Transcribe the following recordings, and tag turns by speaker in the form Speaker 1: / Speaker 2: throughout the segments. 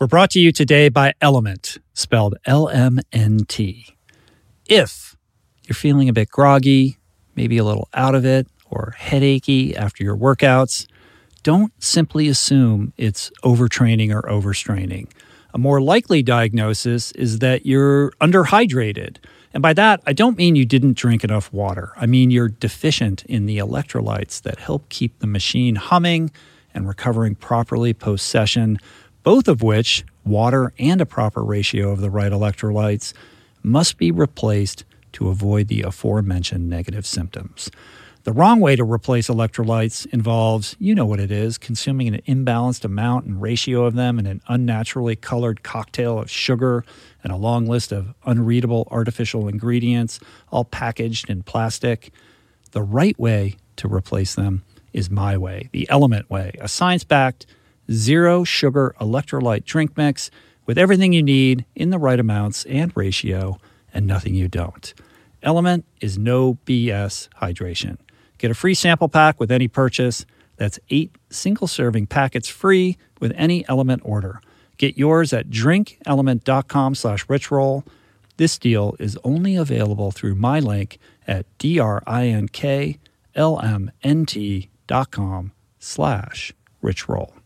Speaker 1: We're brought to you today by Element, spelled L M N T. If you're feeling a bit groggy, maybe a little out of it, or headachy after your workouts, don't simply assume it's overtraining or overstraining. A more likely diagnosis is that you're underhydrated. And by that, I don't mean you didn't drink enough water. I mean you're deficient in the electrolytes that help keep the machine humming and recovering properly post session both of which, water and a proper ratio of the right electrolytes, must be replaced to avoid the aforementioned negative symptoms. The wrong way to replace electrolytes involves, you know what it is, consuming an imbalanced amount and ratio of them in an unnaturally colored cocktail of sugar and a long list of unreadable artificial ingredients, all packaged in plastic. The right way to replace them is my way, the element way, a science backed, zero sugar electrolyte drink mix with everything you need in the right amounts and ratio and nothing you don't. Element is no BS hydration. Get a free sample pack with any purchase. That's eight single serving packets free with any Element order. Get yours at drinkelement.com slash richroll. This deal is only available through my link at drinklmnt.com slash richroll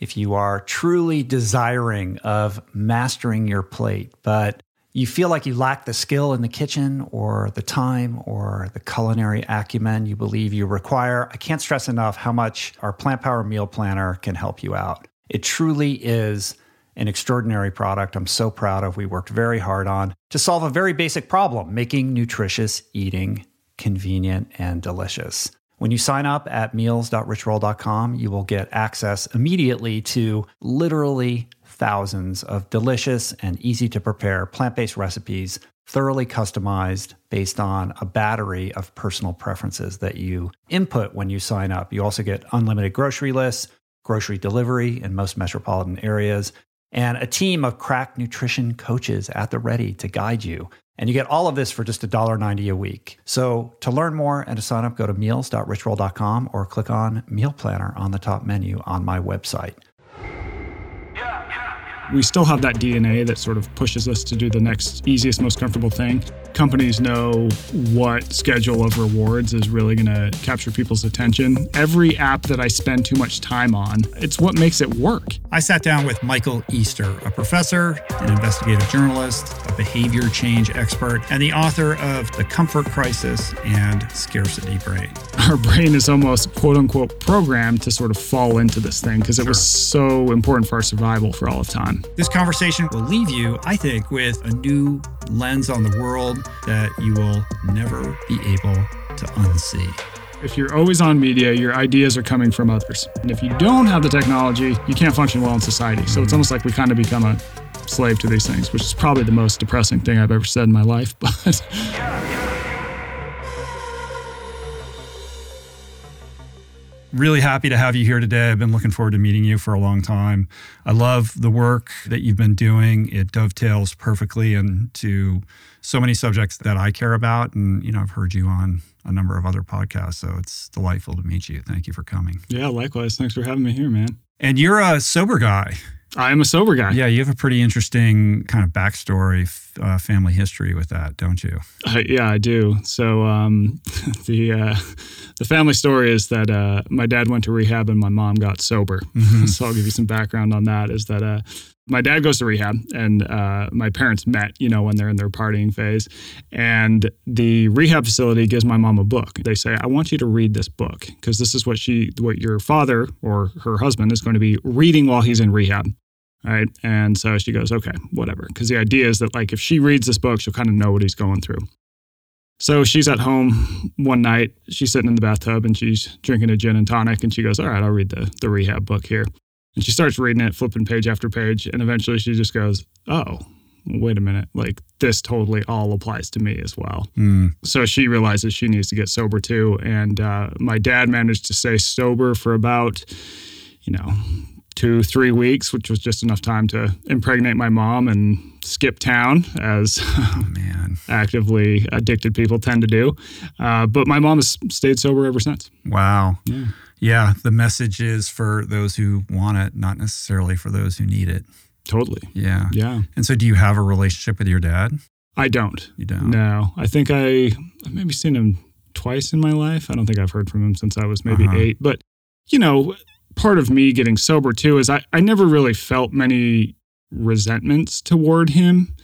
Speaker 1: if you are truly desiring of mastering your plate, but you feel like you lack the skill in the kitchen or the time or the culinary acumen you believe you require, I can't stress enough how much our Plant Power Meal Planner can help you out. It truly is an extraordinary product I'm so proud of. We worked very hard on to solve a very basic problem making nutritious eating convenient and delicious. When you sign up at meals.richroll.com, you will get access immediately to literally thousands of delicious and easy to prepare plant based recipes, thoroughly customized based on a battery of personal preferences that you input when you sign up. You also get unlimited grocery lists, grocery delivery in most metropolitan areas, and a team of crack nutrition coaches at the ready to guide you and you get all of this for just $1.90 a week. So to learn more and to sign up, go to meals.richroll.com or click on Meal Planner on the top menu on my website.
Speaker 2: We still have that DNA that sort of pushes us to do the next easiest, most comfortable thing. Companies know what schedule of rewards is really going to capture people's attention. Every app that I spend too much time on, it's what makes it work.
Speaker 1: I sat down with Michael Easter, a professor, an investigative journalist, a behavior change expert, and the author of The Comfort Crisis and Scarcity Brain.
Speaker 2: Our brain is almost quote unquote programmed to sort of fall into this thing because it was so important for our survival for all of time.
Speaker 1: This conversation will leave you, I think, with a new lens on the world that you will never be able to unsee.
Speaker 2: If you're always on media, your ideas are coming from others. And if you don't have the technology, you can't function well in society. So it's almost like we kind of become a slave to these things, which is probably the most depressing thing I've ever said in my life. But
Speaker 1: really happy to have you here today. I've been looking forward to meeting you for a long time. I love the work that you've been doing. It dovetails perfectly into so many subjects that I care about. And, you know, I've heard you on a number of other podcasts. So it's delightful to meet you. Thank you for coming.
Speaker 2: Yeah, likewise. Thanks for having me here, man.
Speaker 1: And you're a sober guy.
Speaker 2: I am a sober guy.
Speaker 1: Yeah, you have a pretty interesting kind of backstory, uh, family history with that, don't you?
Speaker 2: Uh, yeah, I do. So um, the uh, the family story is that uh, my dad went to rehab and my mom got sober. Mm-hmm. so I'll give you some background on that. Is that uh, my dad goes to rehab and uh, my parents met you know when they're in their partying phase and the rehab facility gives my mom a book they say i want you to read this book because this is what she what your father or her husband is going to be reading while he's in rehab right? And so she goes, okay, whatever. Because the idea is that, like, if she reads this book, she'll kind of know what he's going through. So she's at home one night. She's sitting in the bathtub and she's drinking a gin and tonic. And she goes, all right, I'll read the, the rehab book here. And she starts reading it, flipping page after page. And eventually she just goes, oh, wait a minute. Like, this totally all applies to me as well. Mm. So she realizes she needs to get sober too. And uh, my dad managed to stay sober for about, you know, two, three weeks, which was just enough time to impregnate my mom and skip town, as oh, man. actively addicted people tend to do. Uh, but my mom has stayed sober ever since.
Speaker 1: Wow. Yeah. Yeah, the message is for those who want it, not necessarily for those who need it.
Speaker 2: Totally.
Speaker 1: Yeah.
Speaker 2: Yeah.
Speaker 1: And so do you have a relationship with your dad?
Speaker 2: I don't.
Speaker 1: You don't.
Speaker 2: No. I think I I've maybe seen him twice in my life. I don't think I've heard from him since I was maybe
Speaker 1: Uh-huh.
Speaker 2: 8, but you know, part of me getting sober too is I I never really felt many resentments toward him.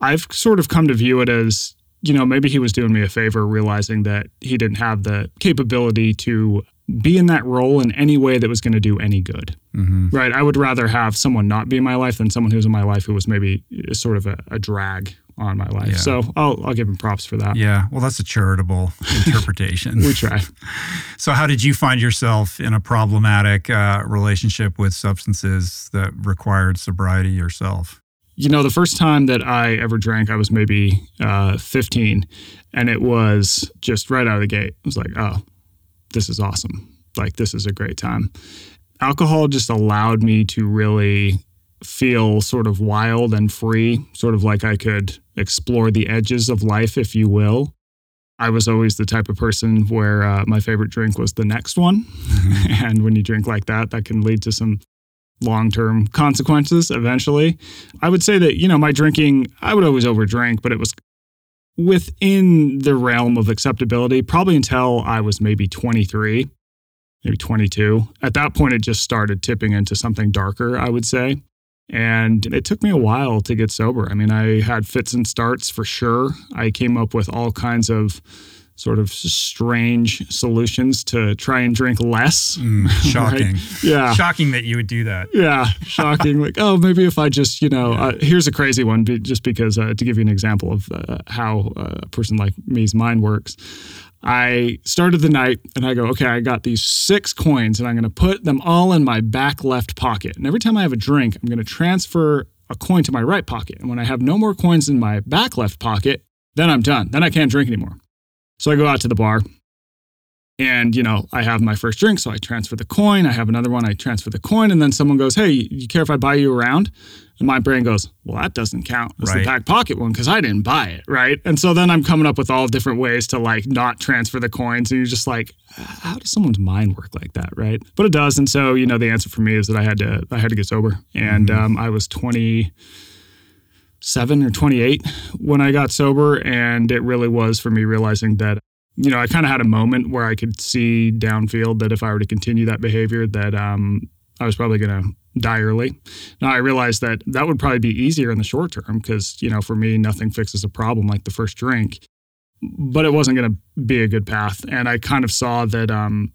Speaker 2: I've sort of come to view it as, you know, maybe he was doing me a favor realizing that he didn't have the capability to be in that role in any way that was going to do any good.
Speaker 1: hmm
Speaker 2: Right. I would rather have someone not be in my life than someone who's in my life who was maybe sort of a, a drag on my life.
Speaker 1: Yeah.
Speaker 2: So I'll, I'll give him props for that.
Speaker 1: Yeah. Well, that's a charitable interpretation.
Speaker 2: We try.
Speaker 1: So, how did you find yourself in a problematic uh, relationship with substances that required sobriety yourself?
Speaker 2: You know, the first time that I ever drank, I was maybe uh, 15, and it was just right out of the gate. It was like, oh, this is awesome. Like, this is a great time. Alcohol just allowed me to really feel sort of wild and free, sort of like I could explore the edges of life, if you will. I was always the type of person where uh, my favorite drink was the next one. and when you drink like that, that can lead to some long term consequences eventually. I would say that, you know, my drinking, I would always overdrink, but it was within the realm of acceptability, probably until I was maybe 23, maybe 22. At that point, it just started tipping into something darker, I would say. And it took me a while to get sober. I mean, I had fits and starts for sure. I came up with all kinds of sort of strange solutions to try and drink less.
Speaker 1: Mm, shocking.
Speaker 2: Yeah.
Speaker 1: Shocking that you would do that.
Speaker 2: Yeah, shocking. like, oh, maybe if I just, you know, uh, here's a crazy one, just because uh, to give you an example of uh, how uh, a person like me's mind works. I started the night and I go, okay, I got these six coins and I'm going to put them all in my back left pocket. And every time I have a drink, I'm going to transfer a coin to my right pocket. And when I have no more coins in my back left pocket, then I'm done. Then I can't drink anymore. So I go out to the bar and, you know, I have my first drink. So I transfer the coin. I have another one. I transfer the coin. And then someone goes, Hey, you care if I buy you around? And my brain goes, Well, that doesn't count. It's
Speaker 1: Right.
Speaker 2: the back pocket one because I didn't buy it. Right. And so then I'm coming up with all different ways to like not transfer the coins. And you're just like, how does someone's mind work like that? Right. But it does. And so, you know, the answer for me is that I had to, I had to get sober. And um, I was 20 seven or 28 when I got sober. And it really was for me realizing that, you know, I kind of had a moment where I could see downfield that if I were to continue that behavior, that um, I was probably going to die early. Now I realized that that would probably be easier in the short term because, you know, for me, nothing fixes a problem like the first drink. But it wasn't going to be a good path. And I kind of saw that um,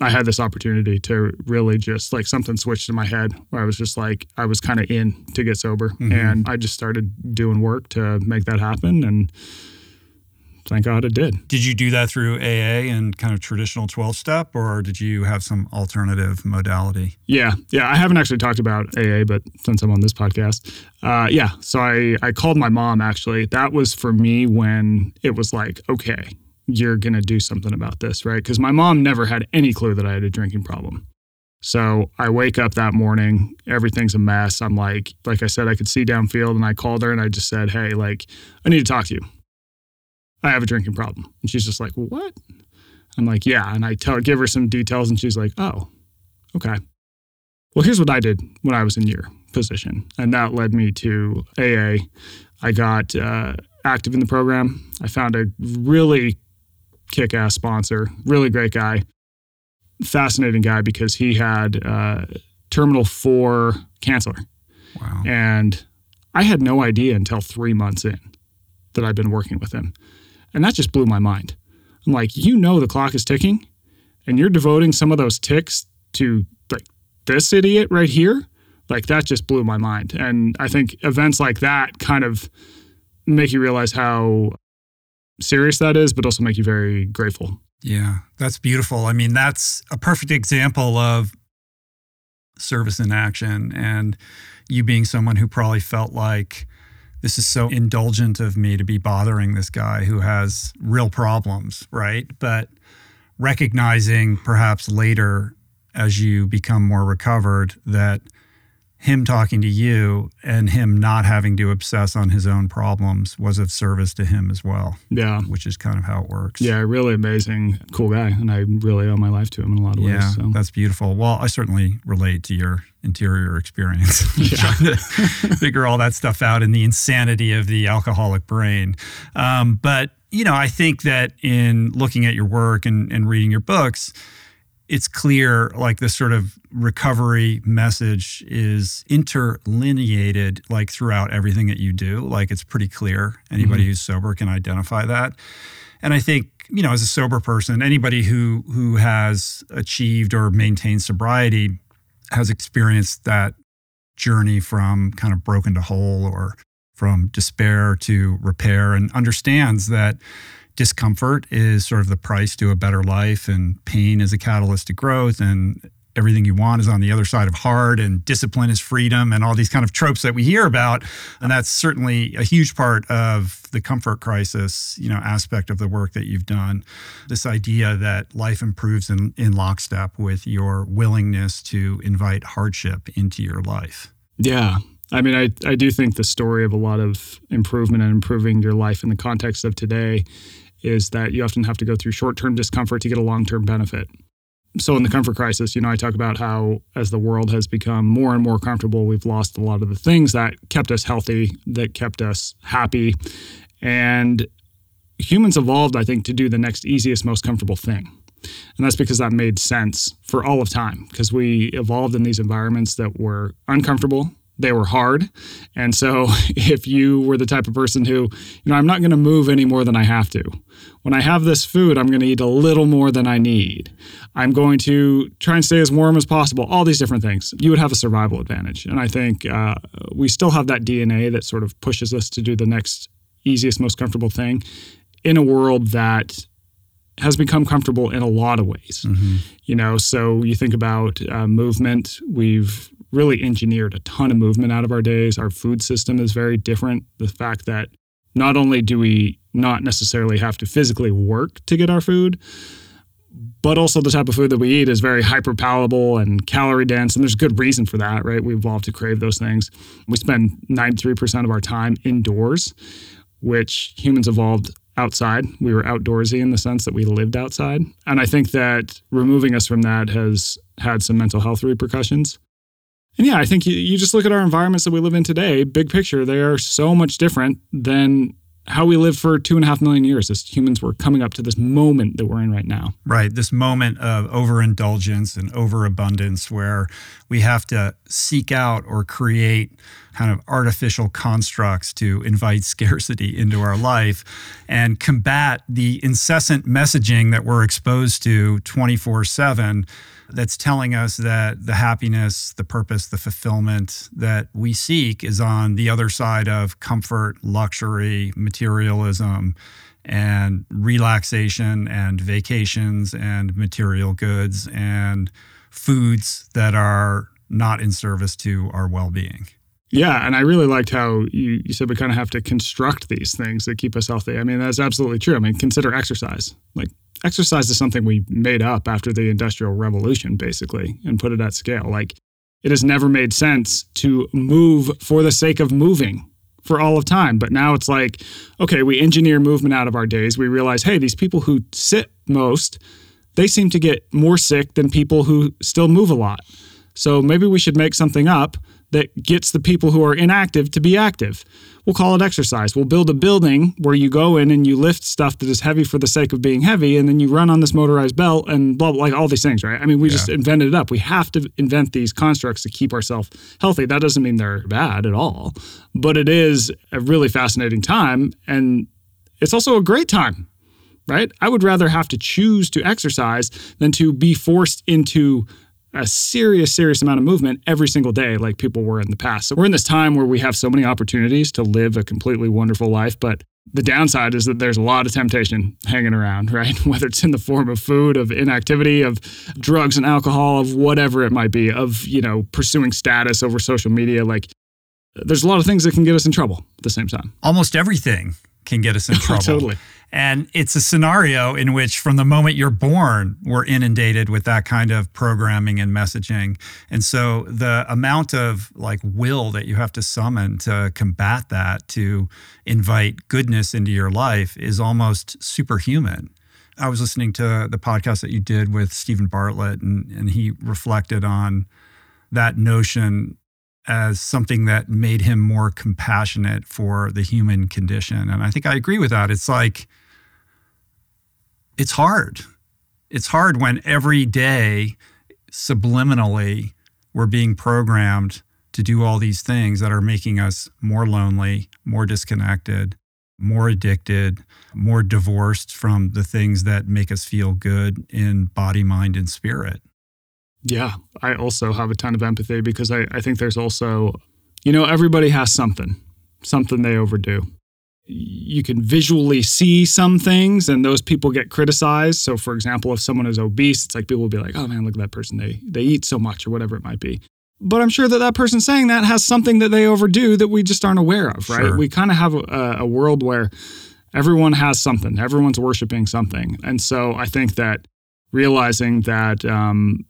Speaker 2: I had this opportunity to really just like something switched in my head where I was just like, I was kind of in to get sober.
Speaker 1: Mhm.
Speaker 2: And I just started doing work to make that happen. And thank God it did.
Speaker 1: Did you do that through AA and kind of traditional 12 step, or did you have some alternative modality?
Speaker 2: Yeah, yeah. I haven't actually talked about AA, but since I'm on this podcast, uh, yeah. So I I called my mom. Actually, that was for me when it was like, okay, you're gonna do something about this, right? Because my mom never had any clue that I had a drinking problem. So I wake up that morning, everything's a mess. I'm like, like I said, I could see downfield, and I called her and I just said, hey, like, I need to talk to you. I have a drinking problem, and she's just like, what? I'm like, yeah, and I tell give her some details, and she's like, oh, okay. Well, here's what I did when I was in your position, and that led me to AA. I got uh, active in the program. I found a really kick ass sponsor, really great guy, fascinating guy because he had uh, terminal four cancer.
Speaker 1: Wow.
Speaker 2: And I had no idea until three months in that I'd been working with him. And that just blew my mind. I'm like, you know, the clock is ticking, and you're devoting some of those ticks to like this idiot right here. Like that just blew my mind. And I think events like that kind of make you realize how serious that is, but also make you very grateful.
Speaker 1: Yeah, that's beautiful. I mean, that's a perfect example of service in action and you being someone who probably felt like this is so indulgent of me to be bothering this guy who has real problems, right? But recognizing perhaps later as you become more recovered that him talking to you and him not having to obsess on his own problems was of service to him as well.
Speaker 2: Yeah.
Speaker 1: Which is kind of how it works.
Speaker 2: Yeah, really amazing, cool guy. And I really owe my life to him in a lot of
Speaker 1: yeah,
Speaker 2: ways. So.
Speaker 1: that's beautiful. Well, I certainly relate to your interior experience. trying to figure all that stuff out and the insanity of the alcoholic brain. Um, but, you know, I think that in looking at your work and, and reading your books, it's clear like this sort of recovery message is interlineated like throughout everything that you do. Like it's pretty clear. Anybody mm-hmm. who's sober can identify that. And i think you know as a sober person anybody who who has achieved or maintained sobriety has experienced that journey from kind of broken to whole or from despair to repair and understands that discomfort is sort of the price to a better life, and pain is a catalyst to growth, and everything you want is on the other side of hard, and discipline is freedom, and all these kind of tropes that we hear about. And that's certainly a huge part of the comfort crisis, you know, aspect of the work that you've done. This idea that life improves in, in lockstep with your willingness to invite hardship into your life.
Speaker 2: Yeah, I mean, I, I do think the story of a lot of improvement and improving your life in the context of today is that you often have to go through short term discomfort to get a long term benefit. So, in the comfort crisis, you know, I talk about how as the world has become more and more comfortable, we've lost a lot of the things that kept us healthy, that kept us happy. And humans evolved, I think, to do the next easiest, most comfortable thing. And that's because that made sense for all of time, because we evolved in these environments that were uncomfortable, they were hard. And so if you were the type of person who, you know, I'm not going to move any more than I have to. When I have this food, I'm going to eat a little more than I need. I'm going to try and stay as warm as possible, all these different things. You would have a survival advantage. And I think uh, we still have that DNA that sort of pushes us to do the next easiest, most comfortable thing in a world that has become comfortable in a lot of ways. Mm-hmm. You know, so you think about uh, movement, we've really engineered a ton of movement out of our days. Our food system is very different. The fact that not only do we not necessarily have to physically work to get our food, but also the type of food that we eat is very hyper palatable and calorie dense. And there's good reason for that, right? We evolved to crave those things. We spend 93% of our time indoors, which humans evolved outside. We were outdoorsy in the sense that we lived outside. And I think that removing us from that has had some mental health repercussions. And yeah, I think you, you just look at our environments that we live in today, big picture, they are so much different than how we lived for two and a half million years as humans were coming up to this moment that we're in right now.
Speaker 1: Right. This moment of overindulgence and overabundance where we have to seek out or create kind of artificial constructs to invite scarcity into our life and combat the incessant messaging that we're exposed to 24 7 that's telling us that the happiness, the purpose, the fulfillment that we seek is on the other side of comfort, luxury, materialism, and relaxation, and vacations, and material goods, and foods that are not in service to our well being.
Speaker 2: Yeah, and I really liked how you, you said we kind of have to construct these things that keep us healthy. I mean, that's absolutely true. I mean, consider exercise. Like exercise is something we made up after the Industrial Revolution, basically, and put it at scale. Like, it has never made sense to move for the sake of moving for all of time. But now it's like, okay, we engineer movement out of our days. We realize, hey, these people who sit most, they seem to get more sick than people who still move a lot. So maybe we should make something up that gets the people who are inactive to be active. We'll call it exercise. We'll build a building where you go in and you lift stuff that is heavy for the sake of being heavy, and then you run on this motorized belt and blah, blah like all these things, right? I mean, we yeah. just invented it up. We have to invent these constructs to keep ourselves healthy. That doesn't mean they're bad at all, but it is a really fascinating time. And it's also a great time, right? I would rather have to choose to exercise than to be forced into a serious, serious amount of movement every single day, like people were in the past. So we're in this time where we have so many opportunities to live a completely wonderful life, but the downside is that there's a lot of temptation hanging around, right? Whether it's in the form of food, of inactivity, of drugs and alcohol, of whatever it might be, of, you know, pursuing status over social media. Like there's a lot of things that can get us in trouble at the same time.
Speaker 1: Almost everything can get us in trouble.
Speaker 2: totally.
Speaker 1: And it's a scenario in which, from the moment you're born, we're inundated with that kind of programming and messaging. And so, the amount of like will that you have to summon to combat that, to invite goodness into your life, is almost superhuman. I was listening to the podcast that you did with Steven Bartlett, and, and he reflected on that notion as something that made him more compassionate for the human condition. And I think I agree with that. It's like, it's hard. It's hard when every day, subliminally, we're being programmed to do all these things that are making us more lonely, more disconnected, more addicted, more divorced from the things that make us feel good in body, mind, and spirit.
Speaker 2: Yeah, I also have a ton of empathy because I, I think there's also, you know, everybody has something, something they overdo. You can visually see some things and those people get criticized. So, for example, if someone is obese, it's like people will be like, oh man, look at that person. They, they eat so much or whatever it might be. But I'm sure that that person saying that has something that they overdo that we just aren't aware of, right?
Speaker 1: Sure.
Speaker 2: We kind of have a, a world where everyone has something, everyone's worshiping something. And so I think that realizing that, um,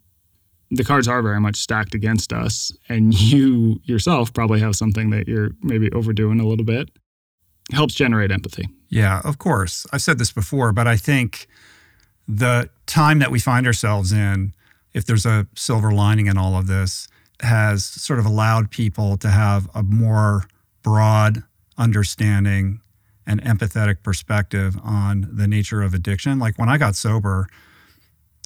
Speaker 2: the cards are very much stacked against us, and you yourself probably have something that you're maybe overdoing a little bit, helps generate empathy.
Speaker 1: Yeah, of course. I've said this before, but I think the time that we find ourselves in, if there's a silver lining in all of this, has sort of allowed people to have a more broad understanding and empathetic perspective on the nature of addiction. Like when I got sober,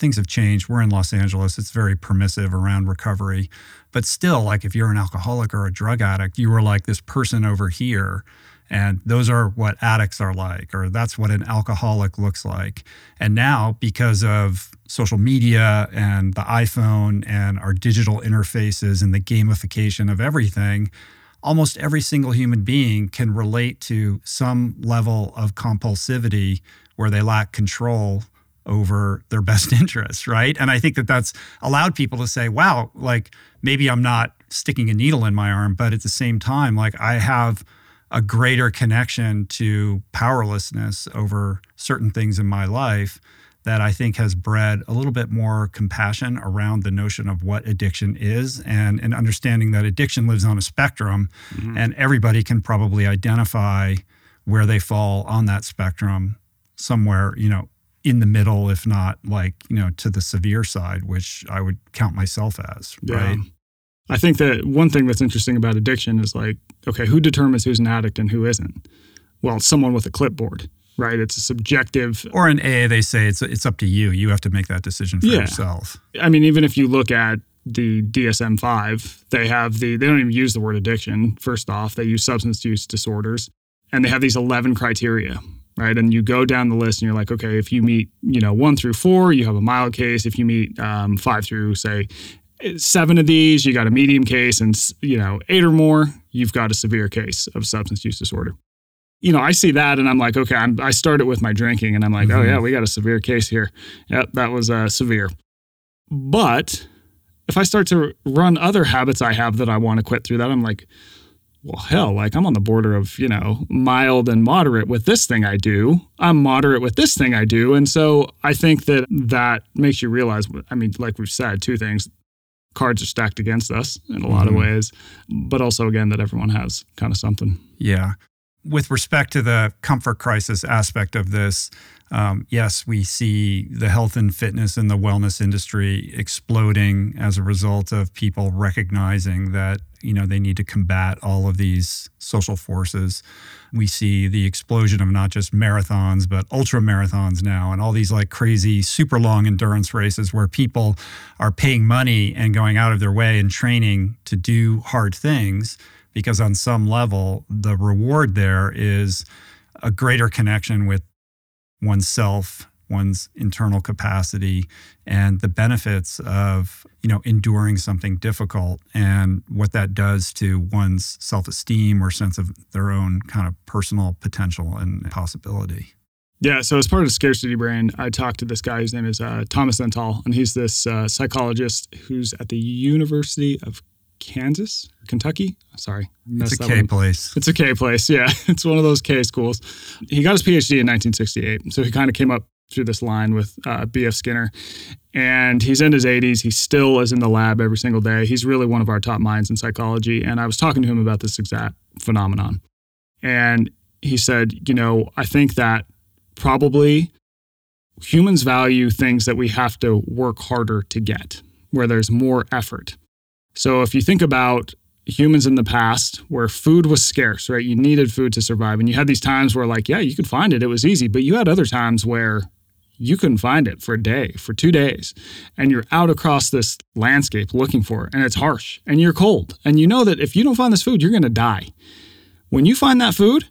Speaker 1: things have changed. We're in Los Angeles. It's very permissive around recovery. But still, like if you're an alcoholic or a drug addict, you were like this person over here. And those are what addicts are like, or that's what an alcoholic looks like. And now, because of social media and the iPhone and our digital interfaces and the gamification of everything, almost every single human being can relate to some level of compulsivity where they lack control over their best interests, right? And I think that that's allowed people to say, wow, like maybe I'm not sticking a needle in my arm, but at the same time, like I have a greater connection to powerlessness over certain things in my life that I think has bred a little bit more compassion around the notion of what addiction is and an understanding that addiction lives on a spectrum mm-hmm. and everybody can probably identify where they fall on that spectrum somewhere, you know, in the middle, if not like, you know, to the severe side, which I would count myself as, yeah. right?
Speaker 2: I think that one thing that's interesting about addiction is like, okay, who determines who's an addict and who isn't? Well, someone with a clipboard, right? It's a subjective.
Speaker 1: Or in AA, they say it's it's up to you. You have to make that decision for yeah. yourself.
Speaker 2: I mean, even if you look at the DSM five, they have the they don't even use the word addiction. First off, they use substance use disorders, and they have these eleven criteria, right? And you go down the list and you're like, okay, if you meet, you know, one through four, you have a mild case. If you meet um, five through, say, seven of these, you got a medium case. And, you know, eight or more, you've got a severe case of substance use disorder. You know, I see that and I'm like, okay, I'm, i started with my drinking and I'm like, oh, mm-hmm. oh, yeah, we got a severe case here. Yep, that was uh, severe. But if I start to run other habits I have that I want to quit through that, I'm like, well, hell, like I'm on the border of, you know, mild and moderate with this thing I do. I'm moderate with this thing I do. And so I think that that makes you realize, I mean, like we've said, two things cards are stacked against us in a lot mm-hmm. of ways, but also, again, that everyone has kind of something.
Speaker 1: Yeah. With respect to the comfort crisis aspect of this, um, yes, we see the health and fitness and the wellness industry exploding as a result of people recognizing that you know they need to combat all of these social forces. We see the explosion of not just marathons but ultra marathons now, and all these like crazy super long endurance races where people are paying money and going out of their way and training to do hard things because on some level the reward there is a greater connection with oneself one's internal capacity and the benefits of you know enduring something difficult and what that does to one's self-esteem or sense of their own kind of personal potential and possibility
Speaker 2: yeah, so as part of the Scarcity Brain, I talked to this guy. His name is uh, Thomas Zentall, and he's this uh, psychologist who's at the University of Kansas, Kentucky. Sorry,
Speaker 3: it's a K place.
Speaker 2: It's a K place. Yeah, it's one of those K schools. He got his PhD in 1968, so he kind of came up through this line with uh, B.F. Skinner, and he's in his 80s. He still is in the lab every single day. He's really one of our top minds in psychology. And I was talking to him about this exact phenomenon, and he said, you know, I think that probably humans value things that we have to work harder to get, where there's more effort. So if you think about humans in the past where food was scarce, right? You needed food to survive. And you had these times where, like, yeah, you could find it, it was easy. But you had other times where you couldn't find it for a day, for two days. And you're out across this landscape looking for it. And it's harsh and you're cold. And you know that if you don't find this food, you're going to die. When you find that food,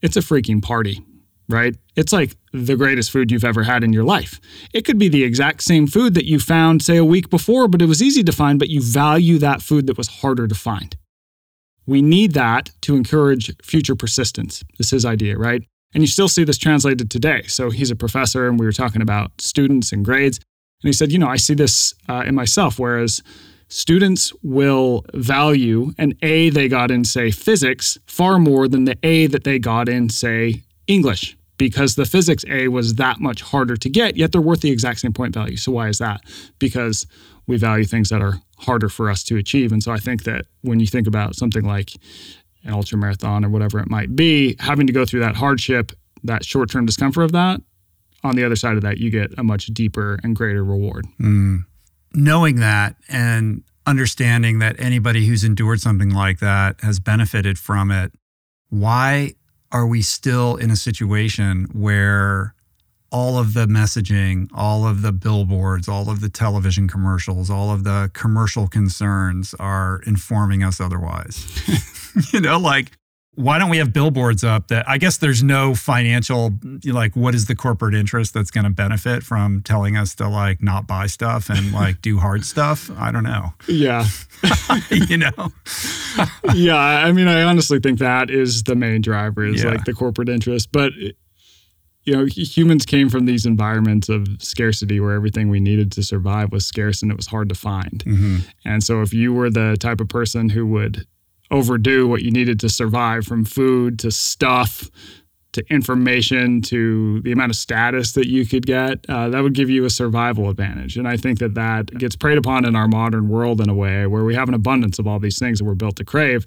Speaker 2: it's a freaking party right? It's like the greatest food you've ever had in your life. It could be the exact same food that you found, say, a week before, but it was easy to find, but you value that food that was harder to find. We need that to encourage future persistence, This is his idea, right? And you still see this translated today. So he's a professor, and we were talking about students and grades. And he said, you know, I see this uh, in myself, whereas students will value an A they got in, say, physics far more than the A that they got in, say, English because the physics A was that much harder to get, yet they're worth the exact same point value. So why is that? Because we value things that are harder for us to achieve. And so I think that when you think about something like an ultra marathon or whatever it might be, having to go through that hardship, that short term discomfort of that, on the other side of that, you get a much deeper and greater reward.
Speaker 3: Mm. Knowing that and understanding that anybody who's endured something like that has benefited from it, why are we still in a situation where all of the messaging, all of the billboards, all of the television commercials, all of the commercial concerns are informing us otherwise? you know, like why don't we have billboards up that I guess there's no financial like what is the corporate interest that's going to benefit from telling us to like not buy stuff and like do hard stuff? I don't know.
Speaker 2: Yeah.
Speaker 3: you know.
Speaker 2: yeah, I mean I honestly think that is the main driver is yeah. like the corporate interest, but you know, humans came from these environments of scarcity where everything we needed to survive was scarce and it was hard to find. Mm-hmm. And so if you were the type of person who would overdo what you needed to survive from food to stuff to information to the amount of status that you could get, uh, that would give you a survival advantage. And I think that that gets preyed upon in our modern world in a way where we have an abundance of all these things that we're built to crave.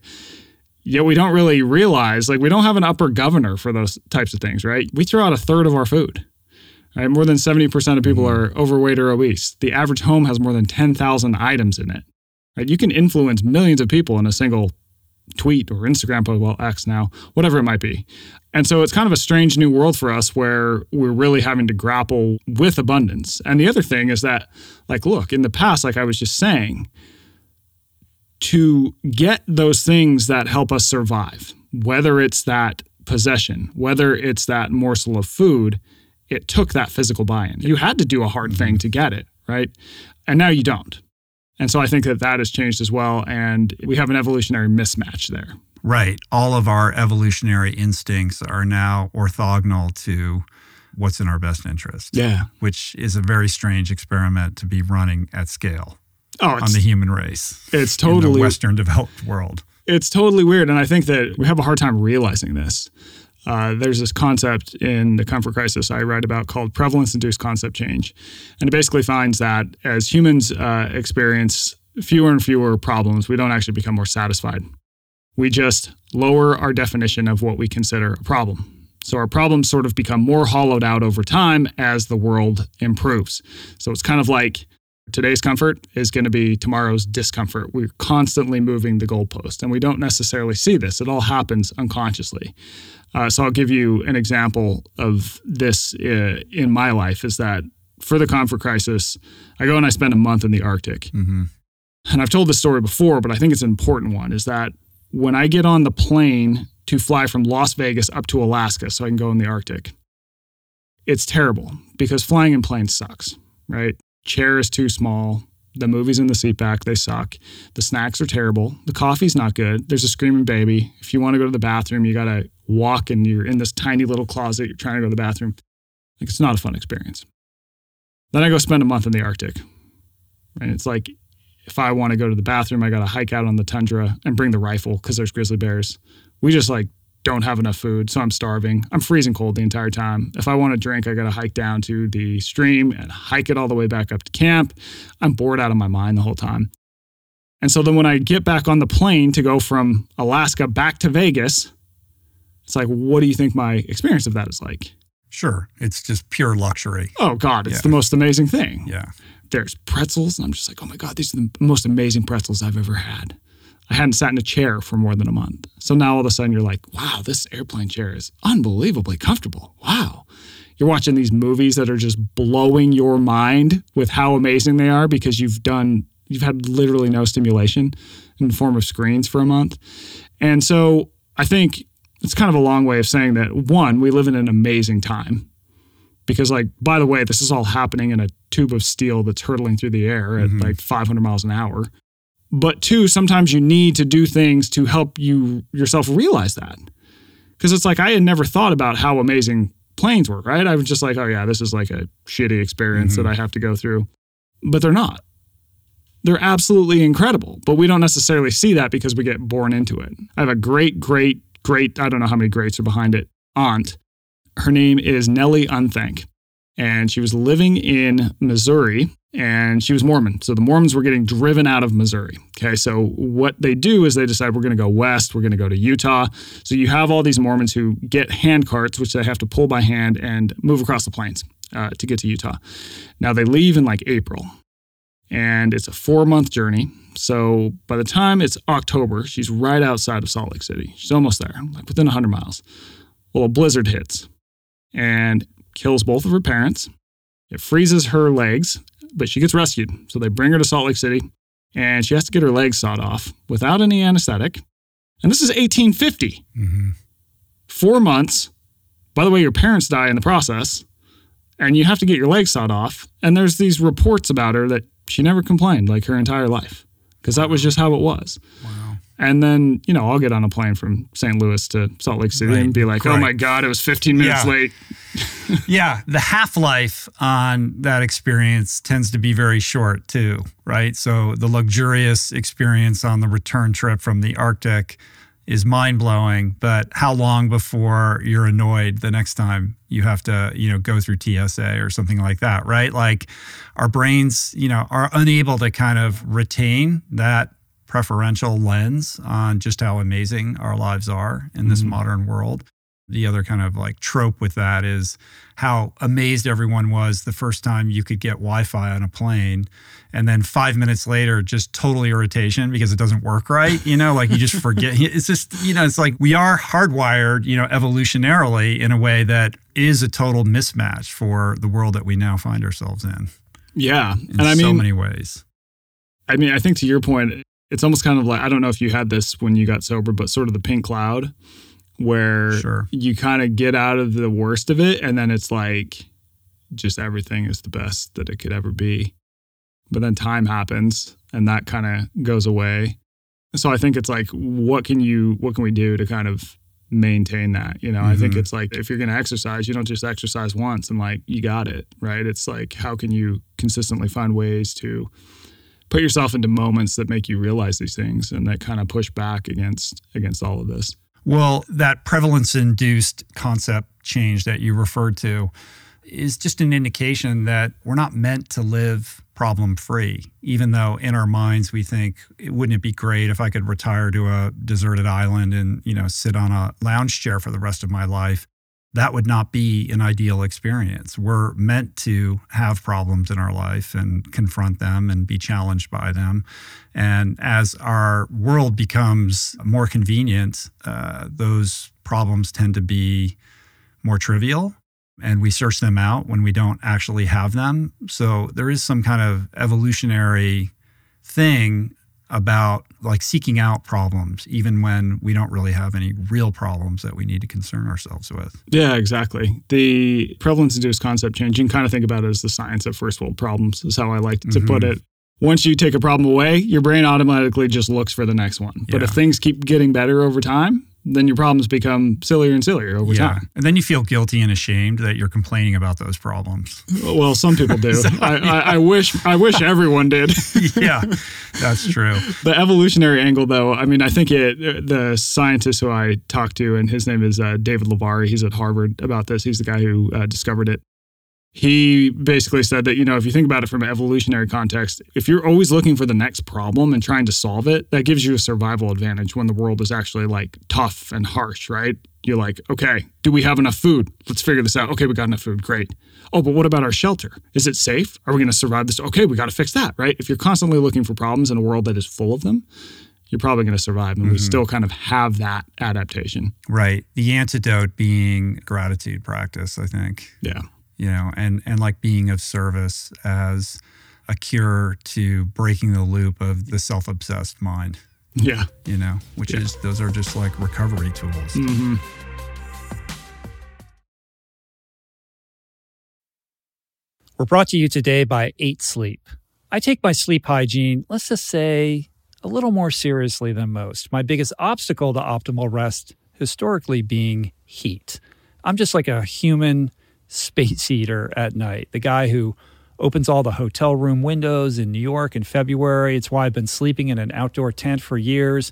Speaker 2: Yet we don't really realize, like, we don't have an upper governor for those types of things, right? We throw out a third of our food. Right? More than 70% of people mm-hmm. are overweight or obese. The average home has more than 10,000 items in it. Right? You can influence millions of people in a single tweet or Instagram post, well, X now, whatever it might be. And so it's kind of a strange new world for us where we're really having to grapple with abundance. And the other thing is that, like, look, in the past, like I was just saying, to get those things that help us survive, whether it's that possession, whether it's that morsel of food, it took that physical buy in. You had to do a hard thing mm-hmm. to get it, right? And now you don't. And so I think that that has changed as well. And we have an evolutionary mismatch there.
Speaker 3: Right. All of our evolutionary instincts are now orthogonal to what's in our best interest.
Speaker 2: Yeah.
Speaker 3: Which is a very strange experiment to be running at scale oh, on the human race.
Speaker 2: It's totally
Speaker 3: in the Western developed world.
Speaker 2: It's totally weird. And I think that we have a hard time realizing this. Uh, there's this concept in the comfort crisis I write about called prevalence induced concept change. And it basically finds that as humans uh, experience fewer and fewer problems, we don't actually become more satisfied. We just lower our definition of what we consider a problem. So our problems sort of become more hollowed out over time as the world improves. So it's kind of like today's comfort is going to be tomorrow's discomfort. We're constantly moving the goalpost, and we don't necessarily see this. It all happens unconsciously. Uh, so I'll give you an example of this uh, in my life is that for the comfort crisis, I go and I spend a month in the Arctic. Mm-hmm. And I've told this story before, but I think it's an important one is that when I get on the plane to fly from Las Vegas up to Alaska so I can go in the Arctic, it's terrible because flying in planes sucks, right? Chair is too small. The movies in the seat back, they suck. The snacks are terrible. The coffee's not good. There's a screaming baby. If you want to go to the bathroom, you got to walk and you're in this tiny little closet. You're trying to go to the bathroom. Like, it's not a fun experience. Then I go spend a month in the Arctic. And it's like, if I want to go to the bathroom, I got to hike out on the tundra and bring the rifle because there's grizzly bears. We just like don't have enough food, so I'm starving. I'm freezing cold the entire time. If I want a drink, I got to hike down to the stream and hike it all the way back up to camp. I'm bored out of my mind the whole time. And so then when I get back on the plane to go from Alaska back to Vegas, it's like, what do you think my experience of that is like?
Speaker 1: Sure. It's just pure luxury.
Speaker 2: Oh, God, it's
Speaker 1: Yeah.
Speaker 2: the most amazing thing.
Speaker 1: Yeah.
Speaker 2: There's pretzels. And I'm just like, oh my God, these are the most amazing pretzels I've ever had. I hadn't sat in a chair for more than a month. So now all of a sudden you're like, wow, this airplane chair is unbelievably comfortable. Wow. You're watching these movies that are just blowing your mind with how amazing they are because you've done, you've had literally no stimulation in the form of screens for a month. And so I think it's kind of a long way of saying that one, we live in an amazing time because like by the way this is all happening in a tube of steel that's hurtling through the air at mm-hmm. like 500 miles an hour but two sometimes you need to do things to help you yourself realize that. Because it's like i had never thought about how amazing planes were right? I was just like oh yeah this is like a shitty experience that mm-hmm. i have to go through. But they're not. They're absolutely incredible but we don't necessarily see that because we get born into it. I have a great great great i don't know how many greats are behind it aunt. Her name is Nellie Unthank. And she was living in Missouri and she was Mormon. So the Mormons were getting driven out of Missouri. Okay. So what they do is they decide we're going to go west, we're going to go to Utah. So you have all these Mormons who get hand carts, which they have to pull by hand and move across the plains uh, to get to Utah. Now they leave in like April and it's a four month journey. So by the time it's October, she's right outside of Salt Lake City. She's almost there, like within 100 miles. Well, a blizzard hits and kills both of her parents. It freezes her legs, but she gets rescued. So they bring her to Salt Lake City and she has to get her legs sawed off without any anesthetic. And this is 1850.
Speaker 1: hmm
Speaker 2: Four months. By the way, your parents die in the process and you have to get your legs sawed off. And there's these reports about her that she never complained like her entire life because that was just how it was.
Speaker 1: Wow.
Speaker 2: And then, you know, I'll get on a plane from St. Louis to Salt Lake City
Speaker 1: Right.
Speaker 2: and be like, oh
Speaker 1: Right.
Speaker 2: my God, it was 15 minutes
Speaker 1: Yeah.
Speaker 2: late.
Speaker 1: yeah, the half life on that experience tends to be very short too, right? So the luxurious experience on the return trip from the Arctic is mind blowing, but how long before you're annoyed the next time you have to, you know, go through TSA or something like that, right? Like our brains, you know, are unable to kind of retain that preferential lens on just how amazing our lives are in this
Speaker 2: Mhm.
Speaker 1: modern world. The other kind of like trope with that is how amazed everyone was the first time you could get Wi Fi on a plane. And then five minutes later, just total irritation because it doesn't work right. You know, like you just forget. It's just, you know, it's like we are hardwired, you know, evolutionarily in a way that is a total mismatch for the world that we now find ourselves in
Speaker 2: Yeah.
Speaker 1: in
Speaker 2: and I
Speaker 1: so
Speaker 2: mean, so
Speaker 1: many ways.
Speaker 2: I mean, I think to your point, it's almost kind of like I don't know if you had this when you got sober, but sort of the pink cloud where
Speaker 1: Sure.
Speaker 2: you kind of get out of the worst of it and then it's like just everything is the best that it could ever be. But then time happens and that kind of goes away. So I think it's like what can you what can we do to kind of maintain that? You know, I think
Speaker 1: Mhm.
Speaker 2: it's like if you're going to exercise, you don't just exercise once and like you got it, right? It's like how can you consistently find ways to put yourself into moments that make you realize these things and that kind of push back against against all of this.
Speaker 1: Well, that prevalence induced concept change that you referred to is just an indication that we're not meant to live problem free, even though in our minds we think, wouldn't it be great if I could retire to a deserted island and, you know, sit on a lounge chair for the rest of my life? That would not be an ideal experience. We're meant to have problems in our life and confront them and be challenged by them. And as our world becomes more convenient, uh, those problems tend to be more trivial and we search them out when we don't actually have them. So there is some kind of evolutionary thing about like seeking out problems, even when we don't really have any real problems that we need to concern ourselves with.
Speaker 2: Yeah, exactly. The prevalence induced concept change, you can kind of think about it as the science of first world problems, is how I like to
Speaker 1: Mhm.
Speaker 2: put it. Once you take a problem away, your brain automatically just looks for the next one. But
Speaker 1: Yeah.
Speaker 2: if things keep getting better over time, then your problems become sillier and sillier over
Speaker 4: yeah.
Speaker 2: time.
Speaker 4: And then you feel guilty and ashamed that you're complaining about those problems.
Speaker 2: Well, some people do. I, I, I wish I wish everyone did.
Speaker 4: yeah, that's true.
Speaker 2: the evolutionary angle, though, I mean, I think it. The scientist who I talked to, and his name is uh, David Levari. He's at Harvard about this. He's the guy who uh, discovered it he basically said that you know if you think about it from an evolutionary context if you're always looking for the next problem and trying to solve it that gives you a survival advantage when the world is actually like tough and harsh right? You're like okay do we have enough food? Let's figure this out. Okay we got enough food. Great. Oh but what about our shelter? Is it safe? Are we going to survive this? Okay we got to fix that right? If you're constantly looking for problems in a world that is full of them you're probably going to survive and mm-hmm. we still kind of have that adaptation.
Speaker 4: Right. The antidote being gratitude practice i think.
Speaker 2: Yeah
Speaker 4: you know, and and like being of service as a cure to breaking the loop of the self-obsessed mind.
Speaker 2: Yeah,
Speaker 4: you know, which yeah. is those are just like recovery tools.
Speaker 2: Mm-hmm.
Speaker 1: We're brought to you today by 8 Sleep. I take my sleep hygiene, let's just say, a little more seriously than most. My biggest obstacle to optimal rest historically being heat. I'm just like a human space heater at night. The guy who opens all the hotel room windows in New York in February. It's why I've been sleeping in an outdoor tent for years.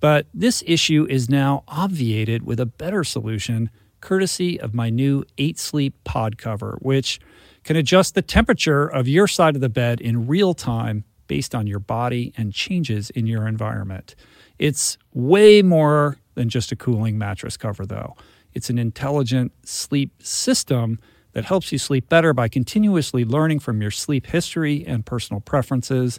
Speaker 1: But this issue is now obviated with a better solution, courtesy of my new 8 Sleep pod cover, which can adjust the temperature of your side of the bed in real time based on your body and changes in your environment. It's way more than just a cooling mattress cover, though. It's an intelligent sleep system that helps you sleep better by continuously learning from your sleep history and personal preferences,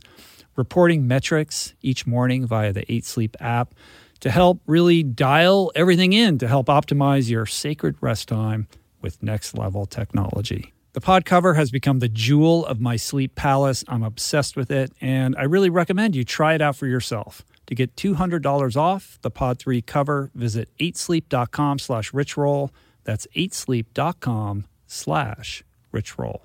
Speaker 1: reporting metrics each morning via the 8 Sleep app to help really dial everything in to help optimize your sacred rest time with next level technology. The pod cover has become the jewel of my sleep palace. I'm obsessed with it, and I really recommend you try it out for yourself. To get $200 off the Pod 3 cover, visit 8sleep.com slash richroll. That's 8sleep.com slash richroll.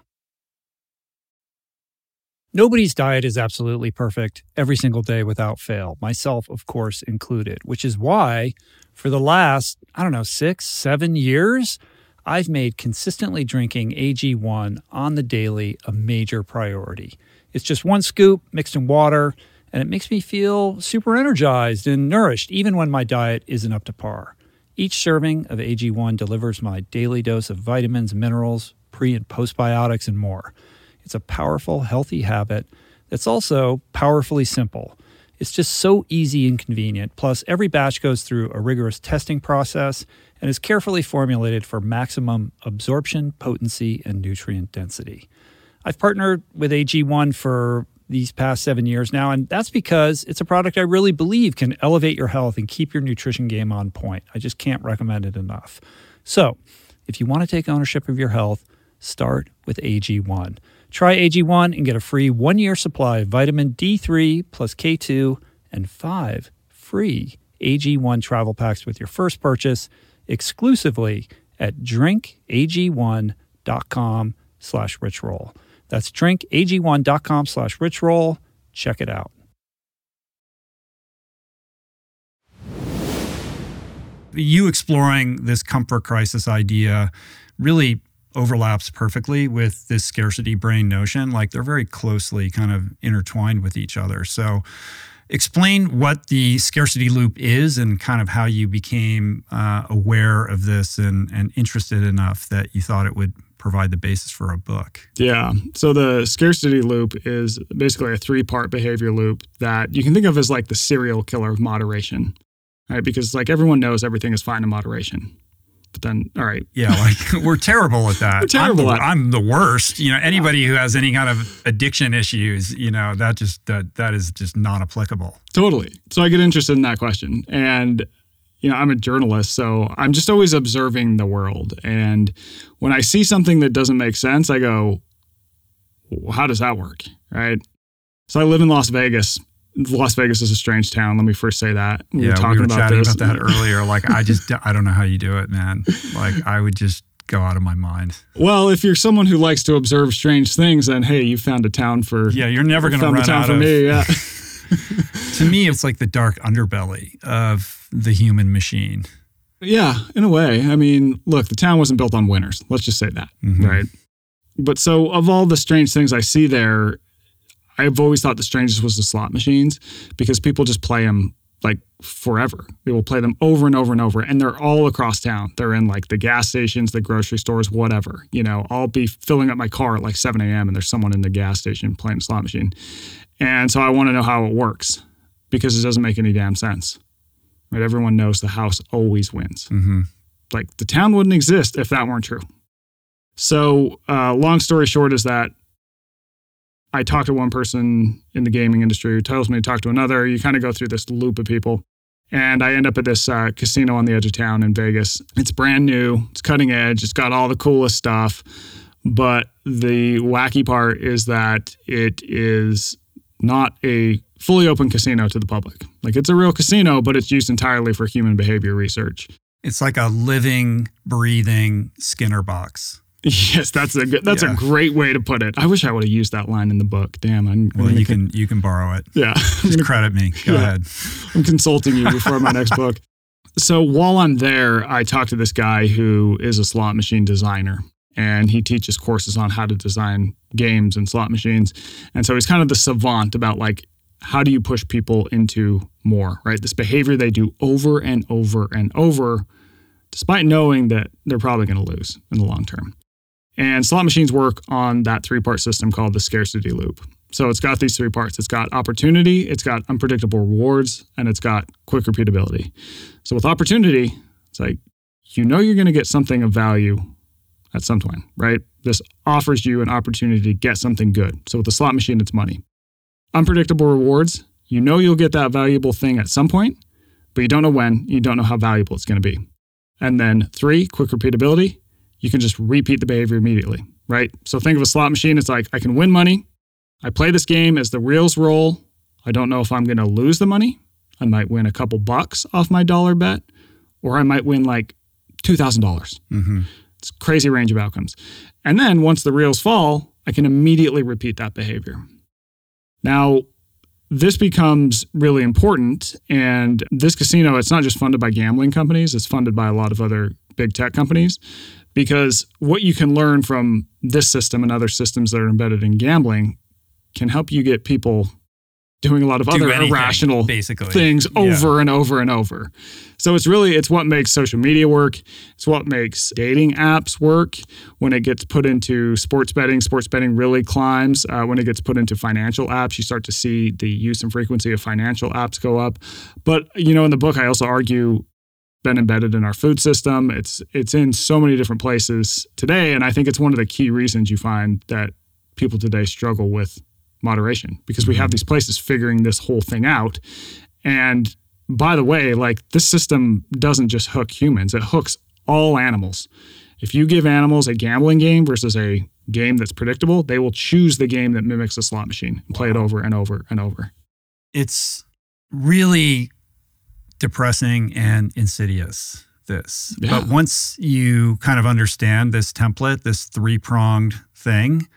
Speaker 1: Nobody's diet is absolutely perfect every single day without fail, myself, of course, included, which is why for the last, I don't know, six, seven years, I've made consistently drinking AG1 on the daily a major priority. It's just one scoop mixed in water and it makes me feel super energized and nourished, even when my diet isn't up to par. Each serving of AG1 delivers my daily dose of vitamins, minerals, pre and postbiotics, and more. It's a powerful, healthy habit that's also powerfully simple. It's just so easy and convenient. Plus, every batch goes through a rigorous testing process and is carefully formulated for maximum absorption, potency, and nutrient density. I've partnered with AG1 for these past seven years now. And that's because it's a product I really believe can elevate your health and keep your nutrition game on point. I just can't recommend it enough. So, if you want to take ownership of your health, start with AG1. Try AG1 and get a free one year supply of vitamin D3 plus K2 and five free AG1 travel packs with your first purchase exclusively at drinkag1.com slash richroll. That's drinkag1.com slash richroll. Check it out. You exploring this comfort crisis idea really overlaps perfectly with this scarcity brain notion. Like they're very closely kind of intertwined with each other. So, explain what the scarcity loop is and kind of how you became uh, aware of this and, and interested enough that you thought it would provide the basis for a book.
Speaker 2: Yeah. So the scarcity loop is basically a three part behavior loop that you can think of as like the serial killer of moderation, right? Because like everyone knows everything is fine in moderation. But then, all right.
Speaker 4: Yeah, like we're terrible at that.
Speaker 2: terrible
Speaker 4: I'm the, I'm the worst. You know, anybody who has any kind of addiction issues, you know, that just that that is just not applicable.
Speaker 2: Totally. So I get interested in that question, and you know, I'm a journalist, so I'm just always observing the world. And when I see something that doesn't make sense, I go, well, how does that work? Right. So I live in Las Vegas. Las Vegas is a strange town. Let me first say that.
Speaker 4: We yeah, were talking we were about chatting this. about that earlier. Like, I just, I don't know how you do it, man. Like, I would just go out of my mind.
Speaker 2: Well, if you're someone who likes to observe strange things, then hey, you found a town for.
Speaker 4: Yeah, you're never going to run
Speaker 2: town
Speaker 4: out
Speaker 2: for
Speaker 4: of,
Speaker 2: me. Yeah.
Speaker 1: to me, it's like the dark underbelly of the human machine.
Speaker 2: Yeah, in a way. I mean, look, the town wasn't built on winners. Let's just say that,
Speaker 1: Mhm.
Speaker 2: right? But so, of all the strange things I see there, I've always thought the strangest was the slot machines because people just play them like forever. They will play them over and over and over, and they're all across town. They're in like the gas stations, the grocery stores, whatever. You know, I'll be filling up my car at like 7 a.m. and there's someone in the gas station playing slot machine. And so I want to know how it works because it doesn't make any damn sense. Right? Everyone knows the house always wins
Speaker 1: Mm-hmm.
Speaker 2: like the town wouldn't exist if that weren't true. So, uh, long story short is that I talk to one person in the gaming industry who tells me to talk to another. You kind of go through this loop of people. And I end up at this uh, casino on the edge of town in Vegas. It's brand new, it's cutting edge, it's got all the coolest stuff. But the wacky part is that it is not a fully open casino to the public. Like it's a real casino, but it's used entirely for human behavior research.
Speaker 1: It's like a living, breathing Skinner box.
Speaker 2: Yes, that's a good, that's
Speaker 1: Yeah.
Speaker 2: a great way to put it. I wish I would have used that line in the book. Damn, I'm
Speaker 1: Well,
Speaker 2: I'm
Speaker 1: you can you can borrow it.
Speaker 2: yeah,
Speaker 1: Just credit me. Go
Speaker 2: Yeah.
Speaker 1: ahead.
Speaker 2: I'm consulting you before my next book. So while I'm there, I talk to this guy who is a slot machine designer, and he teaches courses on how to design games and slot machines. And so he's kind of the savant about like how do you push people into more, right? This behavior they do over and over and over, despite knowing that they're probably going to lose in the long term. And slot machines work on that three part system called the scarcity loop. So it's got these three parts it's got opportunity, it's got unpredictable rewards, and it's got quick repeatability. So with opportunity, it's like you know you're going to get something of value at some point, right? This offers you an opportunity to get something good. So with the slot machine, it's money. Unpredictable rewards, you know you'll get that valuable thing at some point, but you don't know when, you don't know how valuable it's going to be. And then three, quick repeatability, you can just repeat the behavior immediately, right? So think of a slot machine, it's like I can win money. I play this game as the reels roll. I don't know if I'm going to lose the money. I might win a couple bucks off my dollar bet, or I might win like $2,000.
Speaker 1: Mm-hmm.
Speaker 2: Crazy range of outcomes. And then once the reels fall, I can immediately repeat that behavior. Now, this becomes really important. And this casino, it's not just funded by gambling companies, it's funded by a lot of other big tech companies. Because what you can learn from this system and other systems that are embedded in gambling can help you get people doing a lot of other irrational
Speaker 1: basically
Speaker 2: things
Speaker 1: Yeah.
Speaker 2: over and over and over. So it's really it's what makes social media work. It's what makes dating apps work. When it gets put into sports betting, sports betting really climbs. Uh, when it gets put into financial apps, you start to see the use and frequency of financial apps go up. But you know, in the book, I also argue been embedded in our food system. It's it's in so many different places today, and I think it's one of the key reasons you find that people today struggle with moderation because we have mm-hmm. these places figuring this whole thing out. And by the way, like this system doesn't just hook humans, it hooks all animals. If you give animals a gambling game versus a game that's predictable, they will choose the game that mimics a slot machine and play it over and over and over.
Speaker 1: it's really depressing and insidious this
Speaker 2: Yeah.
Speaker 1: but once you kind of understand this template this three-pronged thing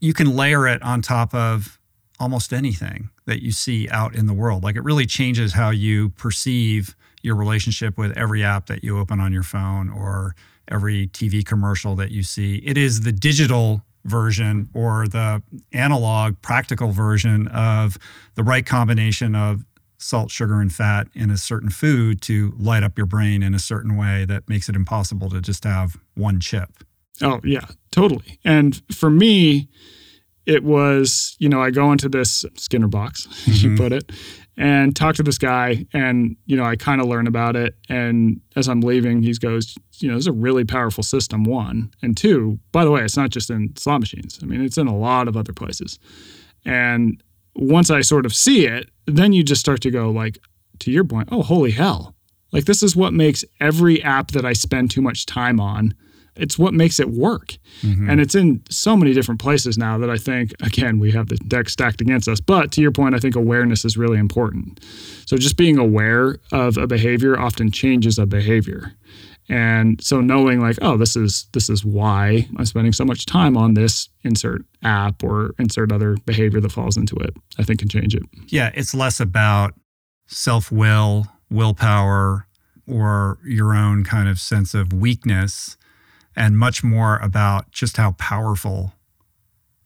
Speaker 1: you can layer it on top of almost anything that you see out in the world like it really changes how you perceive your relationship with every app that you open on your phone or every TV commercial that you see it is the digital version or the analog practical version of the right combination of salt, sugar, and fat in a certain food to light up your brain in a certain way that makes it impossible to just have one chip.
Speaker 2: Oh, yeah, totally. And for me, it was, you know, I go into this Skinner box, as you
Speaker 1: Mhm.
Speaker 2: put it, and talk to this guy. And, you know, I kind of learn about it. And as I'm leaving, he goes, you know, this is a really powerful system, one. And two, by the way, it's not just in slot machines. I mean, it's in a lot of other places. And once I sort of see it, then you just start to go, like, to your point, oh, holy hell. Like, this is what makes every app that I spend too much time on it's what makes it work. Mm-hmm. And it's in so many different places now that I think, again, we have the deck stacked against us. But to your point, I think awareness is really important. So just being aware of a behavior often changes a behavior. And so knowing like, oh, this is this is why I'm spending so much time on this insert app or insert other behavior that falls into it, I think can change it.
Speaker 1: Yeah, it's less about self-will, willpower, or your own kind of sense of weakness and much more about just how powerful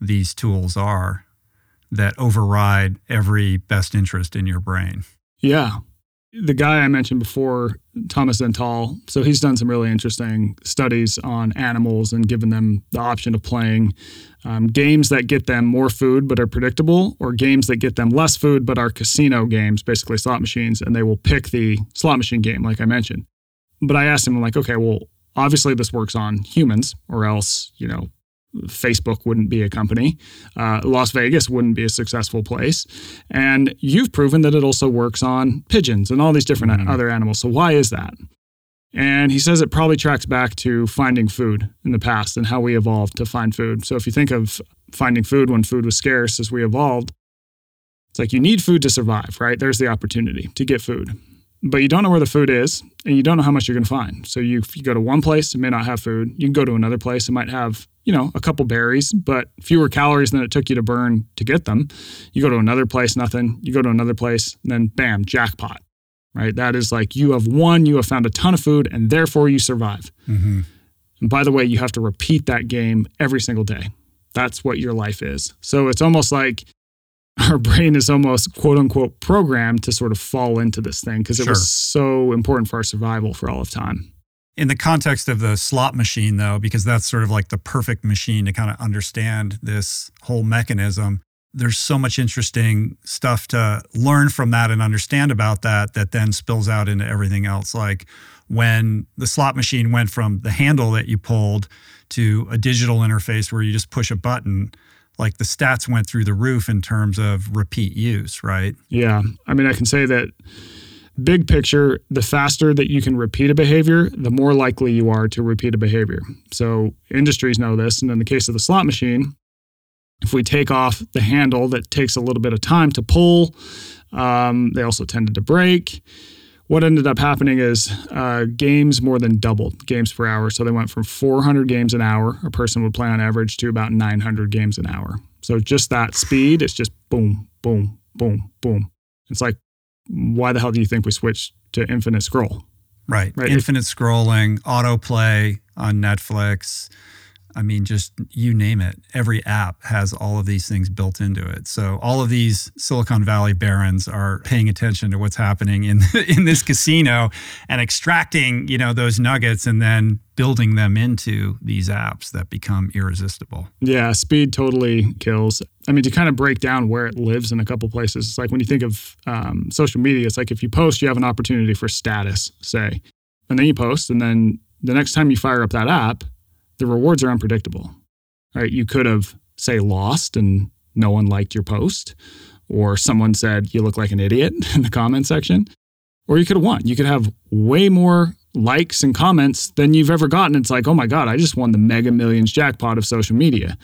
Speaker 1: these tools are that override every best interest in your brain.
Speaker 2: Yeah the guy I mentioned before, Thomas Zentall, so he's done some really interesting studies on animals and given them the option of playing um, games that get them more food but are predictable, or games that get them less food but are casino games, basically slot machines, and they will pick the slot machine game, like I mentioned. But I asked him, like, okay, well, obviously this works on humans, or else, you know, Facebook wouldn't be a company. Uh, Las Vegas wouldn't be a successful place. And you've proven that it also works on pigeons and all these different mm-hmm. other animals. So, why is that? And he says it probably tracks back to finding food in the past and how we evolved to find food. So, if you think of finding food when food was scarce as we evolved, it's like you need food to survive, right? There's the opportunity to get food but you don't know where the food is and you don't know how much you're going to find. So you, you go to one place, it may not have food. You can go to another place, it might have, you know, a couple berries, but fewer calories than it took you to burn to get them. You go to another place, nothing. You go to another place, and then bam, jackpot, right? That is like you have won, you have found a ton of food, and therefore you survive. Mm-hmm. And by the way, you have to repeat that game every single day. That's what your life is. So it's almost like our brain is almost quote unquote programmed to sort of fall into this thing because it sure. was so important for our survival for all of time.
Speaker 1: In the context of the slot machine, though, because that's sort of like the perfect machine to kind of understand this whole mechanism, there's so much interesting stuff to learn from that and understand about that that then spills out into everything else. Like when the slot machine went from the handle that you pulled to a digital interface where you just push a button like the stats went through the roof in terms of repeat use, right?
Speaker 2: Yeah. I mean, I can say that big picture, the faster that you can repeat a behavior, the more likely you are to repeat a behavior. So industries know this. And in the case of the slot machine, if we take off the handle that takes a little bit of time to pull, um, they also tended to break what ended up happening is uh, games more than doubled games per hour. So they went from 400 games an hour, a person would play on average, to about 900 games an hour. So just that speed, it's just boom, boom, boom, boom. It's like, why the hell do you think we switched to infinite scroll?
Speaker 1: Right. right. Infinite scrolling, autoplay on Netflix, I mean, just you name it. Every app has all of these things built into it. So all of these Silicon Valley barons are paying attention to what's happening in in this casino and extracting, you know, those nuggets and then building them into these apps that become irresistible.
Speaker 2: Yeah, speed totally kills. I mean, to kind of break down where it lives in a couple places, it's like when you think of um, social media, it's like if you post, you have an opportunity for status, say, and then you post, and then the next time you fire up that app the rewards are unpredictable. Right? You could have, say, lost and no one liked your post, or someone said you look like an idiot in the comment section, or you could have won. You could have way more likes and comments than you've ever gotten. It's like, oh my God, I just won the mega millions jackpot of social media.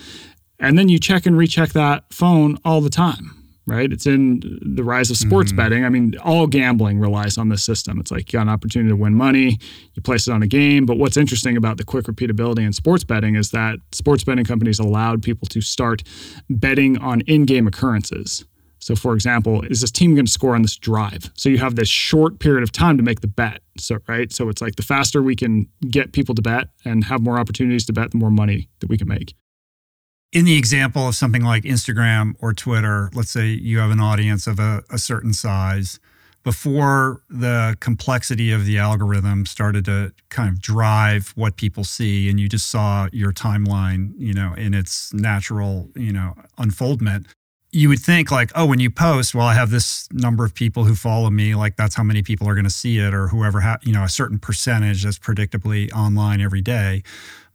Speaker 2: And then you check and recheck that phone all the time right? It's in the rise of sports mm-hmm. betting. I mean, all gambling relies on this system. It's like you got an opportunity to win money, you place it on a game. But what's interesting about the quick repeatability in sports betting is that sports betting companies allowed people to start betting on in game occurrences. So, for example, is this team going to score on this drive? So you have this short period of time to make the bet. So, right. So it's like the faster we can get people to bet and have more opportunities to bet, the more money that we can make
Speaker 1: in the example of something like Instagram or Twitter, let's say you have an audience of a, a, certain size, before the complexity of the algorithm started to kind of drive what people see, and you just saw your timeline, you know, in its natural, you know, unfoldment, you would think like, oh, when you post, well, I have this number of people who follow me, like that's how many people are going to see it, or whoever, ha- you know, a certain percentage that's predictably online every day.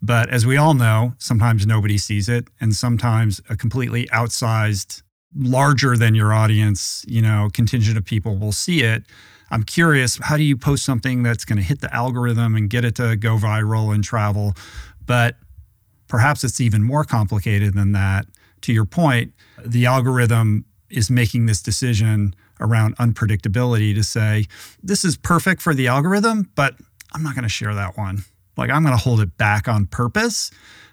Speaker 1: But as we all know, sometimes nobody sees it, and sometimes a completely outsized, larger than your audience, you know, contingent of people will see it. I'm curious, how do you post something that's going to hit the algorithm and get it to go viral and travel? But perhaps it's even more complicated than that. To your point, the algorithm is making this decision around unpredictability to say, this is perfect for the algorithm, but I'm not going to share that one. Like, I'm going to hold it back on purpose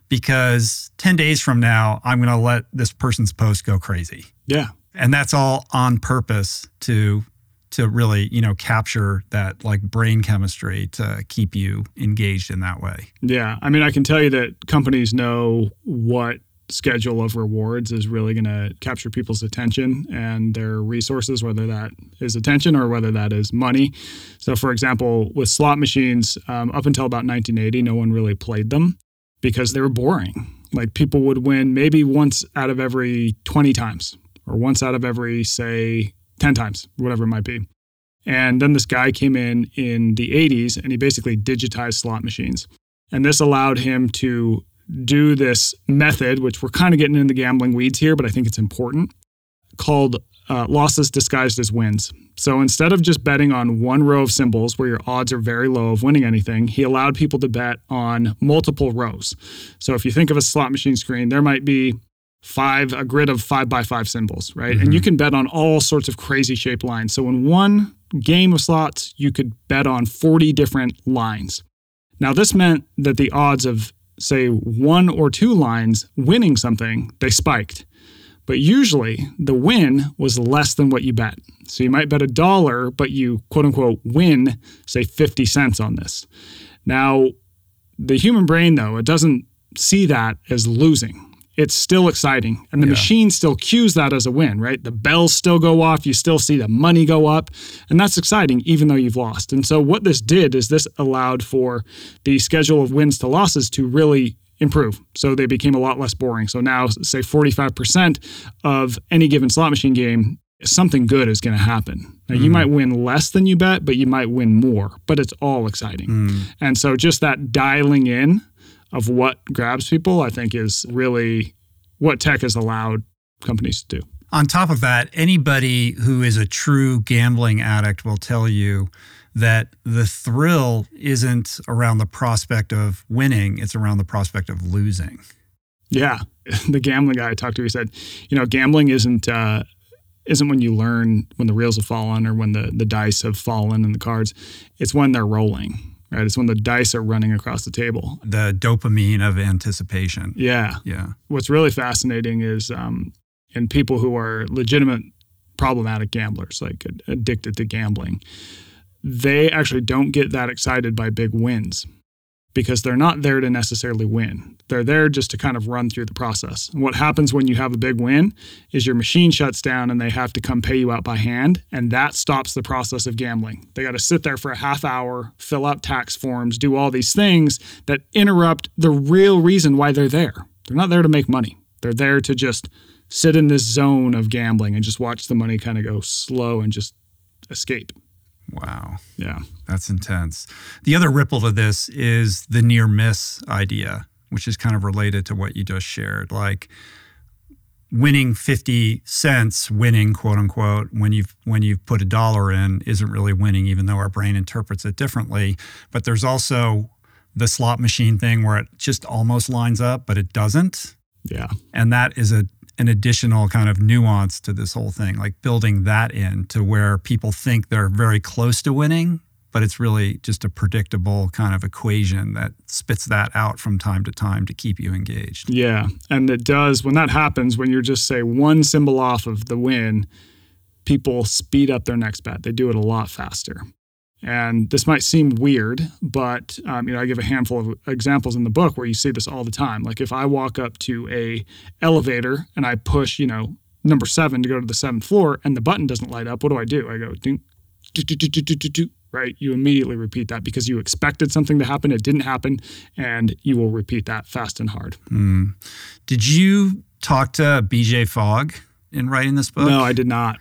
Speaker 1: because 10 days from now, I'm going to let this person's post go crazy.
Speaker 2: Yeah.
Speaker 1: And that's all on purpose to to really, you know, capture that like brain chemistry to keep you engaged in that way.
Speaker 2: Yeah. I mean, I can tell you that companies know what schedule of rewards is really going to capture people's attention and their resources, whether that is attention or whether that is money. So, for example, with slot machines, um, up until about 1980, no one really played them because they were boring. Like people would win maybe once out of every 20 times or once out of every, say, 10 times, whatever it might be. And then this guy came in in the 80s and he basically digitized slot machines. And this allowed him to do this method, which we're kind of getting into the gambling weeds here, but I think it's important, called uh, losses disguised as wins. So instead of just betting on one row of symbols where your odds are very low of winning anything, he allowed people to bet on multiple rows. So if you think of a slot machine screen, there might be five, a grid of five by five symbols, right? Mm-hmm. And you can bet on all sorts of crazy shaped lines. So in one game of slots, you could bet on 40 different lines. Now, this meant that the odds of, say, one or two lines winning something, they spiked. But usually the win was less than what you bet. So you might bet a dollar, but you quote unquote win, say 50 cents on this. Now, the human brain, though, it doesn't see that as losing. It's still exciting. And the yeah. machine still cues that as a win, right? The bells still go off. You still see the money go up. And that's exciting, even though you've lost. And so, what this did is this allowed for the schedule of wins to losses to really improve. So they became a lot less boring. So now, say 45% of any given slot machine game, something good is going to happen. Now, mm. You might win less than you bet, but you might win more, but it's all exciting. Mm. And so just that dialing in of what grabs people, I think is really what tech has allowed companies to do.
Speaker 1: On top of that, anybody who is a true gambling addict will tell you that the thrill isn't around the prospect of winning, it's around the prospect of losing.
Speaker 2: Yeah. The gambling guy I talked to, he said, you know, gambling isn't uh, isn't when you learn when the reels have fallen or when the, the dice have fallen and the cards. It's when they're rolling, right? It's when the dice are running across the table.
Speaker 1: The dopamine of anticipation.
Speaker 2: Yeah.
Speaker 1: Yeah.
Speaker 2: What's really fascinating is um, in people who are legitimate problematic gamblers, like addicted to gambling, they actually don't get that excited by big wins because they're not there to necessarily win. They're there just to kind of run through the process. And what happens when you have a big win is your machine shuts down and they have to come pay you out by hand, and that stops the process of gambling. They got to sit there for a half hour, fill out tax forms, do all these things that interrupt the real reason why they're there. They're not there to make money. They're there to just sit in this zone of gambling and just watch the money kind of go slow and just escape.
Speaker 1: Wow.
Speaker 2: Yeah.
Speaker 1: That's intense. The other ripple to this is the near miss idea, which is kind of related to what you just shared. Like winning 50 cents, winning quote unquote, when you've when you've put a dollar in isn't really winning, even though our brain interprets it differently. But there's also the slot machine thing where it just almost lines up, but it doesn't.
Speaker 2: Yeah.
Speaker 1: And that is a an additional kind of nuance to this whole thing, like building that in to where people think they're very close to winning, but it's really just a predictable kind of equation that spits that out from time to time to keep you engaged.
Speaker 2: Yeah. And it does, when that happens, when you're just, say, one symbol off of the win, people speed up their next bet. They do it a lot faster. And this might seem weird, but um, you know, I give a handful of examples in the book where you see this all the time. Like if I walk up to a elevator and I push, you know, number seven to go to the seventh floor, and the button doesn't light up, what do I do? I go ding, do, do, do, do, do, do, right? You immediately repeat that because you expected something to happen, it didn't happen, and you will repeat that fast and hard.
Speaker 1: Mm. Did you talk to BJ Fogg in writing this book?
Speaker 2: No, I did not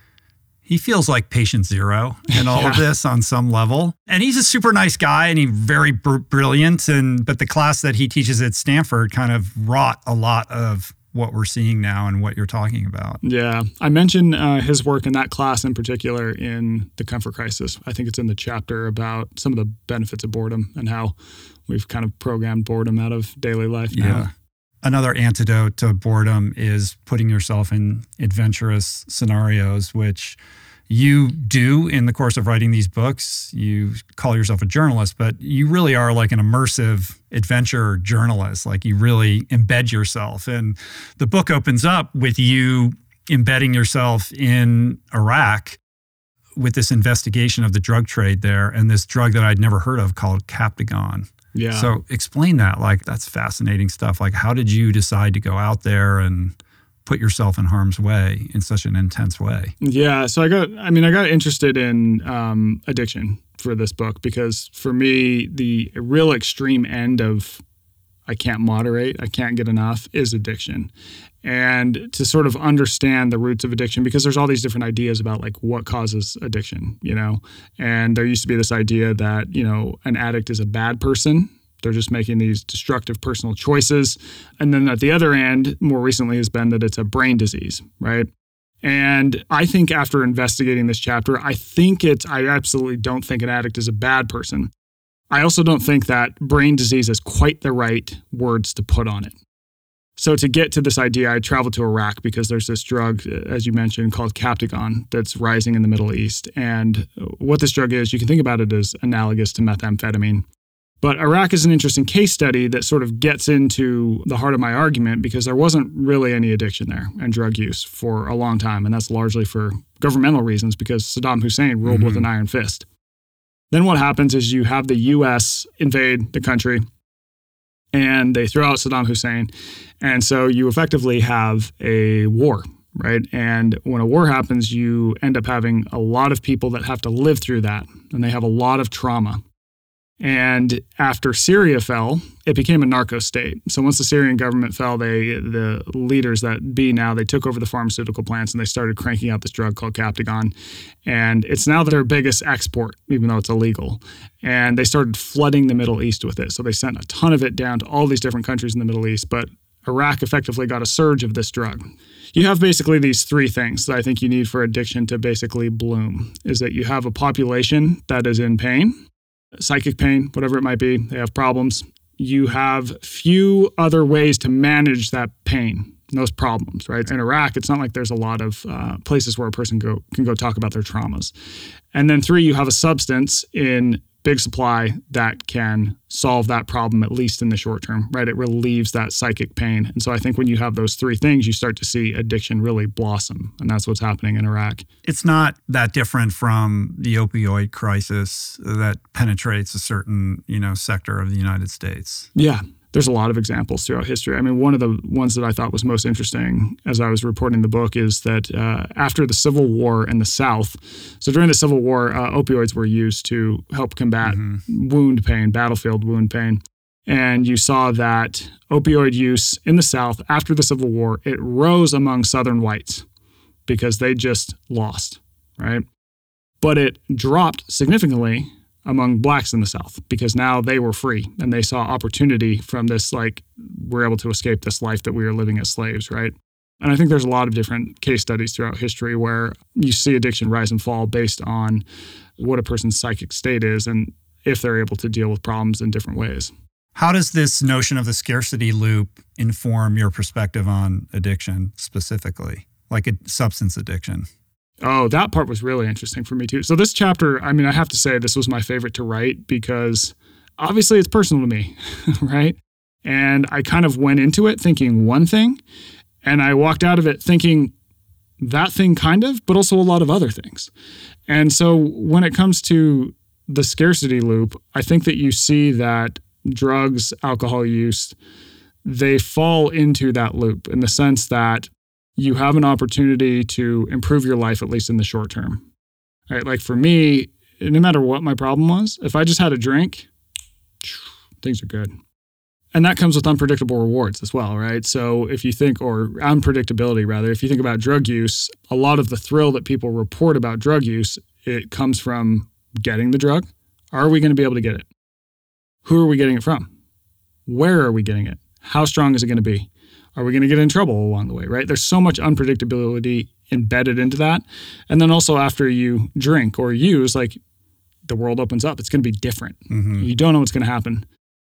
Speaker 1: he feels like patient zero in all yeah. of this on some level. And he's a super nice guy and he's very br- brilliant. And but the class that he teaches at Stanford kind of wrought a lot of what we're seeing now and what you're talking about.
Speaker 2: Yeah, I mentioned uh, his work in that class in particular in the Comfort Crisis. I think it's in the chapter about some of the benefits of boredom and how we've kind of programmed boredom out of daily life now. Yeah
Speaker 1: another antidote to boredom is putting yourself in adventurous scenarios, which you do in the course of writing these books. You call yourself a journalist, but you really are like an immersive adventure journalist. Like you really embed yourself. And the book opens up with you embedding yourself in Iraq with this investigation of the drug trade there and this drug that I'd never heard of called Captagon.
Speaker 2: Yeah.
Speaker 1: So explain that. Like that's fascinating stuff. Like how did you decide to go out there and put yourself in harm's way in such an intense way?
Speaker 2: Yeah. So I got, I mean, I got interested in um, addiction for this book because for me, the real extreme end of I can't moderate, I can't get enough is addiction. And to sort of understand the roots of addiction, because there's all these different ideas about like what causes addiction, you know? And there used to be this idea that, you know, an addict is a bad person they're just making these destructive personal choices. And then at the other end, more recently, has been that it's a brain disease, right? And I think after investigating this chapter, I think it's, I absolutely don't think an addict is a bad person. I also don't think that brain disease is quite the right words to put on it. So, to get to this idea, I traveled to Iraq because there's this drug, uh, as you mentioned, called Captagon that's rising in the Middle East. And what this drug is, you can think about it as analogous to methamphetamine. But Iraq is an interesting case study that sort of gets into the heart of my argument because there wasn't really any addiction there and drug use for a long time. And that's largely for governmental reasons because Saddam Hussein ruled mm-hmm. with an iron fist. Then what happens is you have the US invade the country and they throw out Saddam Hussein. And so you effectively have a war, right? And when a war happens, you end up having a lot of people that have to live through that and they have a lot of trauma. And after Syria fell, it became a narco state. So once the Syrian government fell, they the leaders that be now they took over the pharmaceutical plants and they started cranking out this drug called Captagon, and it's now their biggest export, even though it's illegal. And they started flooding the Middle East with it. So they sent a ton of it down to all these different countries in the Middle East, but Iraq effectively got a surge of this drug. You have basically these three things that I think you need for addiction to basically bloom is that you have a population that is in pain psychic pain, whatever it might be, they have problems. You have few other ways to manage that pain, those problems, right? In Iraq, it's not like there's a lot of uh, places where a person go, can go talk about their traumas. And then three, you have a substance in big supply that can solve that problem, at least in the short term, right? It relieves that psychic pain. And so I think when you have those three things, you start to see addiction really blossom. And that's what's happening in Iraq.
Speaker 1: It's not that different from the opioid crisis that penetrates a certain, you know, sector of the United States.
Speaker 2: Yeah there's a lot of examples throughout history. I mean, one of the ones that I thought was most interesting as I was reporting the book is that uh, after the Civil War in the South, so during the Civil War, uh, opioids were used to help combat mm-hmm. wound pain, battlefield wound pain. And you saw that opioid use in the South after the Civil War, it rose among Southern whites because they just lost, right? But it dropped significantly among blacks in the South because now they were free and they saw opportunity from this, like, we're able to escape this life that we were living as slaves, right? And I think there's a lot of different case studies throughout history where you see addiction rise and fall based on what a person's psychic state is and if they're able to deal with problems in different ways.
Speaker 1: How does this notion of the scarcity loop inform your perspective on addiction specifically, like a substance addiction?
Speaker 2: Oh, that part was really interesting for me too. So this chapter, I mean, I have to say this was my favorite to write because obviously it's personal to me, right? And I kind of went into it thinking one thing and I walked out of it thinking that thing kind of, but also a lot of other things. And so when it comes to the scarcity loop, I think that you see that drugs, alcohol use, they fall into that loop in the sense that you have an opportunity to improve your life, at least in the short term. Right? Like for me, no matter what my problem was, if I just had a drink, things are good. And that comes with unpredictable rewards as well, right? So if you think, or unpredictability rather, if you think about drug use, a lot of the thrill that people report about drug use, it comes from getting the drug. Are we going to be able to get it? Who are we getting it from? Where are we getting it? How strong is it going to be? Are we going to get in trouble along the way, right? There's so much unpredictability embedded into that. And then also after you drink or use, like the world opens up. It's going to be different. Mm-hmm. You don't know what's going to happen.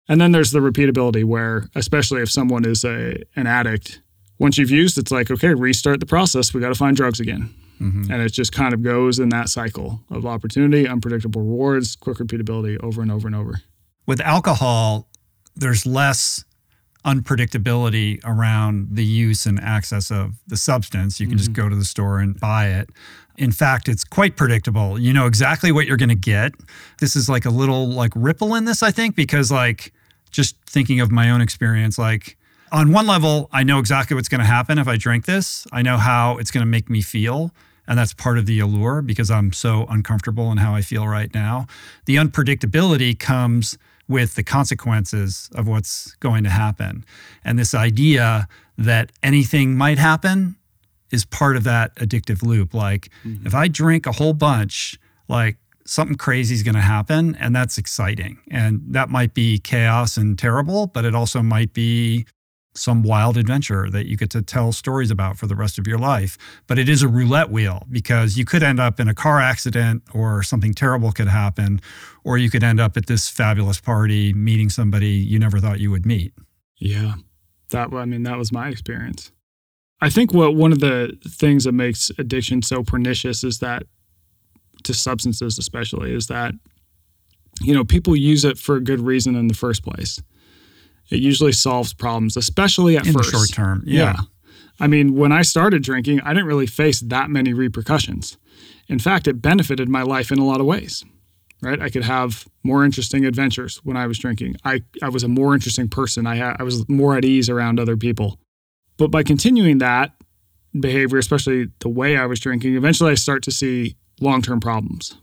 Speaker 2: And then there's the repeatability where, especially if someone is a, an addict, once you've used, it's like, okay, restart the process. We got to find drugs again. Mm-hmm. And it just kind of goes in that cycle of opportunity, unpredictable rewards, quick repeatability over and over and over.
Speaker 1: With alcohol, there's less unpredictability around the use and access of the substance. You can mm-hmm. just go to the store and buy it. In fact, it's quite predictable. You know exactly what you're going to get. This is like a little like ripple in this, I think, because like just thinking of my own experience, like on one level, I know exactly what's going to happen if I drink this. I know how it's going to make me feel. And that's part of the allure because I'm so uncomfortable in how I feel right now. The unpredictability comes with the consequences of what's going to happen. And this idea that anything might happen is part of that addictive loop. Like mm-hmm. if I drink a whole bunch, like something crazy is going to happen and that's exciting. And that might be chaos and terrible, but it also might be some wild adventure that you get to tell stories about for the rest of your life. But it is a roulette wheel because you could end up in a car accident or something terrible could happen, or you could end up at this fabulous party meeting somebody you never thought you would meet.
Speaker 2: Yeah. That I mean that was my experience. I think what one of the things that makes addiction so pernicious is that to substances especially is that you know people use it for a good reason in the first place it usually solves problems, especially at
Speaker 1: in
Speaker 2: first.
Speaker 1: the short term. Yeah. yeah.
Speaker 2: I mean, when I started drinking, I didn't really face that many repercussions. In fact, it benefited my life in a lot of ways. Right? I could have more interesting adventures when I was drinking. I, I was a more interesting person. I, ha- I was more at ease around other people. But by continuing that behavior, especially the way I was drinking, eventually I start to see long term problems.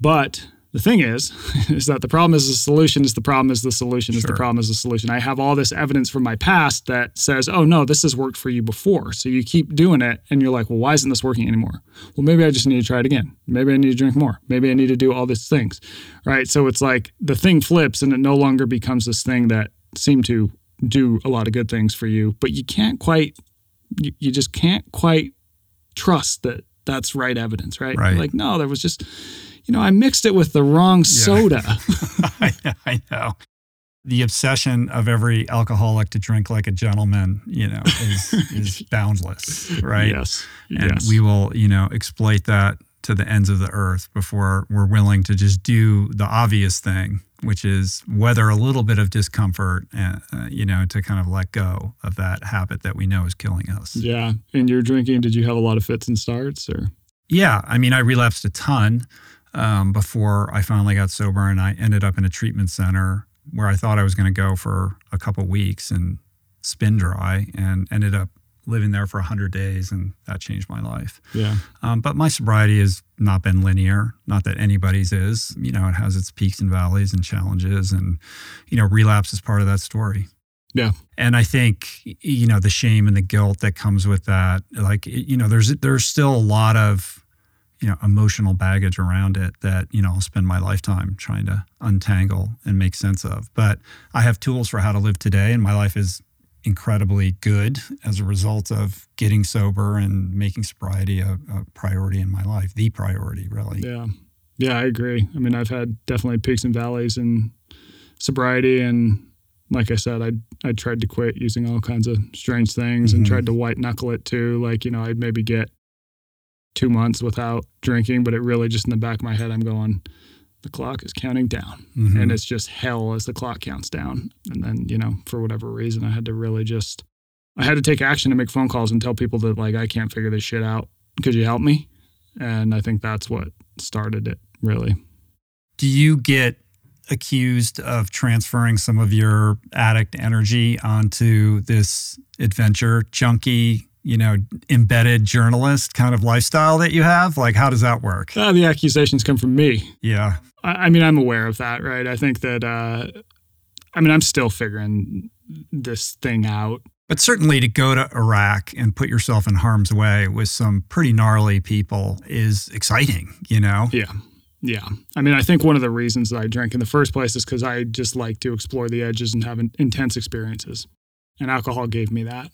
Speaker 2: But the thing is, is that the problem is the solution is the problem is the solution is sure. the problem is the solution. I have all this evidence from my past that says, oh no, this has worked for you before. So you keep doing it and you're like, well, why isn't this working anymore? Well, maybe I just need to try it again. Maybe I need to drink more. Maybe I need to do all these things. Right. So it's like the thing flips and it no longer becomes this thing that seemed to do a lot of good things for you, but you can't quite, you, you just can't quite trust that that's right evidence, right?
Speaker 1: Right.
Speaker 2: Like, no, there was just, you know, I mixed it with the wrong soda.
Speaker 1: I, I know. The obsession of every alcoholic to drink like a gentleman, you know, is, is boundless, right?
Speaker 2: Yes.
Speaker 1: And
Speaker 2: yes.
Speaker 1: we will, you know, exploit that to the ends of the earth before we're willing to just do the obvious thing, which is weather a little bit of discomfort, and, uh, you know, to kind of let go of that habit that we know is killing us.
Speaker 2: Yeah. And you're drinking, did you have a lot of fits and starts or?
Speaker 1: Yeah. I mean, I relapsed a ton um, before I finally got sober, and I ended up in a treatment center where I thought I was going to go for a couple weeks and spin dry, and ended up living there for 100 days and that changed my life.
Speaker 2: Yeah.
Speaker 1: Um, but my sobriety has not been linear not that anybody's is. You know it has its peaks and valleys and challenges and you know relapse is part of that story.
Speaker 2: Yeah.
Speaker 1: And i think you know the shame and the guilt that comes with that like you know there's there's still a lot of you know emotional baggage around it that you know I'll spend my lifetime trying to untangle and make sense of. But I have tools for how to live today, and my life is incredibly good as a result of getting sober and making sobriety a, a priority in my life, the priority, really.
Speaker 2: Yeah, yeah, I agree. I mean, I've had definitely peaks and valleys in sobriety, and like I said, I I tried to quit using all kinds of strange things mm-hmm. and tried to white knuckle it too. Like you know, I'd maybe get two months without drinking, but it really just in the back of my head, I'm going, the clock is counting down. Mm-hmm. And it's just hell as the clock counts down. And then, you know, for whatever reason, I had to really just, I had to take action to make phone calls and tell people that, like, I can't figure this shit out. Could you help me? And I think that's what started it, really.
Speaker 1: Do you get accused of transferring some of your addict energy onto this adventure junkie you know, embedded journalist kind of lifestyle that you have? Like, how does that work?
Speaker 2: Uh, the accusations come from me.
Speaker 1: Yeah.
Speaker 2: I, I mean, I'm aware of that, right? I think that, uh, I mean, I'm still figuring this thing out.
Speaker 1: But certainly to go to Iraq and put yourself in harm's way with some pretty gnarly people is exciting, you know?
Speaker 2: Yeah. Yeah. I mean, I think one of the reasons that I drank in the first place is because I just like to explore the edges and have intense experiences. And alcohol gave me that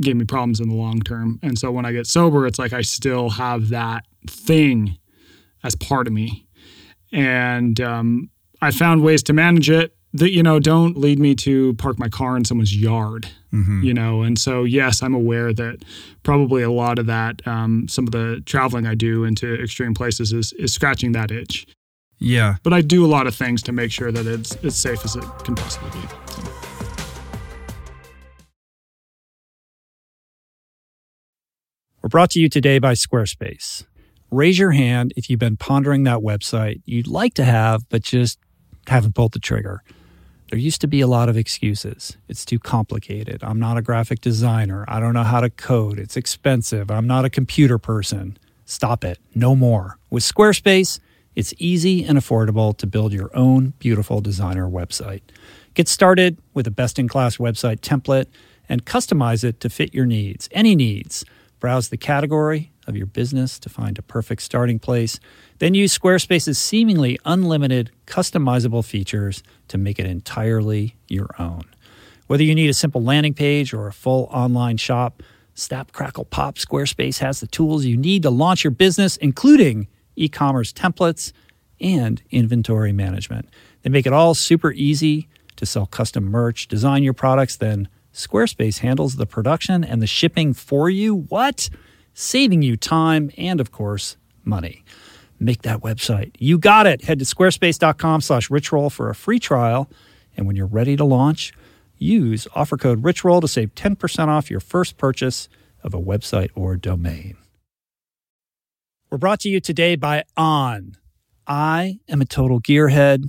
Speaker 2: gave me problems in the long term. And so when I get sober, it's like I still have that thing as part of me. And um, I found ways to manage it. that you know don't lead me to park my car in someone's yard
Speaker 5: Mm-hmm.
Speaker 2: you know and so yes i'm aware that probably a lot of that um, some of the traveling i do into extreme places is, is scratching that itch
Speaker 5: Yeah.
Speaker 2: but i do a lot of things to make sure that it's as safe as it can possibly be So,
Speaker 1: We're brought to you today by Squarespace. Raise your hand if you've been pondering that website you'd like to have, but just haven't pulled the trigger. There used to be a lot of excuses. It's too complicated. I'm not a graphic designer. I don't know how to code. It's expensive. I'm not a computer person. Stop it. No more. With Squarespace, it's easy and affordable to build your own beautiful designer website. Get started with a best in class website template and customize it to fit your needs, any needs. Browse the category of your business to find a perfect starting place. Then use Squarespace's seemingly unlimited customizable features to make it entirely your own. Whether you need a simple landing page or a full online shop, Snap Crackle Pop Squarespace has the tools you need to launch your business, including e commerce templates and inventory management. They make it all super easy to sell custom merch, design your products, then Squarespace handles the production and the shipping for you. What? Saving you time and, of course, money. Make that website. You got it. Head to squarespace.com slash richroll for a free trial. And when you're ready to launch, use offer code richroll to save 10% off your first purchase of a website or domain. We're brought to you today by On. I am a total gearhead.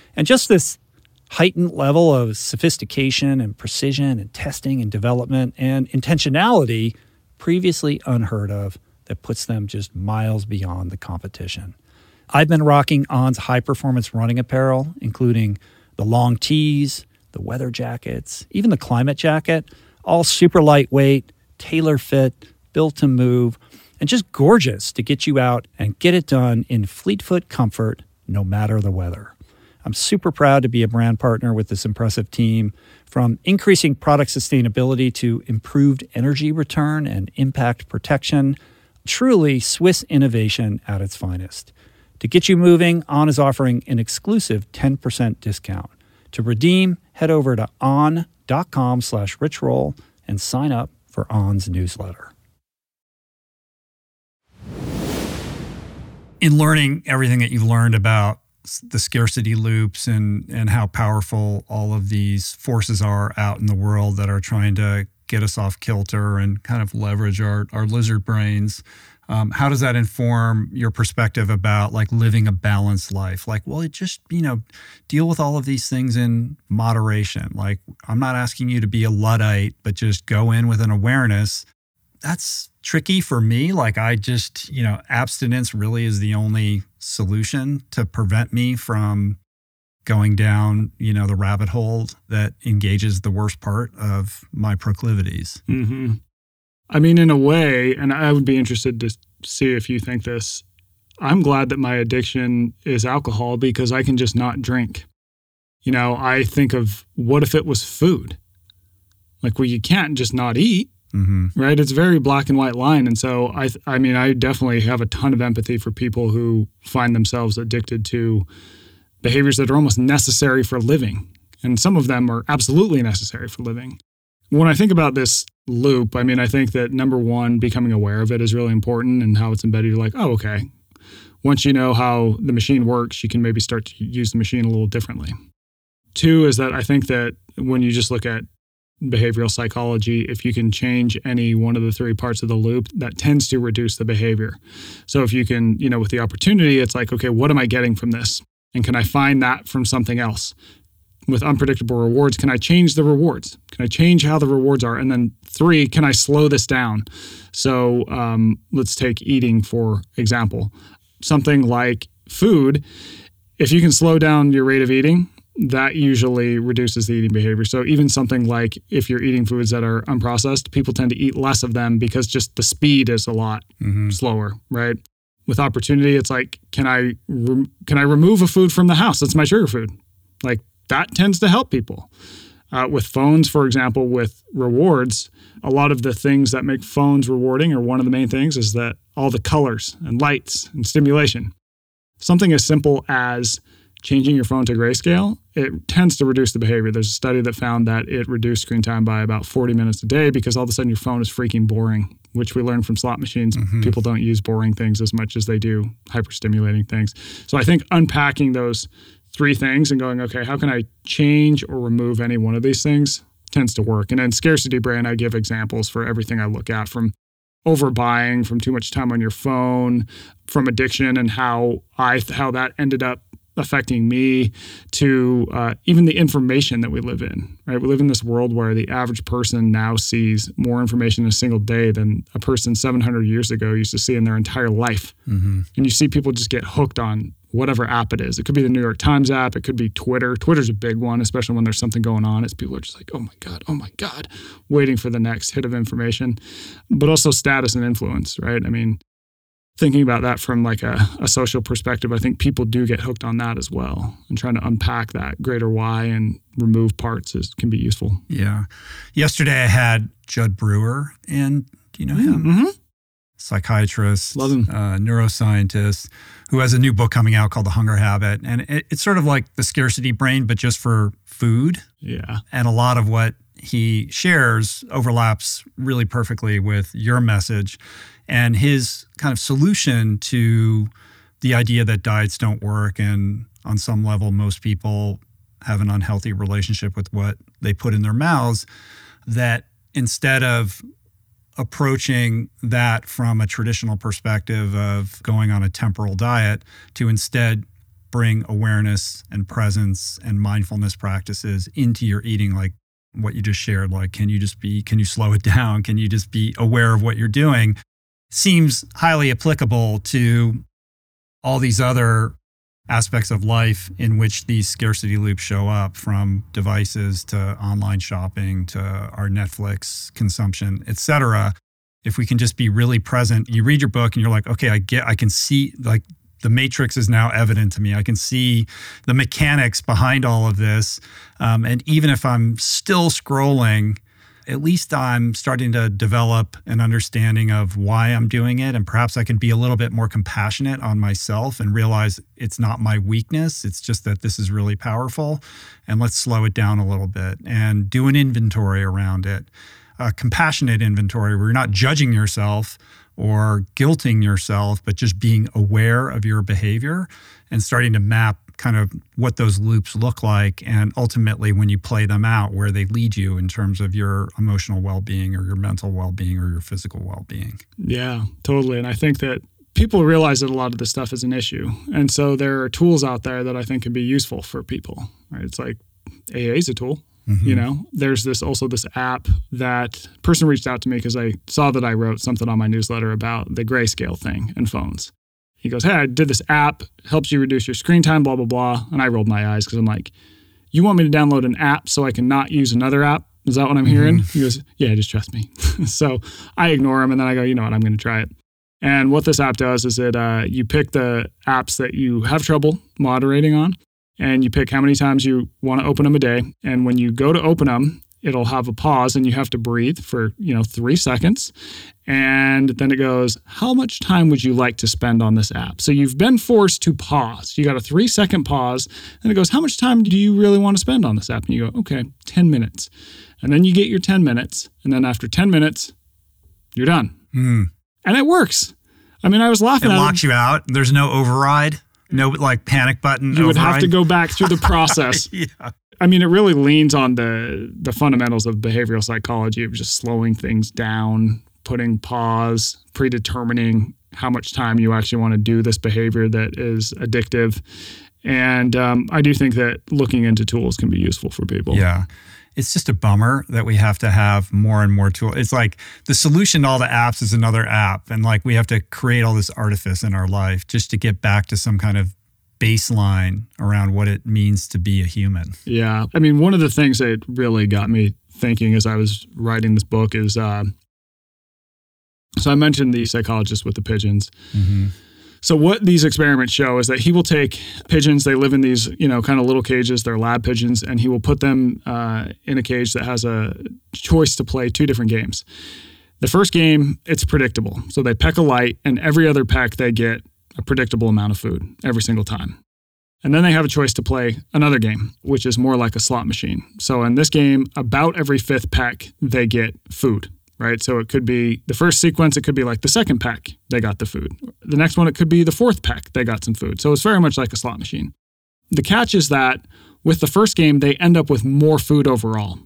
Speaker 1: and just this heightened level of sophistication and precision and testing and development and intentionality previously unheard of that puts them just miles beyond the competition. I've been rocking On's high performance running apparel, including the long tees, the weather jackets, even the climate jacket, all super lightweight, tailor fit, built to move, and just gorgeous to get you out and get it done in fleet foot comfort no matter the weather. I'm super proud to be a brand partner with this impressive team, from increasing product sustainability to improved energy return and impact protection. Truly Swiss innovation at its finest. To get you moving, On is offering an exclusive 10% discount. To redeem, head over to on.com slash richroll and sign up for On's newsletter.
Speaker 5: in learning everything that you've learned about the scarcity loops and and how powerful all of these forces are out in the world that are trying to get us off kilter and kind of leverage our our lizard brains. Um, how does that inform your perspective about like living a balanced life? Like, well, it just you know, deal with all of these things in moderation. Like, I'm not asking you to be a luddite, but just go in with an awareness that's tricky for me. Like I just, you know, abstinence really is the only solution to prevent me from going down, you know, the rabbit hole that engages the worst part of my proclivities.
Speaker 2: hmm I mean, in a way, and I would be interested to see if you think this. I'm glad that my addiction is alcohol because I can just not drink. You know, I think of what if it was food? Like, well, you can't just not eat,
Speaker 5: hmm
Speaker 2: right? It's very black and white line. And so, I, I mean, I definitely have a ton of empathy for people who find themselves addicted to behaviors that are almost necessary for living. And some of them are absolutely necessary for living. When I think about this loop, I mean, I think that number one, becoming aware of it is really important and how it's embedded. You're like, oh, okay. Once you know how the machine works, you can maybe start to use the machine a little differently. Two is that I think that when you just look at behavioral psychology, if you can change any one of the three parts of the loop, that tends to reduce the behavior. So if you can, you know, with the opportunity, it's like, okay, what am I getting from this? And can I find that from something else? With unpredictable rewards, can I change the rewards? Can I change how the rewards are? And then three, can I slow this down? So um, let's take eating for example. Something like food, if you can slow down your rate of eating, that usually reduces the eating behavior. So even something like if you're eating foods that are unprocessed, people tend to eat less of them because just the speed is a lot mm-hmm. slower, right? With opportunity, it's like can I re- can I remove a food from the house? That's my trigger food. Like that tends to help people. Uh, with phones, for example, with rewards, a lot of the things that make phones rewarding, or one of the main things, is that all the colors and lights and stimulation. Something as simple as changing your phone to grayscale, it tends to reduce the behavior. There's a study that found that it reduced screen time by about 40 minutes a day because all of a sudden your phone is freaking boring, which we learned from slot machines. Mm-hmm. People don't use boring things as much as they do hyperstimulating things. So I think unpacking those three things and going, okay, how can I change or remove any one of these things tends to work. And in scarcity brain, I give examples for everything I look at from overbuying, from too much time on your phone, from addiction and how I how that ended up affecting me to uh, even the information that we live in right? We live in this world where the average person now sees more information in a single day than a person 700 years ago used to see in their entire life. Mm-hmm. and you see people just get hooked on whatever app it is. It could be the new york times app. It could be twitter. Twitter's a big one especially when there's something going on. It's people are just like oh my god oh my god waiting for the next hit of information. But also status and influence right? I mean thinking about that from like a, a, social perspective, I think people do get hooked on that as well. And trying to unpack that greater why and remove parts is can be useful.
Speaker 1: Yeah. Yesterday I had Jud Brewer and do you know him? Mm-hmm. Psychiatrist,
Speaker 2: love him,
Speaker 1: uh, neuroscientist who has a new book coming out called The Hunger Habit, and it, it's sort of like the scarcity brain, but just for food.
Speaker 2: Yeah.
Speaker 1: And a lot of what he shares overlaps really perfectly with your message and his kind of solution to the idea that diets don't work and on some level most people have an unhealthy relationship with what they put in their mouths that instead of approaching that from a traditional perspective of going on a temporal diet to instead bring awareness and presence and mindfulness practices into your eating like what you just shared like can you just be can you slow it down can you just be aware of what you're doing seems highly applicable to all these other aspects of life in which these scarcity loops show up from devices to online shopping to our Netflix consumption, et cetera. If we can just be really present, you read your book and you're like, okay, I get, I can see like the matrix is now evident to me. I can see the mechanics behind all of this. Um, and even if I'm still scrolling, at least I'm starting to develop an understanding of why I'm doing it. And perhaps I can be a little bit more compassionate on myself and realize it's not my weakness. It's just that this is really powerful. And let's slow it down a little bit and do an inventory around it. A compassionate inventory where you're not judging yourself or guilting yourself, but just being aware of your behavior and starting to map kind of what those loops look like and ultimately when you play them out where they lead you in terms of your emotional well-being or your mental well-being or your physical well-being.
Speaker 2: Yeah totally. And i think that people realize that a lot of this stuff is an issue. And so there are tools out there that i think can be useful for people right? It's like aa is a tool mm-hmm. you know there's this also this app that person reached out to me because i saw that i wrote something on my newsletter about the grayscale thing in phones he goes, Hey, I did this app, helps you reduce your screen time, blah, blah, blah. And I rolled my eyes because I'm like, You want me to download an app so I can not use another app? Is that what I'm hearing? Mm-hmm. He goes, Yeah, just trust me. so I ignore him and then I go, You know what? I'm going to try it. And what this app does is it uh, you pick the apps that you have trouble moderating on, and you pick how many times you want to open them a day. And when you go to open them, it'll have a pause and you have to breathe for you know three seconds. And then it goes how much time would you like to spend on this app? So you've been forced to pause. You got a three second pause and it goes how much time do you really want to spend on this app? And you go okay 10 minutes. And then you get your 10 minutes and then after 10 minutes you're done. Mm. and it works. I mean i was laughing
Speaker 1: it locks you out. There's no override no like panic button
Speaker 2: you override. would have to go back through the process yeah I mean, it really leans on the the fundamentals of behavioral psychology of just slowing things down, putting pause, predetermining how much time you actually want to do this behavior that is addictive. And um, I do think that looking into tools can be useful for people.
Speaker 1: Yeah. It's just a bummer that we have to have more and more tools. It's like the solution to all the apps is another app. And like we have to create all this artifice in our life just to get back to some kind of baseline around what it means to be a human.
Speaker 2: Yeah. I mean, one of the things that really got me thinking as I was writing this book is uh, so I mentioned the psychologist with the pigeons. Mm-hmm. So what these experiments show is that he will take pigeons. They live in these, you know, kind of little cages. They're lab pigeons, and he will put them uh, in a cage that has a choice to play two different games. The first game, it's predictable. So they peck a light, and every other peck they get a predictable amount of food every single time. And then they have a choice to play another game, which is more like a slot machine. So in this game, about every fifth peck, they get food right? So it could be the first sequence, it could be like the second pack, they got the food. The next one, it could be the fourth pack, they got some food. So it's very much like a slot machine. The catch is that with the first game, they end up with more food overall.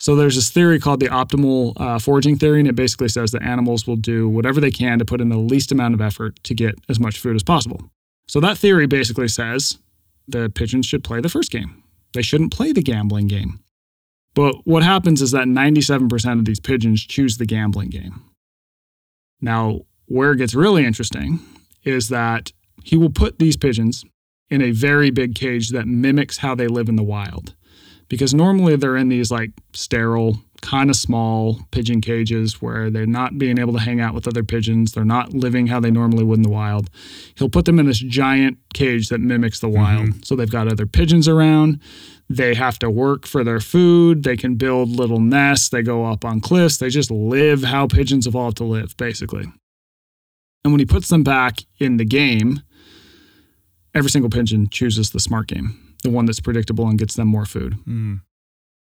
Speaker 2: So there's this theory called the optimal uh, foraging theory, and it basically says that animals will do whatever they can to put in the least amount of effort to get as much food as possible. So that theory basically says the pigeons should play the first game. They shouldn't play the gambling game. But what happens is that 97% of these pigeons choose the gambling game. Now, where it gets really interesting is that he will put these pigeons in a very big cage that mimics how they live in the wild. Because normally they're in these like sterile, kind of small pigeon cages where they're not being able to hang out with other pigeons. They're not living how they normally would in the wild. He'll put them in this giant cage that mimics the wild. Mm-hmm. So they've got other pigeons around. They have to work for their food. They can build little nests. They go up on cliffs. They just live how pigeons evolved to live, basically. And when he puts them back in the game, every single pigeon chooses the smart game, the one that's predictable and gets them more food. Mm.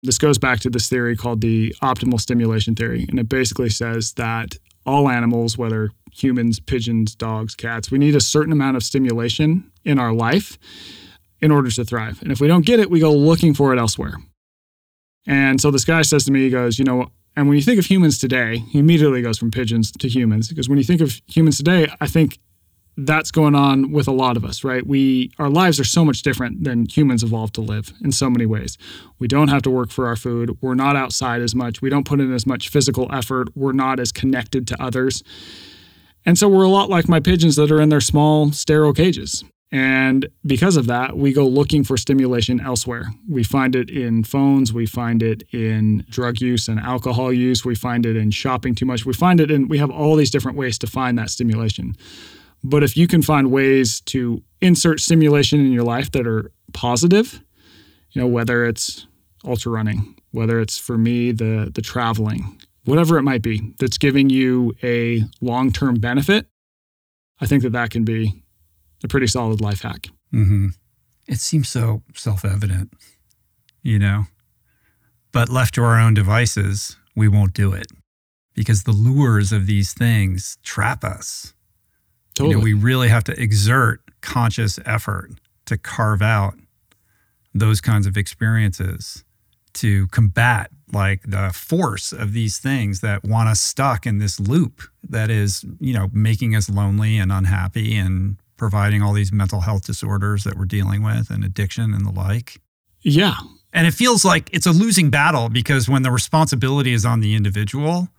Speaker 2: This goes back to this theory called the optimal stimulation theory. And it basically says that all animals, whether humans, pigeons, dogs, cats, we need a certain amount of stimulation in our life in order to thrive. And if we don't get it, we go looking for it elsewhere. And so this guy says to me, he goes, you know, and when you think of humans today, he immediately goes from pigeons to humans. Because when you think of humans today, I think that's going on with a lot of us, right? We our lives are so much different than humans evolved to live in so many ways. We don't have to work for our food. We're not outside as much. We don't put in as much physical effort. We're not as connected to others. And so we're a lot like my pigeons that are in their small sterile cages. And because of that, we go looking for stimulation elsewhere. We find it in phones, we find it in drug use and alcohol use, we find it in shopping too much. We find it in, we have all these different ways to find that stimulation. But if you can find ways to insert stimulation in your life that are positive, you know, whether it's ultra running, whether it's for me, the, the traveling, whatever it might be, that's giving you a long term benefit, I think that that can be a pretty solid life hack.
Speaker 1: Mm-hmm. It seems so self evident, you know, but left to our own devices, we won't do it because the lures of these things trap us. Totally. You know, we really have to exert conscious effort to carve out those kinds of experiences to combat like the force of these things that want us stuck in this loop that is, you know, making us lonely and unhappy and providing all these mental health disorders that we're dealing with and addiction and the like.
Speaker 2: Yeah.
Speaker 1: And it feels like it's a losing battle because when the responsibility is on the individual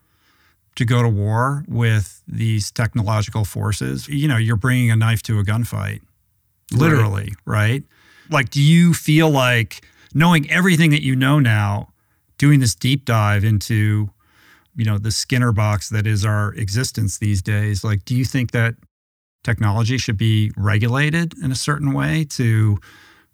Speaker 1: to go to war with these technological forces, you know, you're bringing a knife to a gunfight, literally, right? right? Like, do you feel like knowing everything that you know now, doing this deep dive into, you know, the Skinner box that is our existence these days, like, do you think that technology should be regulated in a certain way to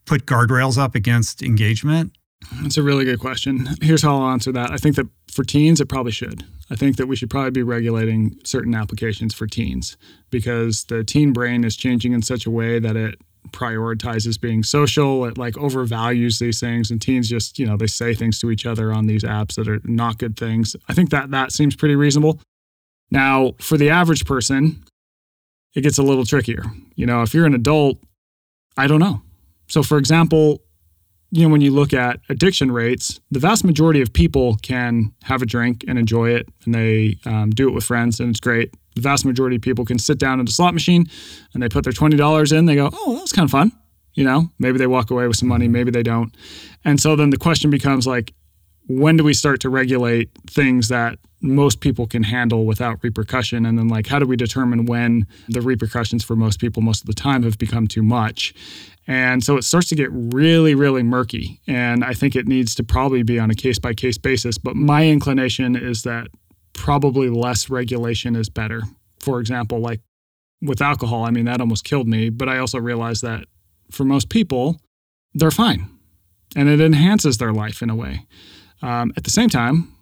Speaker 1: put guardrails up against engagement?
Speaker 2: That's a really good question. Here's how I'll answer that. I think that for teens, it probably should. I think that we should probably be regulating certain applications for teens because the teen brain is changing in such a way that it prioritizes being social. It like overvalues these things, and teens just you know they say things to each other on these apps that are not good things. I think that that seems pretty reasonable. Now, for the average person, it gets a little trickier. You know, if you're an adult, I don't know. So, for example, you know, when you look at addiction rates, the vast majority of people can have a drink and enjoy it, and they um, do it with friends, and it's great. The vast majority of people can sit down at a slot machine and they put their $20 in. They go, oh, that was kind of fun. You know, maybe they walk away with some money, maybe they don't. And so then the question becomes like, when do we start to regulate things that most people can handle without repercussion. And then like how do we determine when the repercussions for most people most of the time have become too much? And so it starts to get really really murky. And i think it needs to probably be on a case by case basis. But my inclination is that probably less regulation is better. For example like with alcohol i mean that almost killed me. But i also realized that for most people they're fine. And it enhances their life in a way. Um, at the same time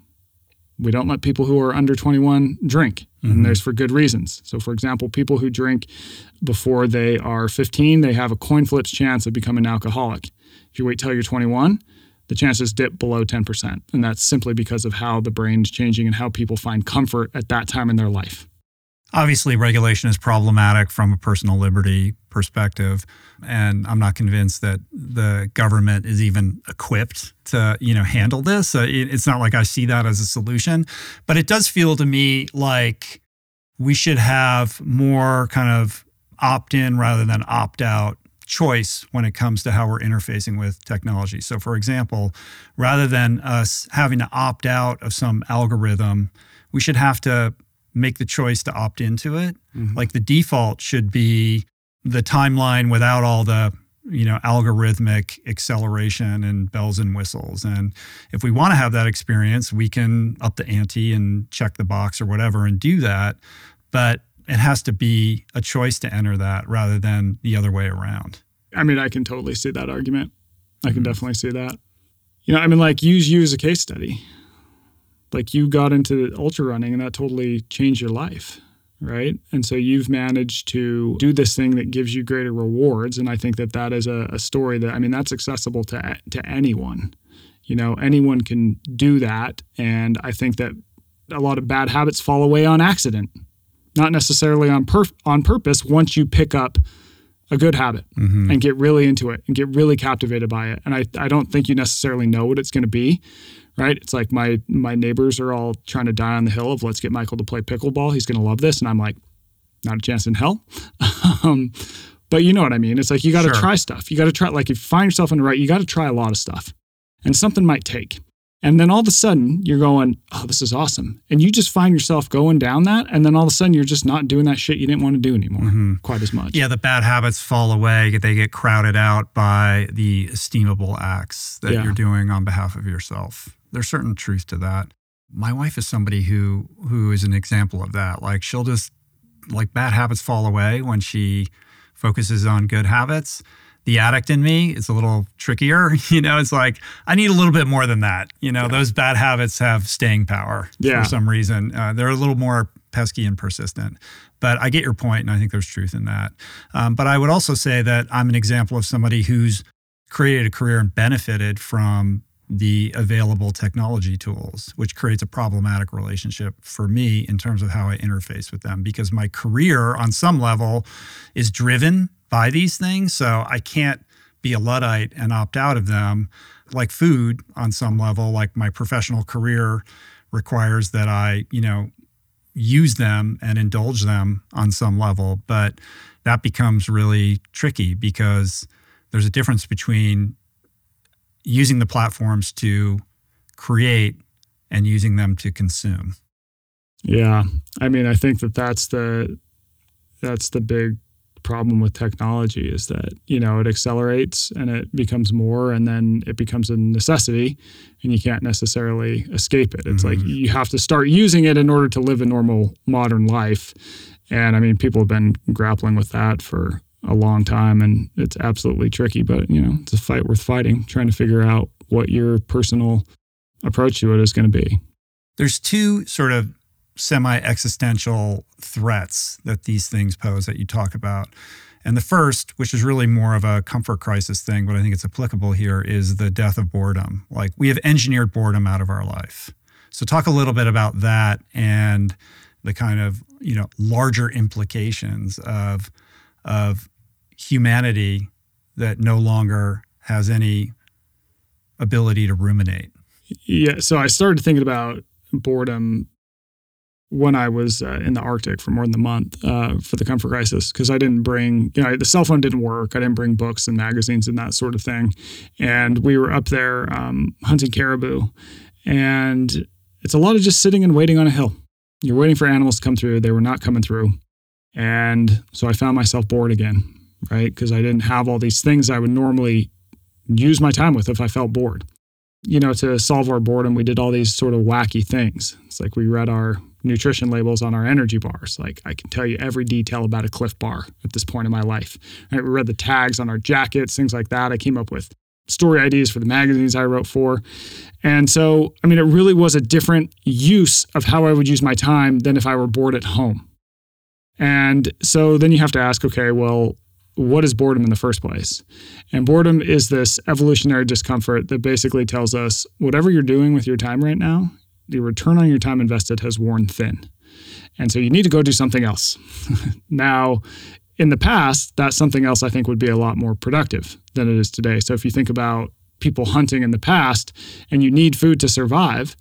Speaker 2: we don't let people who are under 21 drink mm-hmm. and there's for good reasons. So for example people who drink before they are 15 they have a coin flips chance of becoming an alcoholic. If you wait till you're 21 the chances dip below 10% and that's simply because of how the brain's changing and how people find comfort at that time in their life
Speaker 1: Obviously, regulation is problematic from a personal liberty perspective, and I'm not convinced that the government is even equipped to, you know, handle this. Uh, it's not like I see that as a solution, but it does feel to me like we should have more kind of opt-in rather than opt-out choice when it comes to how we're interfacing with technology. So, for example, rather than us having to opt out of some algorithm, we should have to make the choice to opt into it. Mm-hmm. Like the default should be the timeline without all the you know algorithmic acceleration and bells and whistles and if we want to have that experience we can up the ante and check the box or whatever and do that but it has to be a choice to enter that rather than the other way around
Speaker 2: i mean i can totally see that argument i can mm-hmm. definitely see that you know i mean like use you as a case study like you got into ultra running and that totally changed your life right? And so you've managed to do this thing that gives you greater rewards. And i think that that is a, a, story that i mean that's accessible to to anyone you know anyone can do that. And i think that a lot of bad habits fall away on accident not necessarily on per- on purpose once you pick up a good habit mm-hmm. and get really into it and get really captivated by it. And i, I don't think you necessarily know what it's going to be right? It's like my my neighbors are all trying to die on the hill of let's get Michael to play pickleball. He's going to love this, and I'm like, not a chance in hell. um, but you know what I mean. It's like you got to sure. try stuff. You got to try. Like if you find yourself in the right, you got to try a lot of stuff, and something might take. And then all of a sudden you're going, oh, this is awesome. And you just find yourself going down that. And then all of a sudden you're just not doing that shit you didn't want to do anymore mm-hmm. quite as much.
Speaker 1: Yeah, the bad habits fall away. They get crowded out by the esteemable acts that yeah. you're doing on behalf of yourself there's certain truth to that. My wife is somebody who who is an example of that. Like she'll just like bad habits fall away when she focuses on good habits. The addict in me is a little trickier. You know, it's like I need a little bit more than that. You know, yeah. those bad habits have staying power yeah. for some reason. Uh, they're a little more pesky and persistent. But I get your point, and I think there's truth in that. Um, but I would also say that I'm an example of somebody who's created a career and benefited from the available technology tools, which creates a problematic relationship for me in terms of how I interface with them because my career on some level is driven by these things. So I can't be a Luddite and opt out of them. Like food on some level, like my professional career requires that I, you know, use them and indulge them on some level. But that becomes really tricky because there's a difference between using the platforms to create and using them to consume.
Speaker 2: Yeah, I mean, I think that that's the that's the big problem with technology is that you know it accelerates and it becomes more and then it becomes a necessity and you can't necessarily escape it it's mm-hmm. like you have to start using it in order to live a normal modern life and i mean people have been grappling with that for a long time and it's absolutely tricky but you know it's a fight worth fighting trying to figure out what your personal approach to it is going to be.
Speaker 1: There's two sort of semi existential threats that these things pose that you talk about. And the first which is really more of a comfort crisis thing but i think it's applicable here is the death of boredom. Like we have engineered boredom out of our life. So talk a little bit about that and the kind of you know larger implications of of humanity that no longer has any ability to ruminate.
Speaker 2: Yeah. So I started thinking about boredom when I was uh, in the Arctic for more than a month uh, for the comfort crisis because I didn't bring, you know, the cell phone didn't work. I didn't bring books and magazines and that sort of thing. And we were up there um, hunting caribou. And it's a lot of just sitting and waiting on a hill. You're waiting for animals to come through. They were not coming through. And so I found myself bored again, right? Because I didn't have all these things I would normally use my time with if I felt bored. You know, to solve our boredom, we did all these sort of wacky things. It's like we read our nutrition labels on our energy bars. Like I can tell you every detail about a Clif bar at this point in my life. Right? We read the tags on our jackets, things like that. I came up with story ideas for the magazines I wrote for. And so, I mean, it really was a different use of how I would use my time than if I were bored at home. And so then you have to ask, okay, well, what is boredom in the first place? And boredom is this evolutionary discomfort that basically tells us whatever you're doing with your time right now, the return on your time invested has worn thin. And so you need to go do something else. now, in the past, that something else I think would be a lot more productive than it is today. So if you think about people hunting in the past and you need food to survive,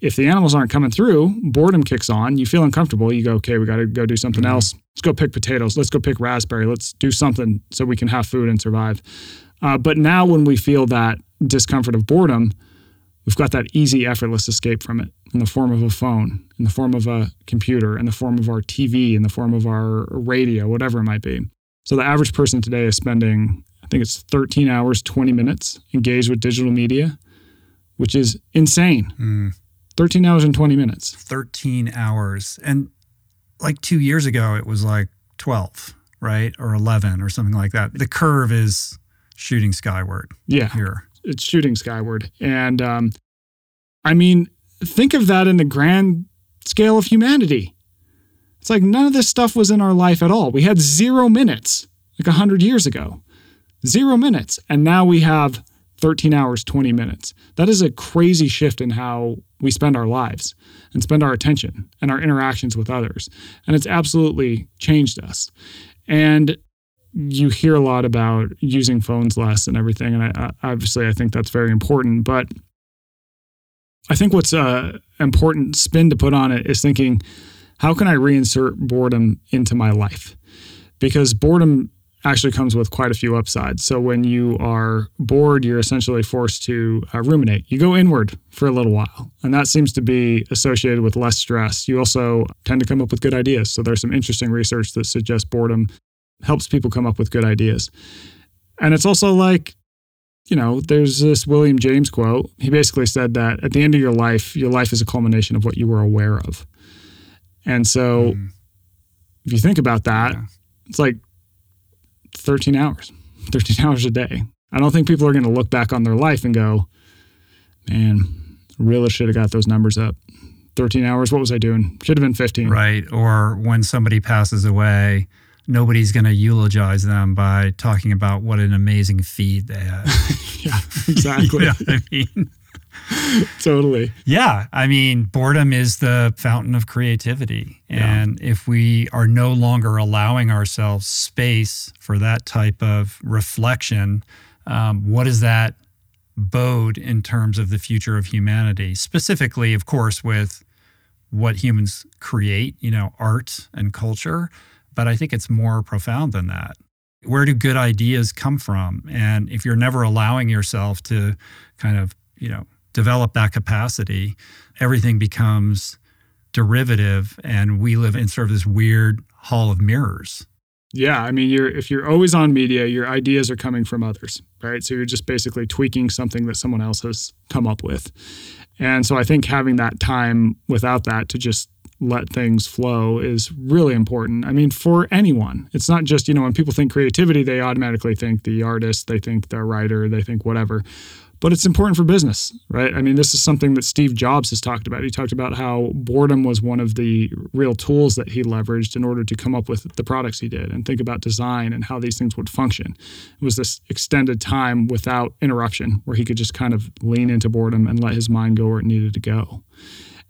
Speaker 2: if the animals aren't coming through, boredom kicks on. You feel uncomfortable. You go, okay, we got to go do something mm-hmm. else. Let's go pick potatoes. Let's go pick raspberry. Let's do something so we can have food and survive. Uh, but now, when we feel that discomfort of boredom, we've got that easy, effortless escape from it in the form of a phone, in the form of a computer, in the form of our TV, in the form of our radio, whatever it might be. So the average person today is spending, I think it's 13 hours, 20 minutes engaged with digital media, which is insane. Mm. 13 hours and 20 minutes.
Speaker 1: 13 hours. And like two years ago, it was like 12, right? Or 11 or something like that. The curve is shooting skyward.
Speaker 2: Yeah.
Speaker 1: Here.
Speaker 2: It's shooting skyward. And um, I mean, think of that in the grand scale of humanity. It's like none of this stuff was in our life at all. We had zero minutes like 100 years ago. Zero minutes. And now we have 13 hours, 20 minutes. That is a crazy shift in how we spend our lives and spend our attention and our interactions with others. And it's absolutely changed us. And you hear a lot about using phones less and everything. And I, obviously, I think that's very important. But I think what's an important spin to put on it is thinking, how can I reinsert boredom into my life? Because boredom actually comes with quite a few upsides. So when you are bored, you're essentially forced to uh, ruminate. You go inward for a little while, and that seems to be associated with less stress. You also tend to come up with good ideas. So there's some interesting research that suggests boredom helps people come up with good ideas. And it's also like you know, there's this William James quote. He basically said that at the end of your life, your life is a culmination of what you were aware of. And so mm. if you think about that, yeah. it's like 13 hours, 13 hours a day. I don't think people are going to look back on their life and go, man, really should have got those numbers up. 13 hours, what was I doing? Should have been 15.
Speaker 1: Right. Or when somebody passes away, nobody's going to eulogize them by talking about what an amazing feed they had.
Speaker 2: yeah, exactly. you know I mean? totally.
Speaker 1: Yeah. I mean, boredom is the fountain of creativity. And yeah. if we are no longer allowing ourselves space for that type of reflection, um, what does that bode in terms of the future of humanity? Specifically, of course, with what humans create, you know, art and culture but I think it's more profound than that. Where do good ideas come from? And if you're never allowing yourself to kind of, you know, develop that capacity, everything becomes derivative and we live in sort of this weird hall of mirrors.
Speaker 2: Yeah, I mean, you're if you're always on media, your ideas are coming from others, right? So you're just basically tweaking something that someone else has come up with. And so I think having that time without that to just let things flow is really important. I mean, for anyone, it's not just, you know, when people think creativity, they automatically think the artist, they think the writer, they think whatever. But it's important for business, right? I mean, this is something that Steve Jobs has talked about. He talked about how boredom was one of the real tools that he leveraged in order to come up with the products he did and think about design and how these things would function. It was this extended time without interruption where he could just kind of lean into boredom and let his mind go where it needed to go.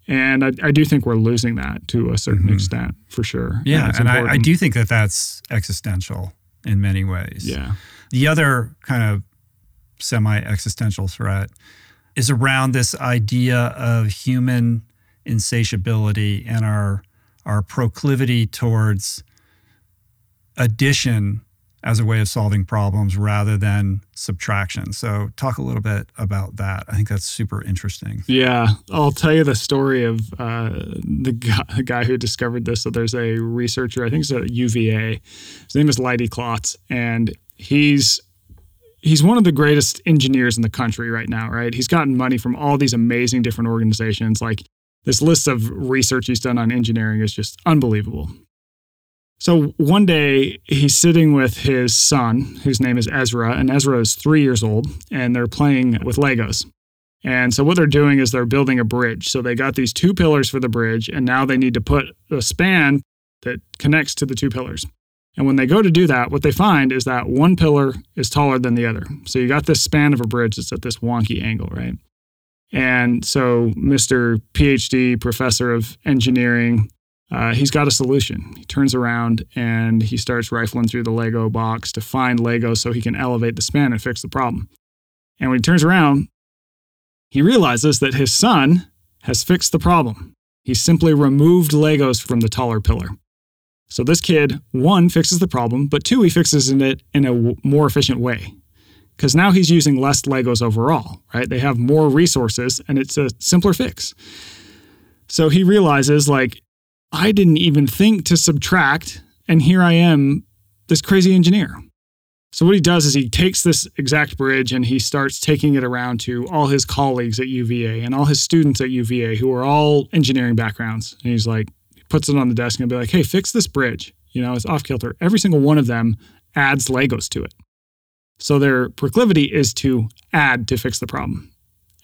Speaker 2: And I, I do think we're losing that to a certain mm-hmm. extent, for sure.
Speaker 1: Yeah, and, and I, I, do think that that's existential in many ways.
Speaker 2: Yeah.
Speaker 1: The other kind of semi-existential threat is around this idea of human insatiability and our our proclivity towards addition as a way of solving problems rather than subtraction. So, talk a little bit about that. I think that's super interesting.
Speaker 2: Yeah, I'll tell you the story of uh, the, guy, the, guy, who discovered this. So, there's a researcher, I think it's at UVA. His name is Leidy Klotz, and he's he's one of the greatest engineers in the country right now. Right, he's gotten money from all these amazing different organizations. Like this list of research he's done on engineering is just unbelievable. So one day he's sitting with his son, whose name is Ezra, and Ezra is three years old, and they're playing with Legos. And so what they're doing is they're building a bridge. So they got these two pillars for the bridge, and now they need to put a span that connects to the two pillars. And when they go to do that, what they find is that one pillar is taller than the other. So you got this span of a bridge that's at this wonky angle, right? And so Mr. PhD, professor of engineering, uh, he's got a solution. He turns around and he starts rifling through the Lego box to find Lego so he can elevate the span and fix the problem. And when he turns around, he realizes that his son has fixed the problem. He simply removed Legos from the taller pillar. So this kid, one, fixes the problem, but two, he fixes it in a w- more efficient way. Because now he's using less Legos overall, right? They have more resources and it's a simpler fix. So he realizes, like, I didn't even think to subtract, and here I am, this crazy engineer. So, what he does is he takes this exact bridge and he starts taking it around to all his colleagues at UVA and all his students at UVA who are all engineering backgrounds. And he's like, puts it on the desk and be like, hey, fix this bridge. You know, it's off kilter. Every single one of them adds Legos to it. So, their proclivity is to add to fix the problem.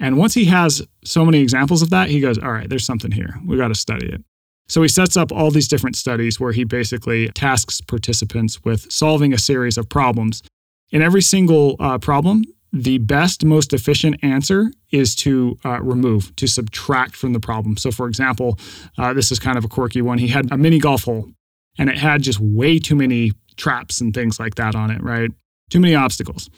Speaker 2: And once he has so many examples of that, he goes, all right, there's something here. We got to study it. So he sets up all these different studies where he basically tasks participants with solving a series of problems. In every single uh, problem, the best, most efficient answer is to uh, remove, to subtract from the problem. So, for example, uh, this is kind of a quirky one. He had a mini golf hole and it had just way too many traps and things like that on it, right? Too many obstacles.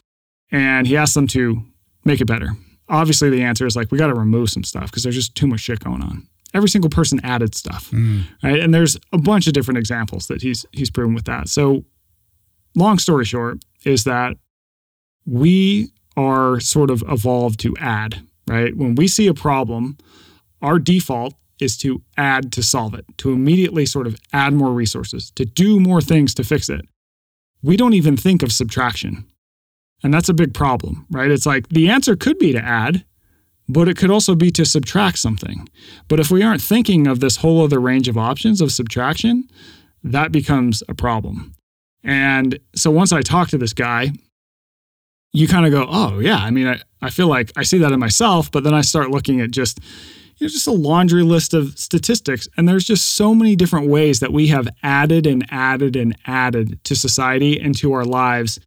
Speaker 2: And he asked them to make it better. Obviously, the answer is like, we got to remove some stuff because there's just too much shit going on every single person added stuff. Mm. Right. And there's a bunch of different examples that he's he's proven with that. So long story short is that we are sort of evolved to add, right? When we see a problem, our default is to add to solve it, to immediately sort of add more resources, to do more things to fix it. We don't even think of subtraction. And that's a big problem, right? It's like the answer could be to add, but it could also be to subtract something. But if we aren't thinking of this whole other range of options of subtraction, that becomes a problem. And so once I talk to this guy, you kind of go, oh, yeah. I mean, I, I feel like I see that in myself, but then I start looking at just, you know, just a laundry list of statistics. And there's just so many different ways that we have added and added and added to society and to our lives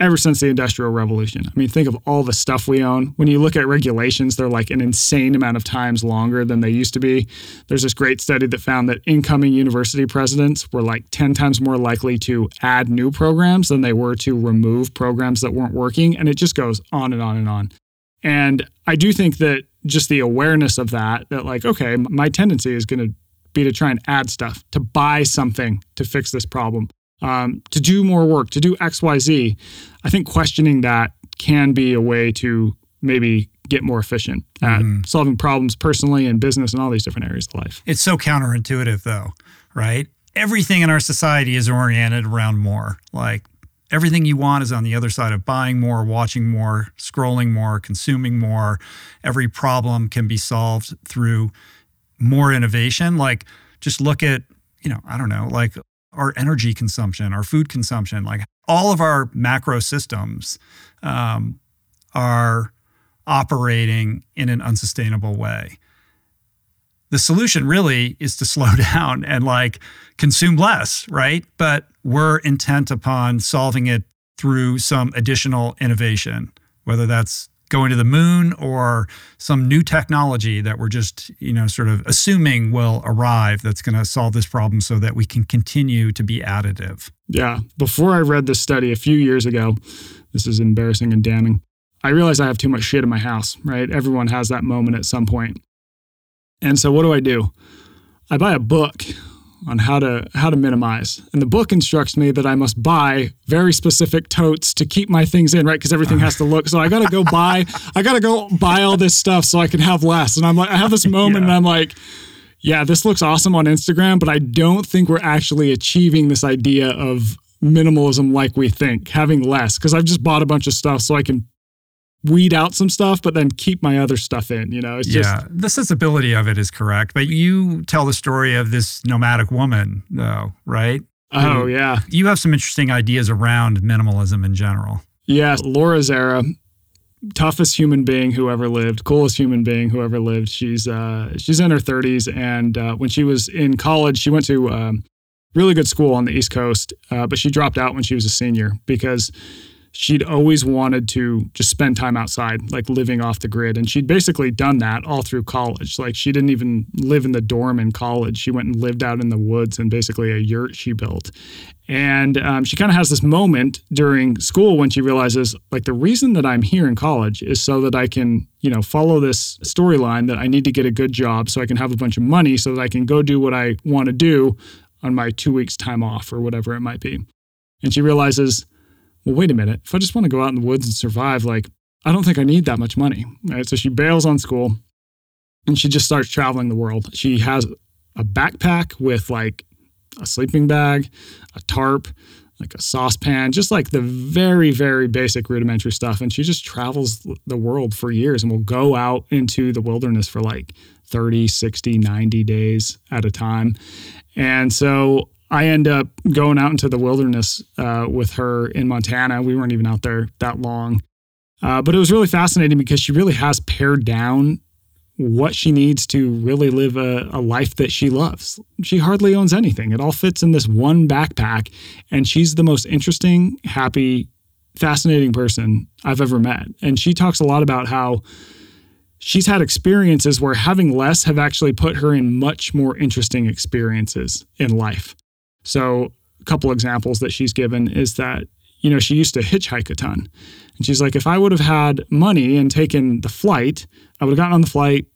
Speaker 2: ever since the Industrial Revolution. I mean, think of all the stuff we own. When you look at regulations, they're like an insane amount of times longer than they used to be. There's this great study that found that incoming university presidents were like 10 times more likely to add new programs than they were to remove programs that weren't working. And it just goes on and on and on. And I do think that just the awareness of that, that like, okay, my tendency is going to be to try and add stuff, to buy something to fix this problem um, to do more work, to do X, Y, Z. I think questioning that can be a way to maybe get more efficient at mm-hmm. solving problems personally and business and all these different areas of life.
Speaker 1: It's so counterintuitive, though, right? Everything in our society is oriented around more. Like everything you want is on the other side of buying more, watching more, scrolling more, consuming more. Every problem can be solved through more innovation. Like just look at, you know, I don't know, like our energy consumption, our food consumption, like all of our macro systems um, are operating in an unsustainable way. The solution really is to slow down and like consume less, right? But we're intent upon solving it through some additional innovation, whether that's going to the moon or some new technology that we're just, you know, sort of assuming will arrive that's going to solve this problem so that we can continue to be additive.
Speaker 2: Yeah. Before I read this study a few years ago, this is embarrassing and damning. I realized I have too much shit in my house, right? Everyone has that moment at some point. And so what do I do? I buy a book on how to how to minimize. And the book instructs me that I must buy very specific totes to keep my things in, right? Because everything has to look. So I got to go buy I got to go buy all this stuff so I can have less. And I'm like I have this moment yeah. and I'm like yeah, this looks awesome on Instagram, but I don't think we're actually achieving this idea of minimalism like we think, having less. Because I've just bought a bunch of stuff so I can weed out some stuff, but then keep my other stuff in. You know,
Speaker 1: it's yeah, just the sensibility of it is correct. But you tell the story of this nomadic woman, though, right?
Speaker 2: Oh yeah,
Speaker 1: you have some interesting ideas around minimalism in general.
Speaker 2: Yeah, Laura Zerra toughest human being who ever lived, coolest human being who ever lived. She's uh, she's in her 30s, and uh, when she was in college, she went to um, really good school on the East Coast, uh, but she dropped out when she was a senior because she'd always wanted to just spend time outside, like living off the grid. And she'd basically done that all through college. Like she didn't even live in the dorm in college. She went and lived out in the woods in basically a yurt she built. And um, she kind of has this moment during school when she realizes, like, the reason that I'm here in college is so that I can, you know, follow this storyline that I need to get a good job so I can have a bunch of money so that I can go do what I want to do on my two weeks' time off or whatever it might be. And she realizes, well, wait a minute. If I just want to go out in the woods and survive, like, I don't think I need that much money. Right. So she bails on school and she just starts traveling the world. She has a backpack with like a sleeping bag, a tarp, like a saucepan, just like the very, very basic rudimentary stuff. And she just travels the world for years and will go out into the wilderness for like 30, 60, 90 days at a time. And so I end up going out into the wilderness uh, with her in Montana. We weren't even out there that long. Uh, but it was really fascinating because she really has pared down what she needs to really live a, a, life that she loves. She hardly owns anything. It all fits in this one backpack. And she's the most interesting, happy, fascinating person I've ever met. And she talks a lot about how she's had experiences where having less have actually put her in much more interesting experiences in life. So, a couple examples that she's given is that, you know, she used to hitchhike a ton. And she's like, if I would have had money and taken the flight, I would have gotten on the flight.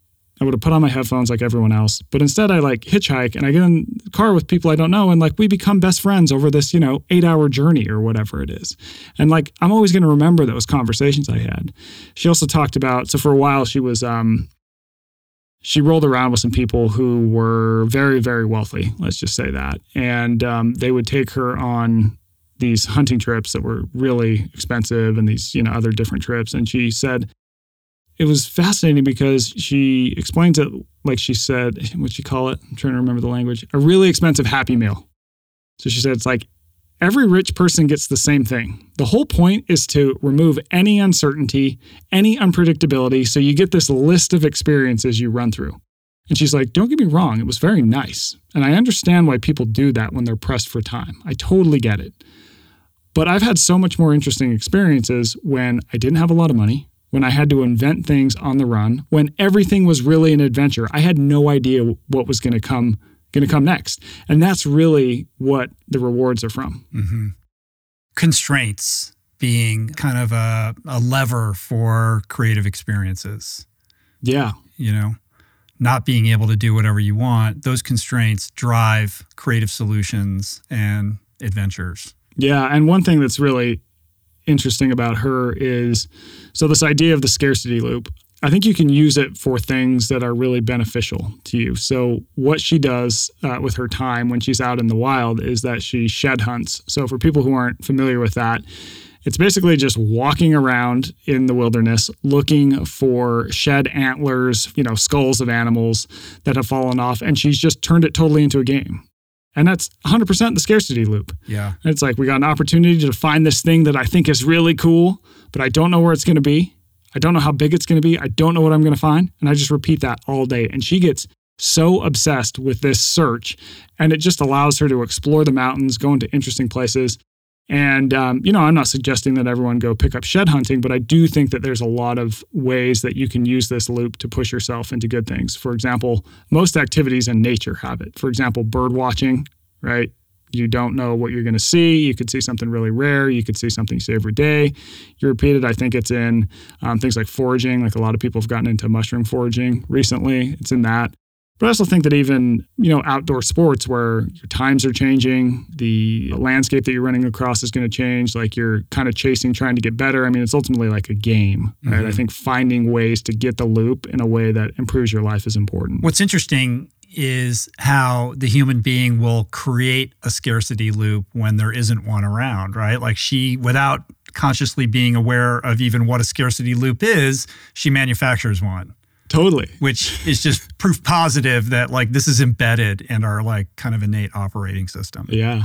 Speaker 2: I would have put on my headphones like everyone else. But instead, I like hitchhike and I get in the car with people I don't know. And like we become best friends over this, you know, eight hour journey or whatever it is. And like I'm always going to remember those conversations I had. She also talked about, so for a while, she was, um, she rolled around with some people who were very, very wealthy. Let's just say that. And um, they would take her on these hunting trips that were really expensive and these, you know, other different trips. And she said it was fascinating because she explains it like she said, what she call it? I'm trying to remember the language. A really expensive happy meal. So she said it's like every rich person gets the same thing. The whole point is to remove any uncertainty, any unpredictability, so you get this list of experiences you run through. And she's like, Don't get me wrong, it was very nice. And I understand why people do that when they're pressed for time. I totally get it. But I've had so much more interesting experiences when I didn't have a lot of money, when I had to invent things on the run, when everything was really an adventure. I had no idea what was going to come going to come next. And that's really what the rewards are from. Mm-hmm.
Speaker 1: Constraints being kind of a, a lever for creative experiences.
Speaker 2: Yeah.
Speaker 1: You know, not being able to do whatever you want, those constraints drive creative solutions and adventures.
Speaker 2: Yeah. And one thing that's really interesting about her is so this idea of the scarcity loop. I think you can use it for things that are really beneficial to you. So, what she does uh, with her time when she's out in the wild is that she shed hunts. So, for people who aren't familiar with that, it's basically just walking around in the wilderness looking for shed antlers, you know, skulls of animals that have fallen off. And she's just turned it totally into a game. And that's 100% the scarcity loop.
Speaker 1: Yeah.
Speaker 2: It's like we got an opportunity to find this thing that I think is really cool, but I don't know where it's going to be. I don't know how big it's going to be. I don't know what I'm going to find. And I just repeat that all day. And she gets so obsessed with this search, and it just allows her to explore the mountains, go into interesting places. And, um, you know, I'm not suggesting that everyone go pick up shed hunting, but I do think that there's a lot of ways that you can use this loop to push yourself into good things. For example, most activities in nature have it. For example, bird watching, right? You don't know what you're going to see. You could see something really rare. You could see something you see every day. You repeat it. I think it's in um, things like foraging. Like a lot of people have gotten into mushroom foraging recently. It's in that. But I also think that even, you know, outdoor sports where your times are changing, the landscape that you're running across is going to change, like you're kind of chasing, trying to get better. I mean, it's ultimately like a game, right? Mm-hmm. I think finding ways to get the loop in a way that improves your life is important.
Speaker 1: What's interesting is how the human being will create a scarcity loop when there isn't one around, right? Like she, without consciously being aware of even what a scarcity loop is, she manufactures one.
Speaker 2: Totally.
Speaker 1: Which is just proof positive that like this is embedded in our like kind of innate operating system.
Speaker 2: Yeah.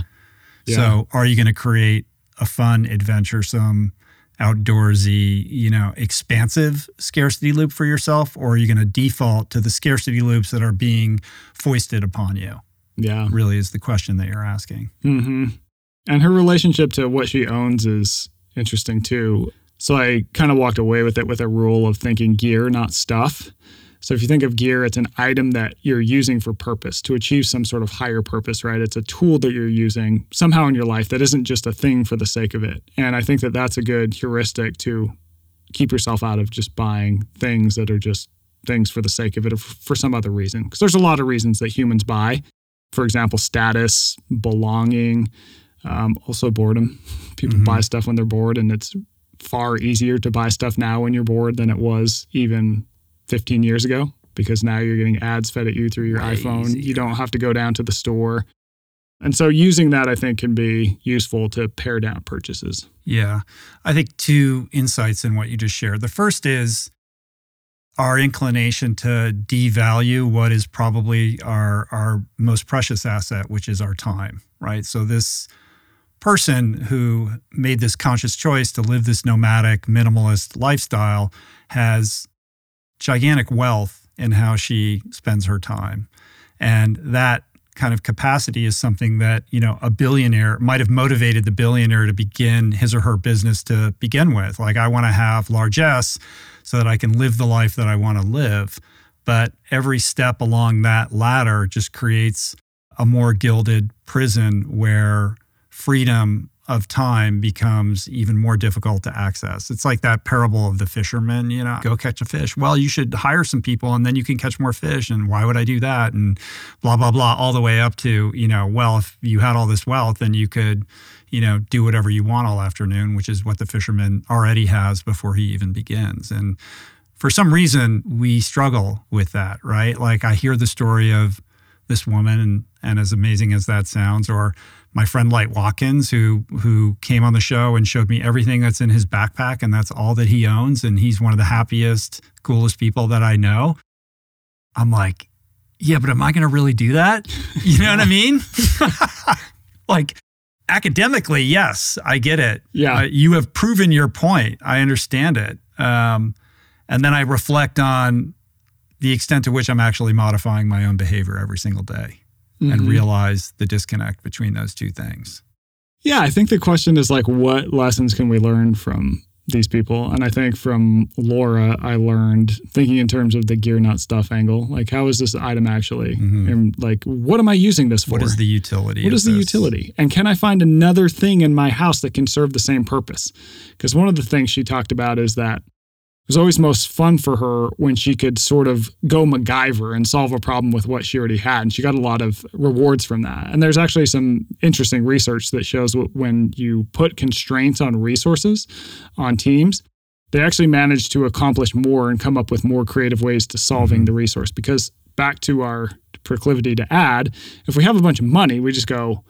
Speaker 1: yeah. So are you going to create a fun, adventuresome, outdoorsy, you know, expansive scarcity loop for yourself, or are you going to default to the scarcity loops that are being foisted upon you?
Speaker 2: Yeah.
Speaker 1: Really is the question that you're asking.
Speaker 2: Mm-hmm. And her relationship to what she owns is interesting too. So I kind of walked away with it with a rule of thinking gear, not stuff. So if you think of gear, it's an item that you're using for purpose to achieve some sort of higher purpose, right? It's a tool that you're using somehow in your life that isn't just a thing for the sake of it. And I think that that's a good heuristic to keep yourself out of just buying things that are just things for the sake of it or for some other reason. Because there's a lot of reasons that humans buy. For example, status, belonging, um, also boredom. People mm-hmm. buy stuff when they're bored, and it's far easier to buy stuff now when you're bored than it was even 15 years ago because now you're getting ads fed at you through your Way iPhone. Easier. You don't have to go down to the store. And so using that, I think, can be useful to pare down purchases.
Speaker 1: Yeah. I think two insights in what you just shared. The first is our inclination to devalue what is probably our, our most precious asset, which is our time, right? So this person who made this conscious choice to live this nomadic, minimalist lifestyle has gigantic wealth in how she spends her time. And that kind of capacity is something that, you know, a billionaire might have motivated the billionaire to begin his or her business to begin with. Like, I want to have largesse so that I can live the life that I want to live. But every step along that ladder just creates a more gilded prison where freedom of time becomes even more difficult to access. It's like that parable of the fisherman, you know, go catch a fish. Well, you should hire some people and then you can catch more fish. And why would I do that? And blah, blah, blah, all the way up to, you know, well, if you had all this wealth, then you could, you know, do whatever you want all afternoon, which is what the fisherman already has before he even begins. And for some reason, we struggle with that, right? Like I hear the story of this woman, and, and as amazing as that sounds, or my friend Light Watkins, who who came on the show and showed me everything that's in his backpack, and that's all that he owns, and he's one of the happiest, coolest people that I know. I'm like, yeah, but am I going to really do that? You know what I mean? like academically, yes, I get it.
Speaker 2: Yeah, uh,
Speaker 1: you have proven your point. I understand it. Um, and then I reflect on the extent to which I'm actually modifying my own behavior every single day mm-hmm. and realize the disconnect between those two things.
Speaker 2: Yeah, I think the question is like, what lessons can we learn from these people? And I think from Laura, I learned thinking in terms of the gear not stuff angle. Like, how is this item actually? Mm-hmm. And like, what am I using this for?
Speaker 1: What is the utility?
Speaker 2: What is
Speaker 1: this?
Speaker 2: the utility? And can I find another thing in my house that can serve the same purpose? Because one of the things she talked about is that it was always most fun for her when she could sort of go MacGyver and solve a problem with what she already had. And she got a lot of rewards from that. And there's actually some interesting research that shows when you put constraints on resources on teams, they actually manage to accomplish more and come up with more creative ways to solving mm-hmm. the resource. Because back to our proclivity to add, if we have a bunch of money, we just go,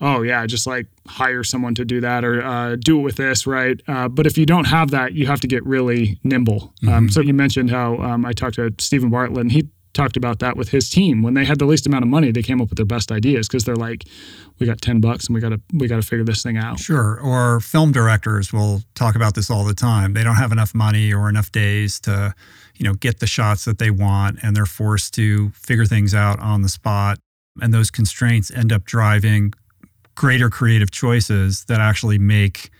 Speaker 2: oh yeah, just like hire someone to do that or uh, do it with this, right? Uh, but if you don't have that, you have to get really nimble. Um, mm-hmm. Um, so you mentioned how um, I talked to Steven Bartlett, and he talked about that with his team. When they had the least amount of money, they came up with their best ideas because they're like, we got ten bucks and we got to we got to figure this thing out.
Speaker 1: Sure. Or film directors will talk about this all the time. They don't have enough money or enough days to, you know, get the shots that they want, and they're forced to figure things out on the spot. And those constraints end up driving greater creative choices that actually make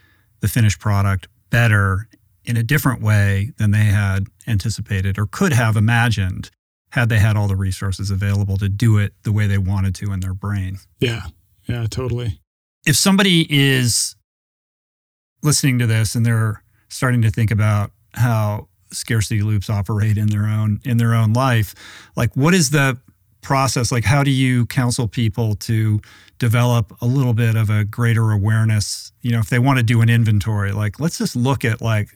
Speaker 1: the finished product better in a different way than they had anticipated or could have imagined had they had all the resources available to do it the way they wanted to in their brain.
Speaker 2: Yeah. Yeah, totally.
Speaker 1: If somebody is listening to this and they're starting to think about how scarcity loops operate in their own in their own life. Like what is the process? Like how do you counsel people to develop a little bit of a greater awareness? You know, if they want to do an inventory, like let's just look at like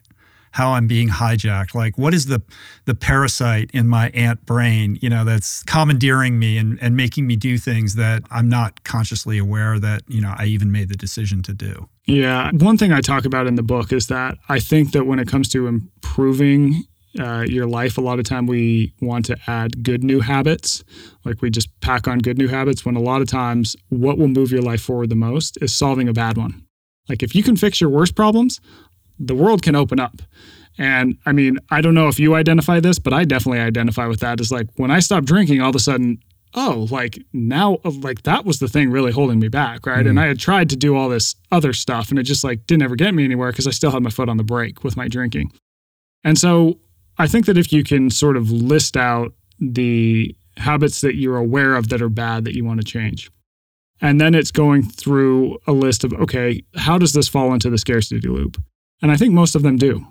Speaker 1: how I'm being hijacked. Like, what is the the parasite in my ant brain, you know, that's commandeering me and, and making me do things that I'm not consciously aware that, you know, I even made the decision to do.
Speaker 2: Yeah. One thing I talk about in the book is that I think that when it comes to improving uh, your life, a lot of time we want to add good new habits. Like we just pack on good new habits when a lot of times what will move your life forward the most is solving a bad one. Like if you can fix your worst problems, the world can open up. And I mean, I don't know if you identify this, but I definitely identify with that. Is like when I stopped drinking, all of a sudden, oh, like now, like that was the thing really holding me back, right? Mm. And I had tried to do all this other stuff, and it just like didn't ever get me anywhere because I still had my foot on the brake with my drinking. And so I think that if you can sort of list out the habits that you're aware of that are bad that you want to change, and then it's going through a list of, okay, how does this fall into the scarcity loop? And I think most of them do.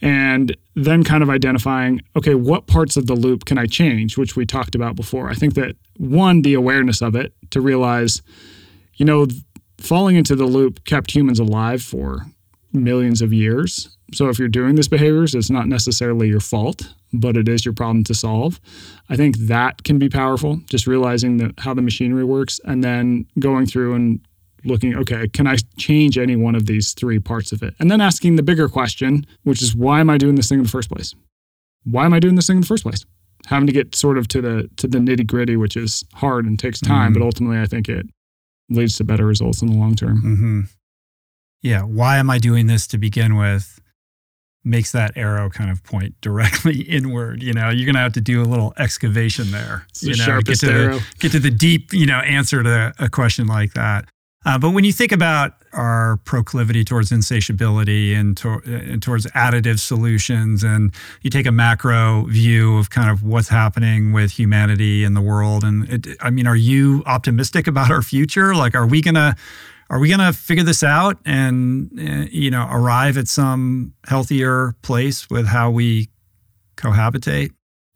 Speaker 2: And then kind of identifying, okay, what parts of the loop can I change, which we talked about before. I think that one, the awareness of it to realize, you know, falling into the loop kept humans alive for millions of years. So if you're doing these behaviors, it's not necessarily your fault, but it is your problem to solve. I think that can be powerful, just realizing that how the machinery works and then going through and looking, okay, can I change any one of these three parts of it? And then asking the bigger question, which is why am I doing this thing in the first place? Why am I doing this thing in the first place? Having to get sort of to the to the nitty gritty, which is hard and takes time, mm-hmm. but ultimately I think it leads to better results in the long term.
Speaker 1: Mm-hmm. Yeah. Why am I doing this to begin with? Makes that arrow kind of point directly inward. You know, you're going to have to do a little excavation there.
Speaker 2: It's
Speaker 1: you
Speaker 2: the
Speaker 1: know,
Speaker 2: get
Speaker 1: to
Speaker 2: arrow.
Speaker 1: the get to the deep, you know, answer to a question like that. Uh, but when you think about our proclivity towards insatiability and, to, and, towards additive solutions, and you take a macro view of kind of what's happening with humanity and the world, and it, I mean, are you optimistic about our future? Like, are we gonna are we gonna figure this out and uh, you know arrive at some healthier place with how we cohabitate?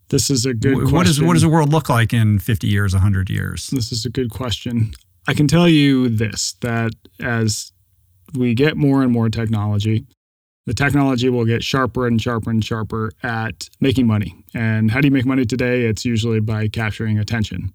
Speaker 2: This is a good
Speaker 1: what
Speaker 2: question.
Speaker 1: Is, what does the world look like in 50 years, 100 years?
Speaker 2: This is a good question. I can tell you this that as we get more and more technology, the technology will get sharper and sharper and sharper at making money. And how do you make money today? It's usually by capturing attention.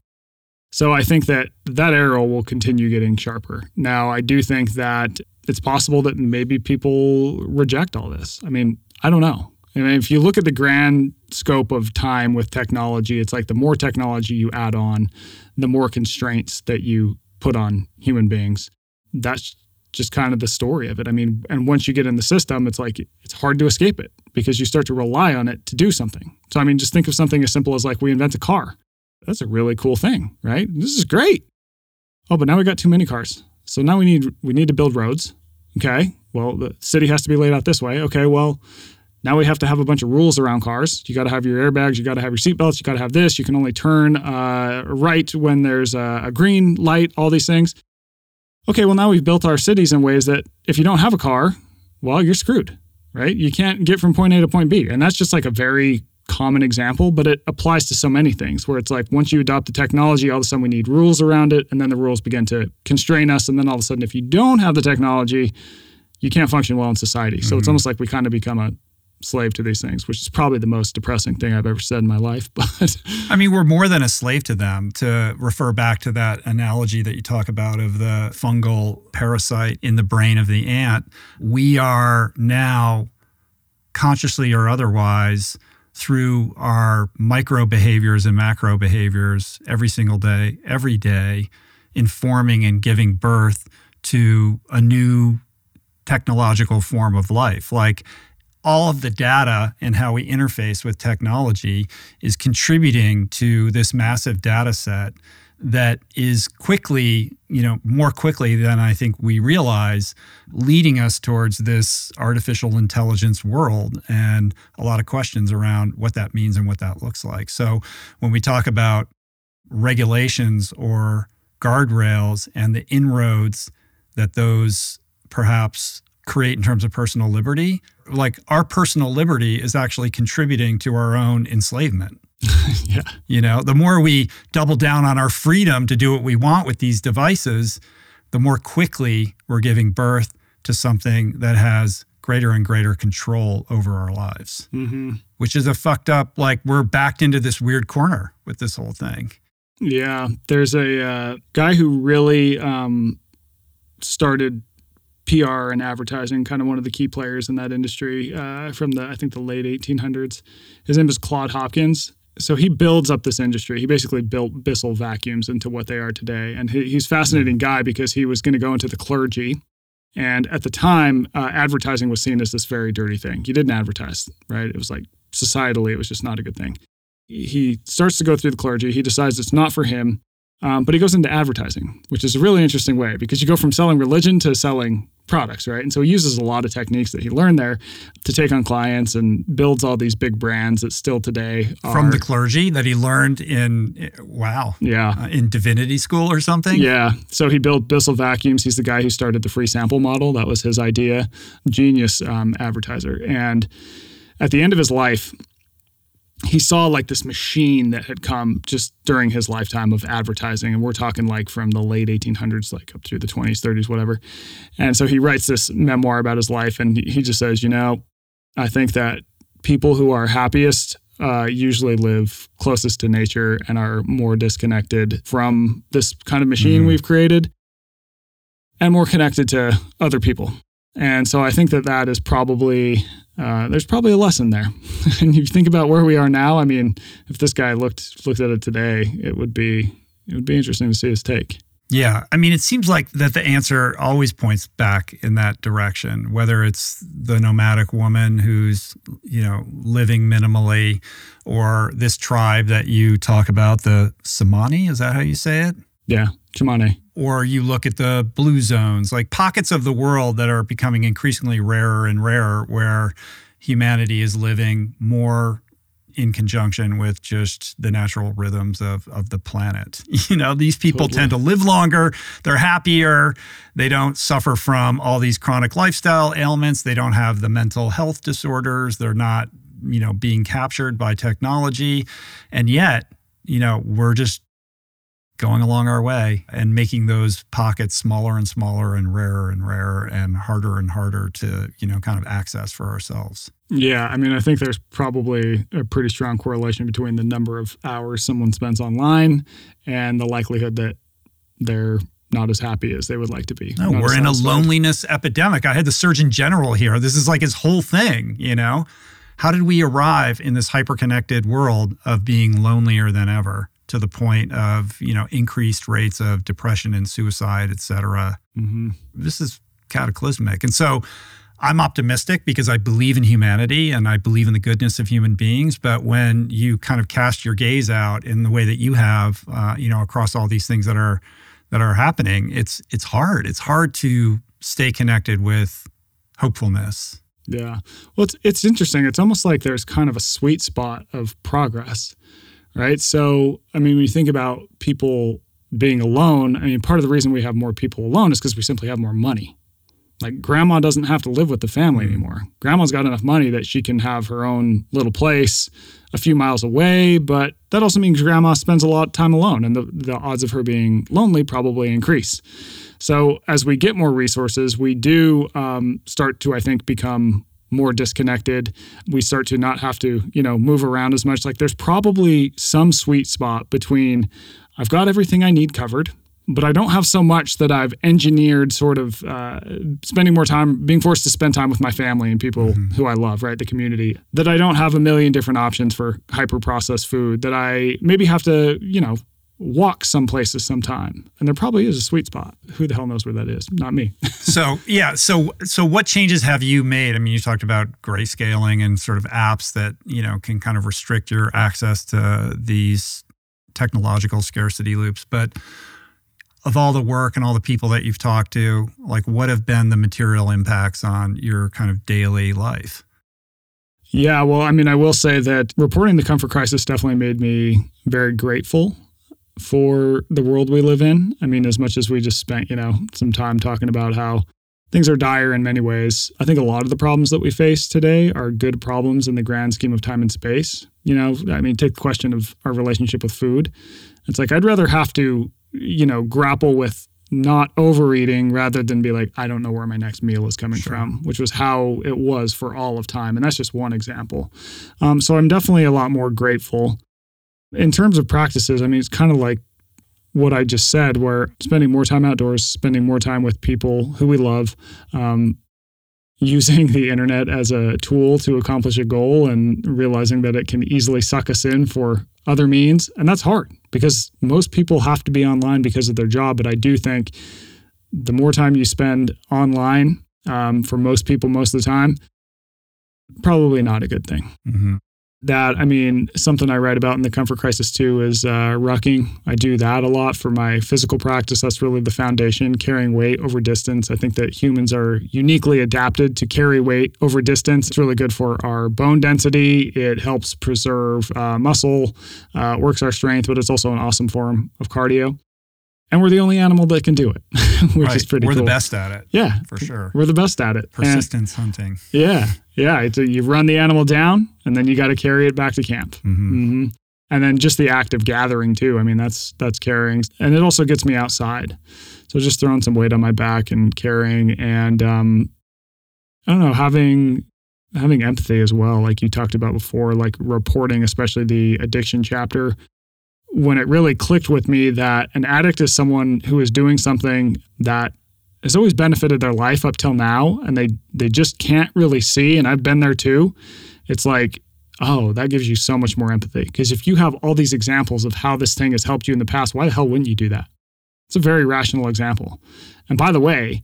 Speaker 2: So I think that that arrow will continue getting sharper. Now, I do think that it's possible that maybe people reject all this. I mean, I don't know. I mean, if you look at the grand scope of time with technology, it's like the more technology you add on, the more constraints that you put on human beings. That's just kind of the story of it. I mean, and once you get in the system, it's like it's hard to escape it because you start to rely on it to do something. So, I mean, just think of something as simple as like we invent a car. That's a really cool thing, right? This is great. Oh, but now we got too many cars. So now we need we need to build roads. Okay. Well, the city has to be laid out this way. Okay. Well, now we have to have a bunch of rules around cars. You got to have your airbags. You got to have your seatbelts. You got to have this. You can only turn uh, right when there's a, a green light. All these things. Okay, well now we've built our cities in ways that if you don't have a car, well you're screwed, right? You can't get from point A to point B, and that's just like a very common example, but it applies to so many things where it's like once you adopt the technology, all of a sudden we need rules around it, and then the rules begin to constrain us, and then all of a sudden if you don't have the technology, you can't function well in society. So mm-hmm. it's almost like we kind of become a slave to these things, which is probably the most depressing thing I've ever said in my life. But
Speaker 1: I mean, we're more than a slave to them. To refer back to that analogy that you talk about of the fungal parasite in the brain of the ant, we are now consciously or otherwise through our micro behaviors and macro behaviors every single day, every day, informing and giving birth to a new technological form of life. Like all of the data and how we interface with technology is contributing to this massive data set that is quickly, you know, more quickly than I think we realize, leading us towards this artificial intelligence world and a lot of questions around what that means and what that looks like. So when we talk about regulations or guardrails and the inroads that those perhaps create in terms of personal liberty, like our personal liberty is actually contributing to our own enslavement.
Speaker 2: yeah.
Speaker 1: You know, the more we double down on our freedom to do what we want with these devices, the more quickly we're giving birth to something that has greater and greater control over our lives,
Speaker 2: Mm-hmm.
Speaker 1: which is a fucked up, like we're backed into this weird corner with this whole thing.
Speaker 2: Yeah, there's a uh, guy who really um, started PR and advertising, kind of one of the key players in that industry uh, from the I think the late 1800s. His name is Claude Hopkins. So he builds up this industry. He basically built Bissell vacuums into what they are today, and he, he's a fascinating guy because he was going to go into the clergy. And at the time, uh, advertising was seen as this very dirty thing. You didn't advertise, right? It was like societally, it was just not a good thing he starts to go through the clergy. He decides it's not for him, um, but he goes into advertising, which is a really interesting way because you go from selling religion to selling products, right? And so he uses a lot of techniques that he learned there to take on clients and builds all these big brands that still today are,
Speaker 1: From the clergy that he learned in, wow,
Speaker 2: yeah.
Speaker 1: uh, in divinity school or something.
Speaker 2: Yeah. So he built Bissell Vacuums. He's the guy who started the free sample model. That was his idea. Genius um, advertiser. And at the end of his life, he saw like this machine that had come just during his lifetime of advertising. And we're talking like from the late 1800s, like up through the 20s, 30s, whatever. And so he writes this memoir about his life. And he just says, you know, I think that people who are happiest uh, usually live closest to nature and are more disconnected from this kind of machine
Speaker 1: Mhm.
Speaker 2: we've created and more connected to other people. And so I think that that is probably, uh, there's probably a lesson there. and if you think about where we are now. I mean, if this guy looked looked at it today, it would be it would be interesting to see his take.
Speaker 1: Yeah. I mean, it seems like that the answer always points back in that direction, whether it's the nomadic woman who's, you know, living minimally or this tribe that you talk about, the Samani, is that how you say it?
Speaker 2: Yeah, Tsimane.
Speaker 1: Or you look at the blue zones, like pockets of the world that are becoming increasingly rarer and rarer, where humanity is living more in conjunction with just the natural rhythms of, of the planet. You know, these people
Speaker 2: Totally.
Speaker 1: tend to live longer, they're happier, they don't suffer from all these chronic lifestyle ailments, they don't have the mental health disorders, they're not, you know, being captured by technology. And yet, you know, we're just going along our way and making those pockets smaller and smaller and rarer and rarer and harder and harder to, you know, kind of access for ourselves.
Speaker 2: Yeah, I mean, I think there's probably a pretty strong correlation between the number of hours someone spends online and the likelihood that they're not as happy as they would like to be.
Speaker 1: No, we're in a loneliness epidemic. I had the Surgeon General here. This is like his whole thing, you know? How did we arrive in this hyper-connected world of being lonelier than ever to the point of, you know, increased rates of depression and suicide, et cetera?
Speaker 2: Mhm.
Speaker 1: This is cataclysmic. And so I'm optimistic because I believe in humanity and I believe in the goodness of human beings. But when you kind of cast your gaze out in the way that you have, uh, you know, across all these things that are that are happening, it's it's hard. It's hard to stay connected with hopefulness.
Speaker 2: Yeah. Well, it's, it's interesting. It's almost like there's kind of a sweet spot of progress, right? So, I mean, when you think about people being alone, I mean, part of the reason we have more people alone is because we simply have more money. Like, grandma doesn't have to live with the family anymore. Grandma's got enough money that she can have her own little place a few miles away, but that also means grandma spends a lot of time alone, and the, the odds of her being lonely probably increase. So as we get more resources, we do um, start to, I think, become more disconnected. We start to not have to, you know, move around as much. Like there's probably some sweet spot between I've got everything I need covered, but I don't have so much that I've engineered sort of uh, spending more time, being forced to spend time with my family and people who I love, right? The community. That I don't have a million different options for hyper processed food. That I maybe have to, you know, walk some places sometime. And there probably is a sweet spot. Who the hell knows where that is? Not me.
Speaker 1: so yeah so so what changes have you made i mean you talked about grayscaling and sort of apps that you know can kind of restrict your access to these technological scarcity loops but of all the work and all the people that you've talked to like what have been the material impacts on your kind of daily life
Speaker 2: Yeah, well, I mean, I will say that reporting the comfort crisis definitely made me very grateful for the world we live in. I mean, as much as we just spent, you know, some time talking about how things are dire in many ways. I think a lot of the problems that we face today are good problems in the grand scheme of time and space. You know, I mean, take the question of our relationship with food. It's like I'd rather have to, you know, grapple with not overeating rather than be like, I don't know where my next meal is coming sure. from, which was how it was for all of time. And that's just one example. Um, so I'm definitely a lot more grateful. In terms of practices, I mean, it's kind of like what I just said, where spending more time outdoors, spending more time with people who we love, um, using the internet as a tool to accomplish a goal and realizing that it can easily suck us in for other means. And that's hard because most people have to be online because of their job. But I do think the more time you spend online um, for most people, most of the time, probably not a good thing. Mm-hmm that i mean something i write about in the comfort crisis too is uh, rucking. I do that a lot for my physical practice. That's really the foundation carrying weight over distance. I think that humans are uniquely adapted to carry weight over distance. It's really good for our bone density. It helps preserve uh, muscle uh, works our strength but it's also an awesome form of cardio and we're the only animal that can do it, which right. is pretty.
Speaker 1: We're
Speaker 2: cool.
Speaker 1: the best at it.
Speaker 2: Yeah,
Speaker 1: for sure.
Speaker 2: We're the best at it.
Speaker 1: Persistence and, hunting.
Speaker 2: Yeah, yeah. It's a, you run the animal down, and then you got to carry it back to camp. Mm-hmm. Mm-hmm. And then just the act of gathering too. I mean, that's that's carrying, and it also gets me outside. So just throwing some weight on my back and carrying, and um, I don't know, having having empathy as well, like you talked about before, like reporting, especially the addiction chapter when it really clicked with me that an addict is someone who is doing something that has always benefited their life up till now and they they just can't really see and I've been there too. It's like, oh, that gives you so much more empathy because if you have all these examples of how this thing has helped you in the past, why the hell wouldn't you do that? It's a very rational example. And by the way,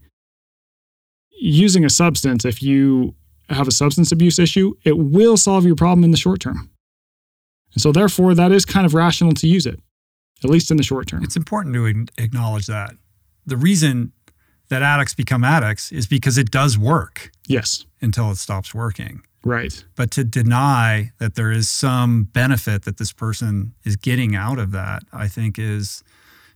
Speaker 2: using a substance if you have a substance abuse issue, it will solve your problem in the short term. And so, therefore, that is kind of rational to use it, at least in the short term.
Speaker 1: It's important to acknowledge that. The reason that addicts become addicts is because it does work.
Speaker 2: Yes.
Speaker 1: Until it stops working.
Speaker 2: Right.
Speaker 1: But to deny that there is some benefit that this person is getting out of that, I think is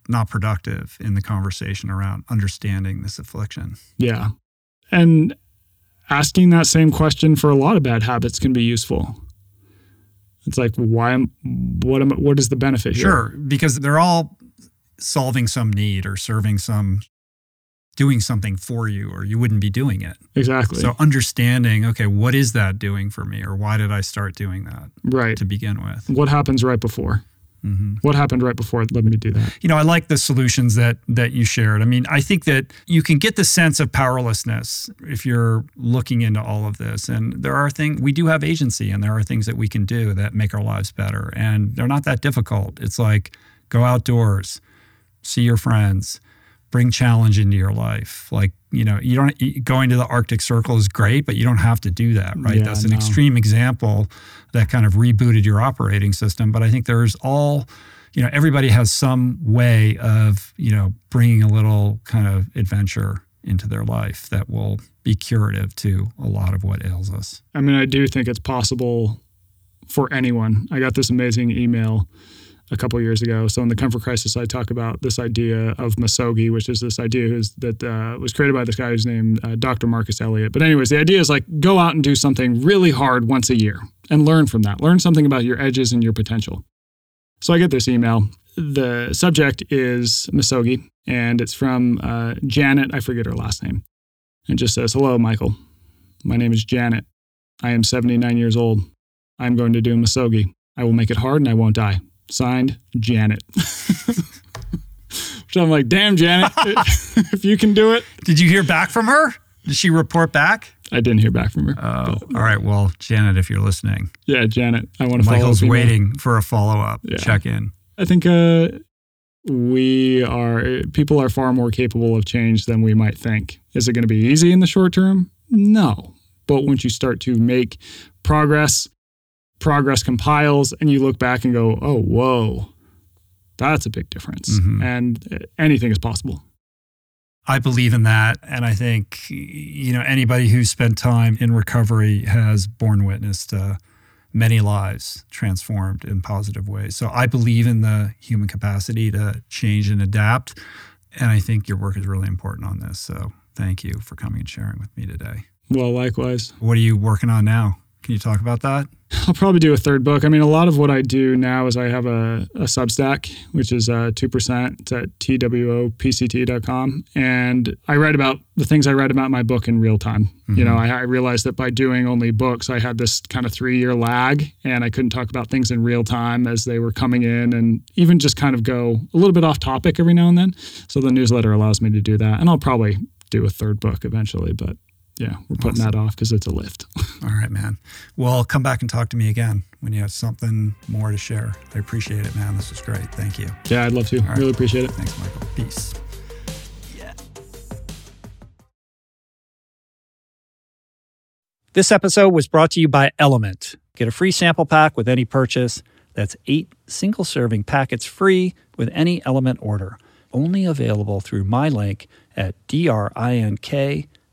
Speaker 1: not productive in the conversation around understanding this affliction.
Speaker 2: Yeah. And asking that same question for a lot of bad habits can be useful. It's like, why am, what am, what is the benefit
Speaker 1: here? Sure, because they're all solving some need or serving some, doing something for you, or you wouldn't be doing it.
Speaker 2: Exactly.
Speaker 1: So understanding, okay, what is that doing for me, or why did I start doing that?
Speaker 2: Right.
Speaker 1: To begin with.
Speaker 2: What happens right before? Mm-hmm. What happened right before let me do that?
Speaker 1: You know, I like the solutions that that you shared. I mean, I think that you can get the sense of powerlessness if you're looking into all of this. And there are things we do have agency, and there are things that we can do that make our lives better, and they're not that difficult. It's like go outdoors, see your friends, bring challenge into your life. Like, you know, you don't going to the Arctic Circle is great, but you don't have to do that, right? Yeah, That's an no. extreme example that kind of rebooted your operating system. But I think there's all, you know, everybody has some way of, you know, bringing a little kind of adventure into their life that will be curative to a lot of what ails us.
Speaker 2: I mean, I do think it's possible for anyone. I got this amazing email a couple years ago. So in the Comfort Crisis, I talk about this idea of misogi, which is this idea that uh, was created by this guy who's named uh, Dr. Marcus Elliott. But anyways, the idea is like go out and do something really hard once a year and learn from that. Learn something about your edges and your potential. So I get this email. The subject is misogi, and it's from uh, Janet. I forget her last name. It just says, "Hello, Michael. My name is Janet. I am 79 years old. I am going to do misogi. I will make it hard and I won't die. Signed, Janet. Which I'm like, damn, Janet, if you can do it.
Speaker 1: Did you hear back from her? Did she report back?
Speaker 2: I didn't hear back from her.
Speaker 1: Oh, but, all right. Well, Janet, if you're listening,
Speaker 2: yeah, Janet, I want to.
Speaker 1: Michael's waiting for a follow up. Yeah. Check in.
Speaker 2: I think uh, we are people are far more capable of change than we might think. Is it going to be easy in the short term? No, but once you start to make progress progress compiles and you look back and go, oh, whoa, that's a big difference. Mm-hmm. And anything is possible.
Speaker 1: I believe in that. And I think, you know, anybody who's spent time in recovery has borne witness to many lives transformed in positive ways. So I believe in the human capacity to change and adapt. And I think your work is really important on this. So
Speaker 6: Thank you for coming and sharing with me today.
Speaker 2: Well, likewise.
Speaker 6: What are you working on now? Can you talk about that?
Speaker 2: I'll probably do a third book. I mean, a lot of what I do now is I have a, a Substack, which is uh, 2% it's at twopct.com. And I write about the things I write about in my book in real time. Mm-hmm. You know, I, I, realized that by doing only books, I had this kind of three year lag and I couldn't talk about things in real time as they were coming in and even just kind of go a little bit off topic every now and then. So the newsletter allows me to do that. And I'll probably do a third book eventually, but yeah, we're putting awesome. that off because it's a lift.
Speaker 6: All right, man. Well, come back and talk to me again when you have something more to share. I appreciate it, man. This was great. Thank you.
Speaker 2: Yeah, I'd love to. Right. Really appreciate it.
Speaker 6: Thanks, Michael. Peace.
Speaker 1: Yeah. This episode was brought to you by LMNT. Get a free sample pack with any purchase. That's eight single serving packets free with any LMNT order. Only available through my link at drink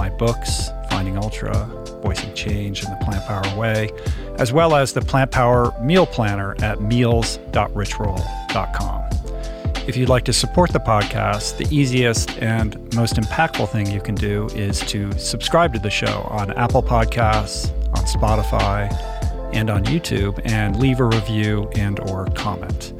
Speaker 1: my books, Finding Ultra, Voicing Change and the Plant Power Way, as well as the Plant Power Meal Planner at meals.richroll.com. If you'd like to support the podcast, the easiest and most impactful thing you can do is to subscribe to the show on Apple Podcasts, on Spotify, and on YouTube and leave a review and or comment.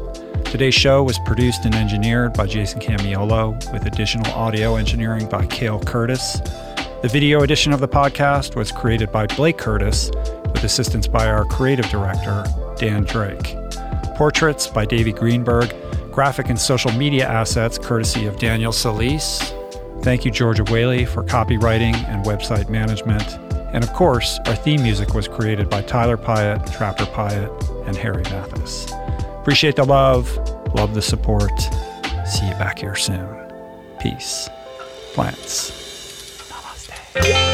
Speaker 1: Today's show was produced and engineered by Jason Camiolo, with additional audio engineering by Cale Curtis. The video edition of the podcast was created by Blake Curtis, with assistance by our creative director, Dan Drake. Portraits by Davey Greenberg, graphic and social media assets courtesy of Daniel Solis. Thank you, Georgia Whaley, for copywriting and website management. And of course, our theme music was created by Tyler Piatt, Trapper Piatt, and Harry Mathis. Appreciate the love, love the support. See you back here soon. Peace. Plants. Namaste.